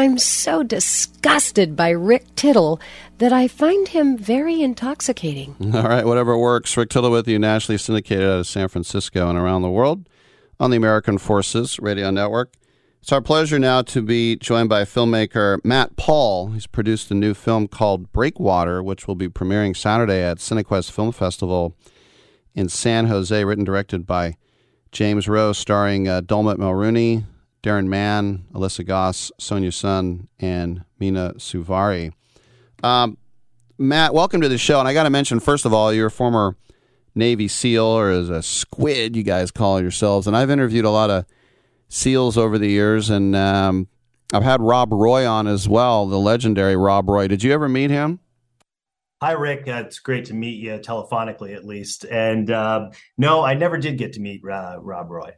I'm so disgusted by Rick Tittle that I find him very intoxicating. All right, whatever works. Rick Tittle with you, nationally syndicated out of San Francisco and around the world on the American Forces Radio Network. It's our pleasure now to be joined by filmmaker Matt Paul. He's produced a new film called Breakwater, which will be premiering Saturday at Cinequest Film Festival in San Jose, written and directed by James Rowe, starring uh, Dermot Mulroney, Darren Mann, Alyssa Goss, Sonia Sun, and Mena Suvari. Um, Matt, welcome to the show. And I got to mention, first of all, you're a former Navy SEAL, or as a squid, you guys call yourselves. And I've interviewed a lot of SEALs over the years, and um, I've had Rob Roy on as well, the legendary Rob Roy. Did you ever meet him? Hi, Rick. Uh, it's great to meet you telephonically, at least. And uh, no, I never did get to meet uh, Rob Roy.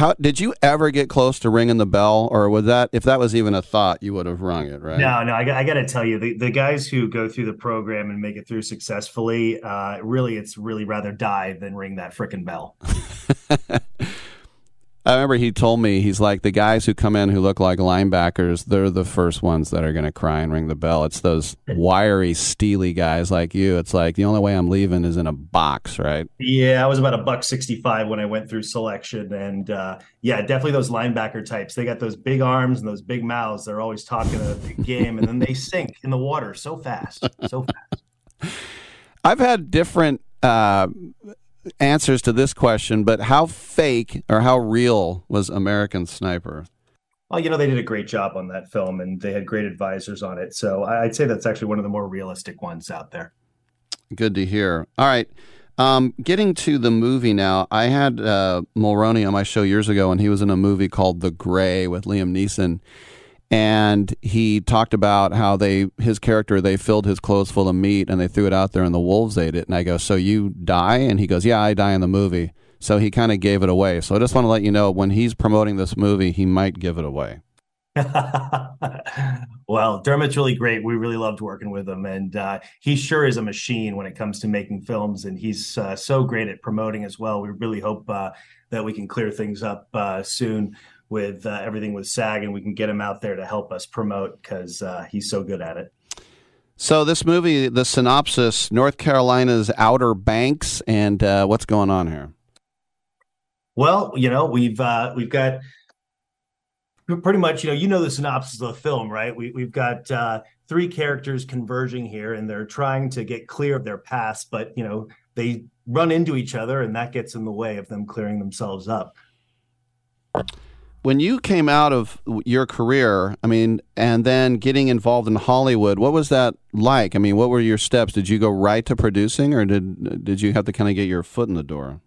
How did you ever get close to ringing the bell, or was that if that was even a thought, you would have rung it, right? No, no, I, got- I got to tell you, the, the guys who go through the program and make it through successfully, uh, really, it's really rather die than ring that frickin' bell. I remember he told me he's like the guys who come in who look like linebackers. They're the first ones that are going to cry and ring the bell. It's those wiry, steely guys like you. It's like the only way I'm leaving is in a box, right? Yeah, I was about a buck sixty-five when I went through selection, and uh, yeah, definitely those linebacker types. They got those big arms and those big mouths. They're always talking a big game, and then they sink in the water so fast, so fast. I've had different uh, answers to this question, but how fake or how real was American Sniper? Well, you know, they did a great job on that film, and they had great advisors on it. So I'd say that's actually one of the more realistic ones out there. Good to hear. All right. Um, getting to the movie now, I had uh, Mulroney on my show years ago, and he was in a movie called The Grey with Liam Neeson. And he talked about how they, his character, they filled his clothes full of meat and they threw it out there and the wolves ate it. And I go, So you die? And he goes, Yeah, I die in the movie. So he kind of gave it away. So I just want to let you know when he's promoting this movie, he might give it away. Well, Dermot's really great. We really loved working with him, and uh, he sure is a machine when it comes to making films. And he's uh, so great at promoting as well. We really hope uh, that we can clear things up uh, soon with uh, everything with SAG, and we can get him out there to help us promote because uh, he's so good at it. So this movie, the synopsis: North Carolina's Outer Banks, and uh, what's going on here? Well, you know, we've uh, we've got pretty much, you know, you know the synopsis of the film, right? We we've got uh, three characters converging here, and they're trying to get clear of their past, but you know, they run into each other, and that gets in the way of them clearing themselves up. When you came out of your career, I mean, and then getting involved in Hollywood, what was that like? I mean, what were your steps? Did you go right to producing, or did did you have to kind of get your foot in the door?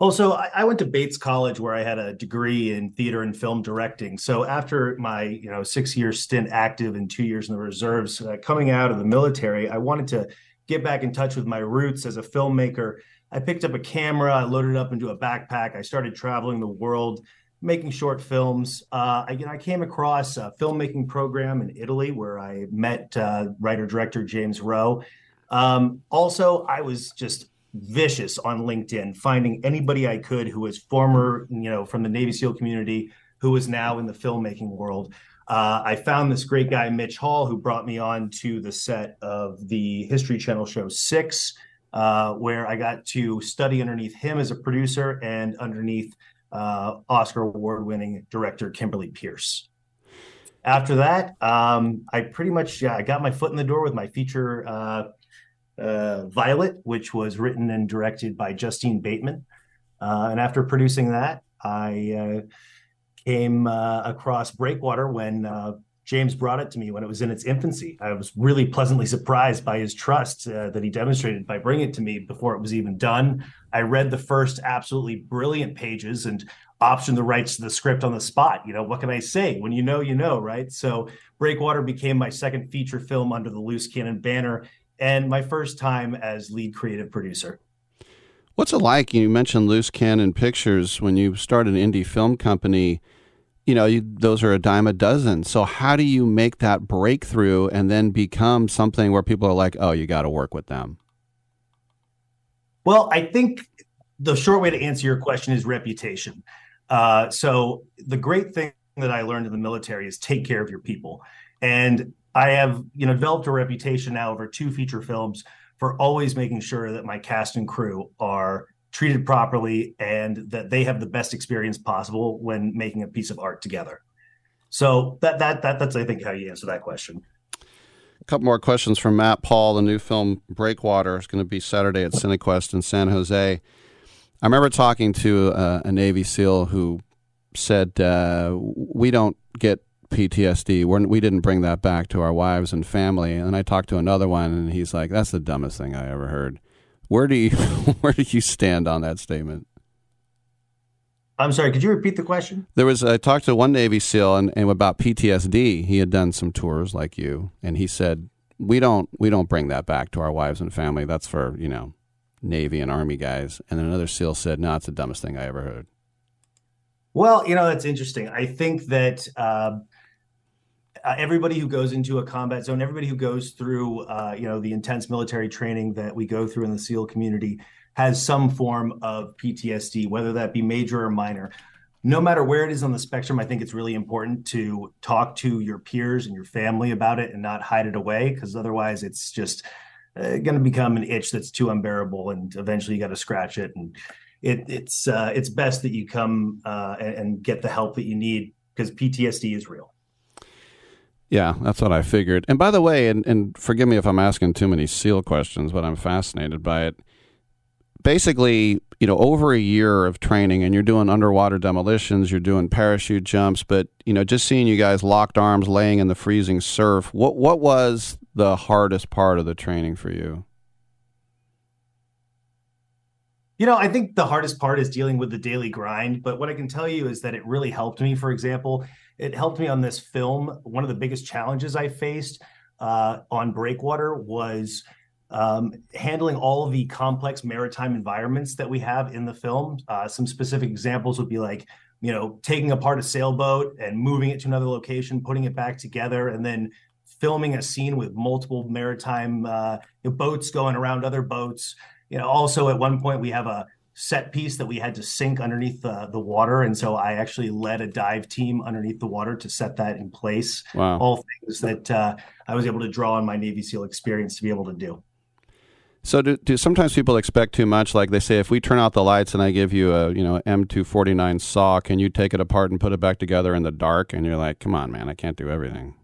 Also, I, I went to Bates College where I had a degree in theater and film directing. So after my, you know, six year stint active and two years in the reserves, uh, coming out of the military, I wanted to get back in touch with my roots as a filmmaker. I picked up a camera, I loaded it up into a backpack. I started traveling the world, making short films. Uh, I, I came across a filmmaking program in Italy where I met uh, writer director James Rowe. Um, also, I was just vicious on LinkedIn, finding anybody I could who was former, you know, from the Navy SEAL community, who was now in the filmmaking world. Uh, I found this great guy, Mitch Hall, who brought me on to the set of the History Channel show Six, uh, where I got to study underneath him as a producer and underneath uh, Oscar award winning director Kimberly Peirce. After that, um, I pretty much yeah, I got my foot in the door with my feature uh, uh, Violet, which was written and directed by Justine Bateman. Uh, and after producing that, I uh, came uh, across Breakwater when James brought it to me when it was in its infancy. I was really pleasantly surprised by his trust uh, that he demonstrated by bringing it to me before it was even done. I read the first absolutely brilliant pages and optioned the rights to the script on the spot. You know, what can I say? When you know, you know, right? So Breakwater became my second feature film under the Loose Cannon banner and my first time as lead creative producer. What's it like? You mentioned Loose Cannon Pictures when you start an indie film company. You know, you, those are a dime a dozen. So how do you make that breakthrough and then become something where people are like, "Oh, you got to work with them"? Well, I think the short way to answer your question is reputation. Uh, so the great thing that I learned in the military is take care of your people. And I have, you know, developed a reputation now over two feature films for always making sure that my cast and crew are treated properly and that they have the best experience possible when making a piece of art together. So that that that that's I think how you answer that question. A couple more questions from Matt Paul. The new film Breakwater is going to be Saturday at Cinequest in San Jose. I remember talking to a, a Navy SEAL who said, uh, "We don't get PTSD. We're, we didn't bring that back to our wives and family." And I talked to another one, and he's like, "That's the dumbest thing I ever heard." Where do you where do you stand on that statement? I'm sorry, could you repeat the question? There was I talked to one Navy SEAL and, and about PTSD. He had done some tours like you, and he said we don't we don't bring that back to our wives and family. That's for you know Navy and Army guys. And then another SEAL said, "No, it's the dumbest thing I ever heard." Well, you know that's interesting. I think that uh, uh, everybody who goes into a combat zone, everybody who goes through uh, you know the intense military training that we go through in the SEAL community has some form of PTSD, whether that be major or minor. No matter where it is on the spectrum, I think it's really important to talk to your peers and your family about it and not hide it away because otherwise it's just uh, going to become an itch that's too unbearable and eventually you got to scratch it and it, it's uh, it's best that you come uh, and, and get the help that you need because PTSD is real. Yeah, that's what I figured. And by the way, and, and forgive me if I'm asking too many SEAL questions, but I'm fascinated by it. Basically, you know, over a year of training, and you're doing underwater demolitions, you're doing parachute jumps, but you know, just seeing you guys locked arms, laying in the freezing surf. What what was the hardest part of the training for you? You know, I think the hardest part is dealing with the daily grind. But what I can tell you is that it really helped me. For example, it helped me on this film. One of the biggest challenges I faced uh, on Breakwater was um, handling all of the complex maritime environments that we have in the film. Uh, some specific examples would be like, you know, taking apart a sailboat and moving it to another location, putting it back together, and then filming a scene with multiple maritime uh, boats going around other boats. You know, also at one point we have a set piece that we had to sink underneath the, the water. And so I actually led a dive team underneath the water to set that in place. Wow. All things that uh, I was able to draw on my Navy SEAL experience to be able to do. So do, do sometimes people expect too much? Like they say, if we turn out the lights and I give you a you know M two forty nine saw, can you take it apart and put it back together in the dark? And you're like, come on, man, I can't do everything.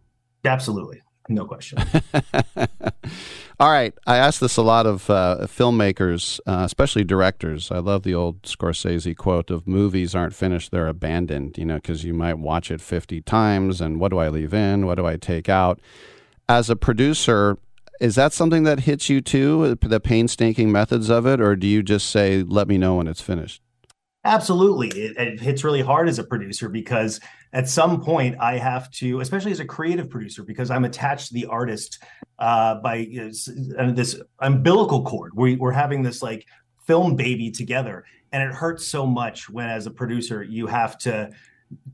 Absolutely. No question. All right, I ask this a lot of uh, filmmakers, uh, especially directors. I love the old Scorsese quote of "movies aren't finished; they're abandoned." You know, because you might watch it fifty times, and what do I leave in? What do I take out? As a producer, is that something that hits you too? The painstaking methods of it, or do you just say, "Let me know when it's finished"? Absolutely. It, it, hits really hard as a producer because at some point I have to, especially as a creative producer, because I'm attached to the artist uh, by you know, this umbilical cord. We, we're having this like film baby together. And it hurts so much when, as a producer, you have to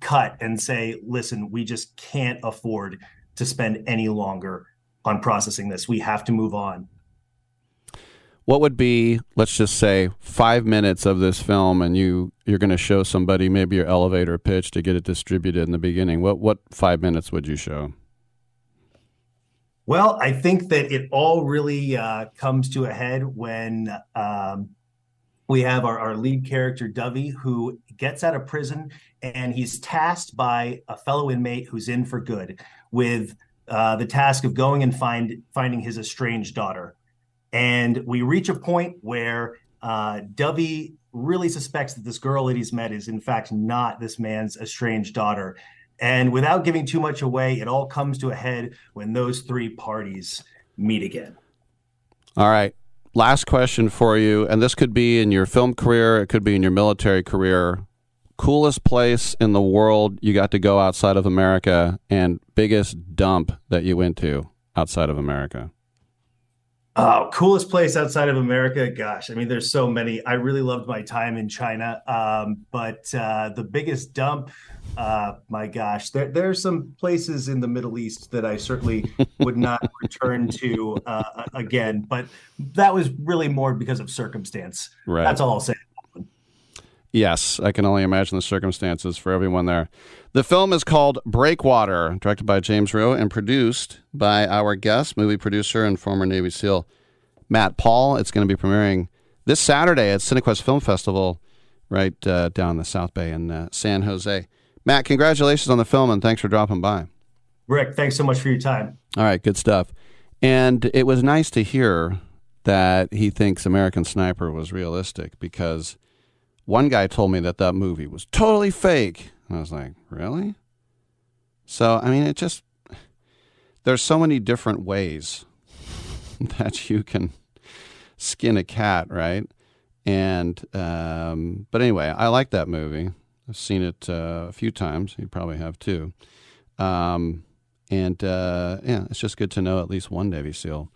cut and say, listen, we just can't afford to spend any longer on processing this. We have to move on what would be let's just say five minutes of this film and you you're going to show somebody maybe your elevator pitch to get it distributed in the beginning what what five minutes would you show? Well i think that it all really uh, comes to a head when um, we have our, our lead character dovey who gets out of prison and he's tasked by a fellow inmate who's in for good with uh, the task of going and find finding his estranged daughter and we reach a point where uh, Dovey really suspects that this girl that he's met is, in fact, not this man's estranged daughter. And without giving too much away, it all comes to a head when those three parties meet again. All right. Last question for you. And this could be in your film career, it could be in your military career. Coolest place in the world you got to go outside of America, and biggest dump that you went to outside of America? Oh, coolest place outside of America. Gosh, I mean, there's so many. I really loved my time in China. Um, but uh, the biggest dump, uh, my gosh, there, there are some places in the Middle East that I certainly would not return to uh, again. But that was really more because of circumstance. Right. That's all I'll say. Yes, I can only imagine the circumstances for everyone there. The film is called Breakwater, directed by James Rowe and produced by our guest, movie producer and former Navy SEAL Matt Paul. It's going to be premiering this Saturday at Cinequest Film Festival right uh, down the South Bay in uh, San Jose. Matt, congratulations on the film and thanks for dropping by. Rick, thanks so much for your time. All right, good stuff. And it was nice to hear that he thinks American Sniper was realistic because – one guy told me that that movie was totally fake. And I was like, really? So, I mean, it just, there's so many different ways that you can skin a cat, right? And, um, but anyway, I like that movie. I've seen it uh, a few times. You probably have too. Um, and uh, yeah, it's just good to know at least one Navy SEAL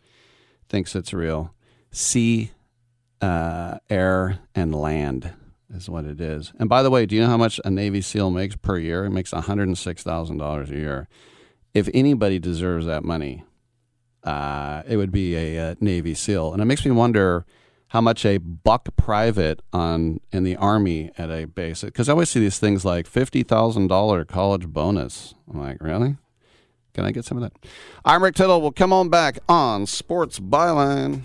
thinks it's real. Sea, uh, air, and land is what it is. And by the way, do you know how much a Navy SEAL makes per year? It makes $106,000 a year. If anybody deserves that money, uh, it would be a, a, Navy SEAL. And it makes me wonder how much a buck private on in the Army at a base, because I always see these things like $50,000 college bonus. I'm like, really? Can I get some of that? I'm Rick Tittle. We'll come on back on Sports Byline.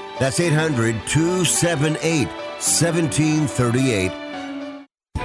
That's 800 278 1738.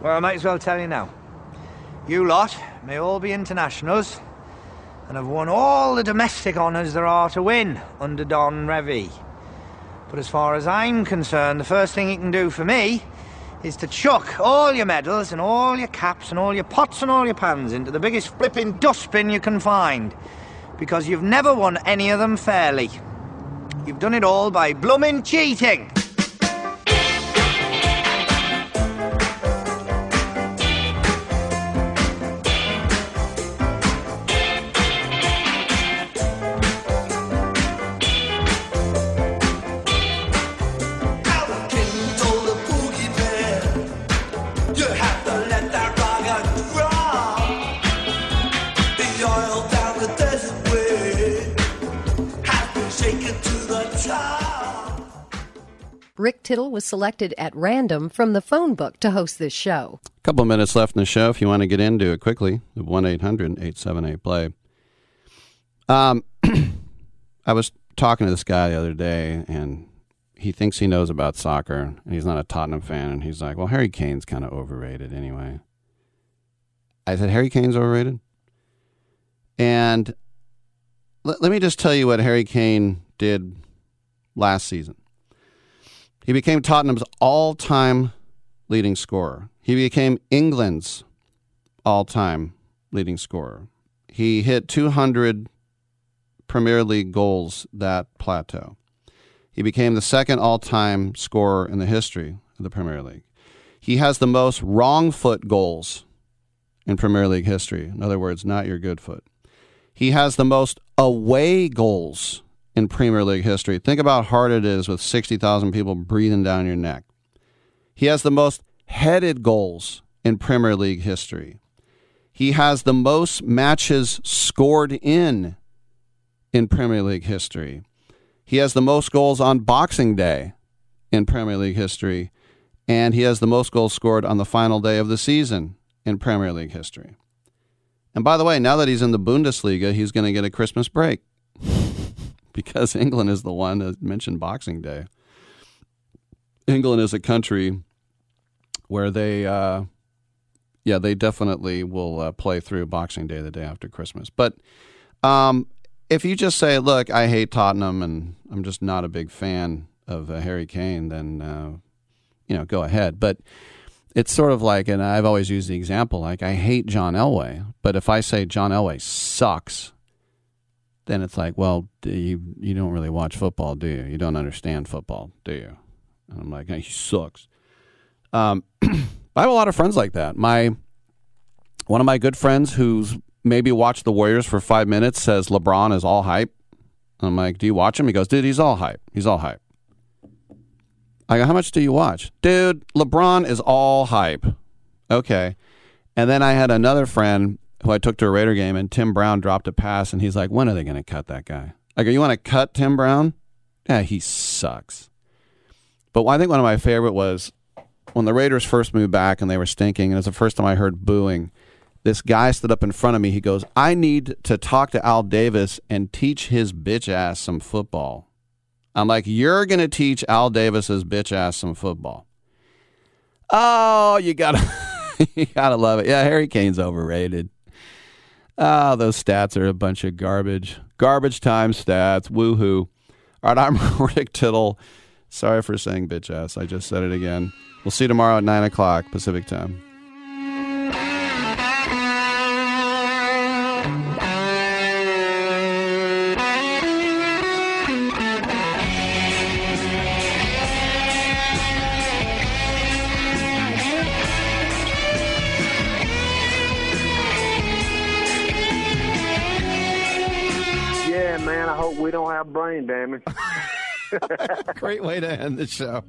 Well, I might as well tell you now. You lot may all be internationals and have won all the domestic honours there are to win under Don Revie. But as far as I'm concerned, the first thing you can do for me is to chuck all your medals and all your caps and all your pots and all your pans into the biggest flipping dustbin you can find. Because you've never won any of them fairly. You've done it all by bloomin' cheating. Rick Tittle was selected at random from the phone book to host this show. A couple minutes left in the show if you want to get into it quickly. 1 800 878 play. Um, I was talking to this guy the other day, and he thinks he knows about soccer, and he's not a Tottenham fan. And he's like, Well, Harry Kane's kind of overrated anyway. I said, Harry Kane's overrated? And let, let me just tell you what Harry Kane did last season. He became Tottenham's all time leading scorer. He became England's all time leading scorer. He hit 200 Premier League goals that plateau. He became the second all time scorer in the history of the Premier League. He has the most wrong foot goals in Premier League history. In other words, not your good foot. He has the most away goals in Premier League history. Think about how hard it is with 60,000 people breathing down your neck. He has the most headed goals in Premier League history. He has the most matches scored in in Premier League history. He has the most goals on Boxing Day in Premier League history. And he has the most goals scored on the final day of the season in Premier League history. And by the way, now that he's in the Bundesliga, he's going to get a Christmas break because England is the one that mentioned Boxing Day. England is a country where they, uh, yeah, they definitely will uh, play through Boxing Day the day after Christmas. But um, if you just say, "Look, I hate Tottenham and I'm just not a big fan of uh, Harry Kane," then uh, you know, go ahead. But it's sort of like, and I've always used the example, like I hate John Elway, but if I say John Elway sucks, then it's like, well, you you don't really watch football, do you? You don't understand football, do you? And I'm like, hey, he sucks. Um, I have a lot of friends like that. My one of my good friends who's maybe watched the Warriors for five minutes says LeBron is all hype. I'm like, do you watch him? He goes, dude, he's all hype. He's all hype. I go, how much do you watch? Dude, LeBron is all hype. Okay. And then I had another friend who I took to a Raider game, and Tim Brown dropped a pass, and he's like, when are they going to cut that guy? Go, you want to cut Tim Brown? Yeah, he sucks. But I think one of my favorite was when the Raiders first moved back and they were stinking, and it's the first time I heard booing. This guy stood up in front of me. He goes, I need to talk to Al Davis and teach his bitch ass some football. I'm like, you're going to teach Al Davis's bitch ass some football. Oh, you got to you got to love it. Yeah, Harry Kane's overrated. Oh, those stats are a bunch of garbage. Garbage time stats. Woohoo. All right, I'm Rick Tittle. Sorry for saying bitch ass. I just said it again. We'll see you tomorrow at 9 o'clock Pacific time. Have brain damage. Great way to end the show.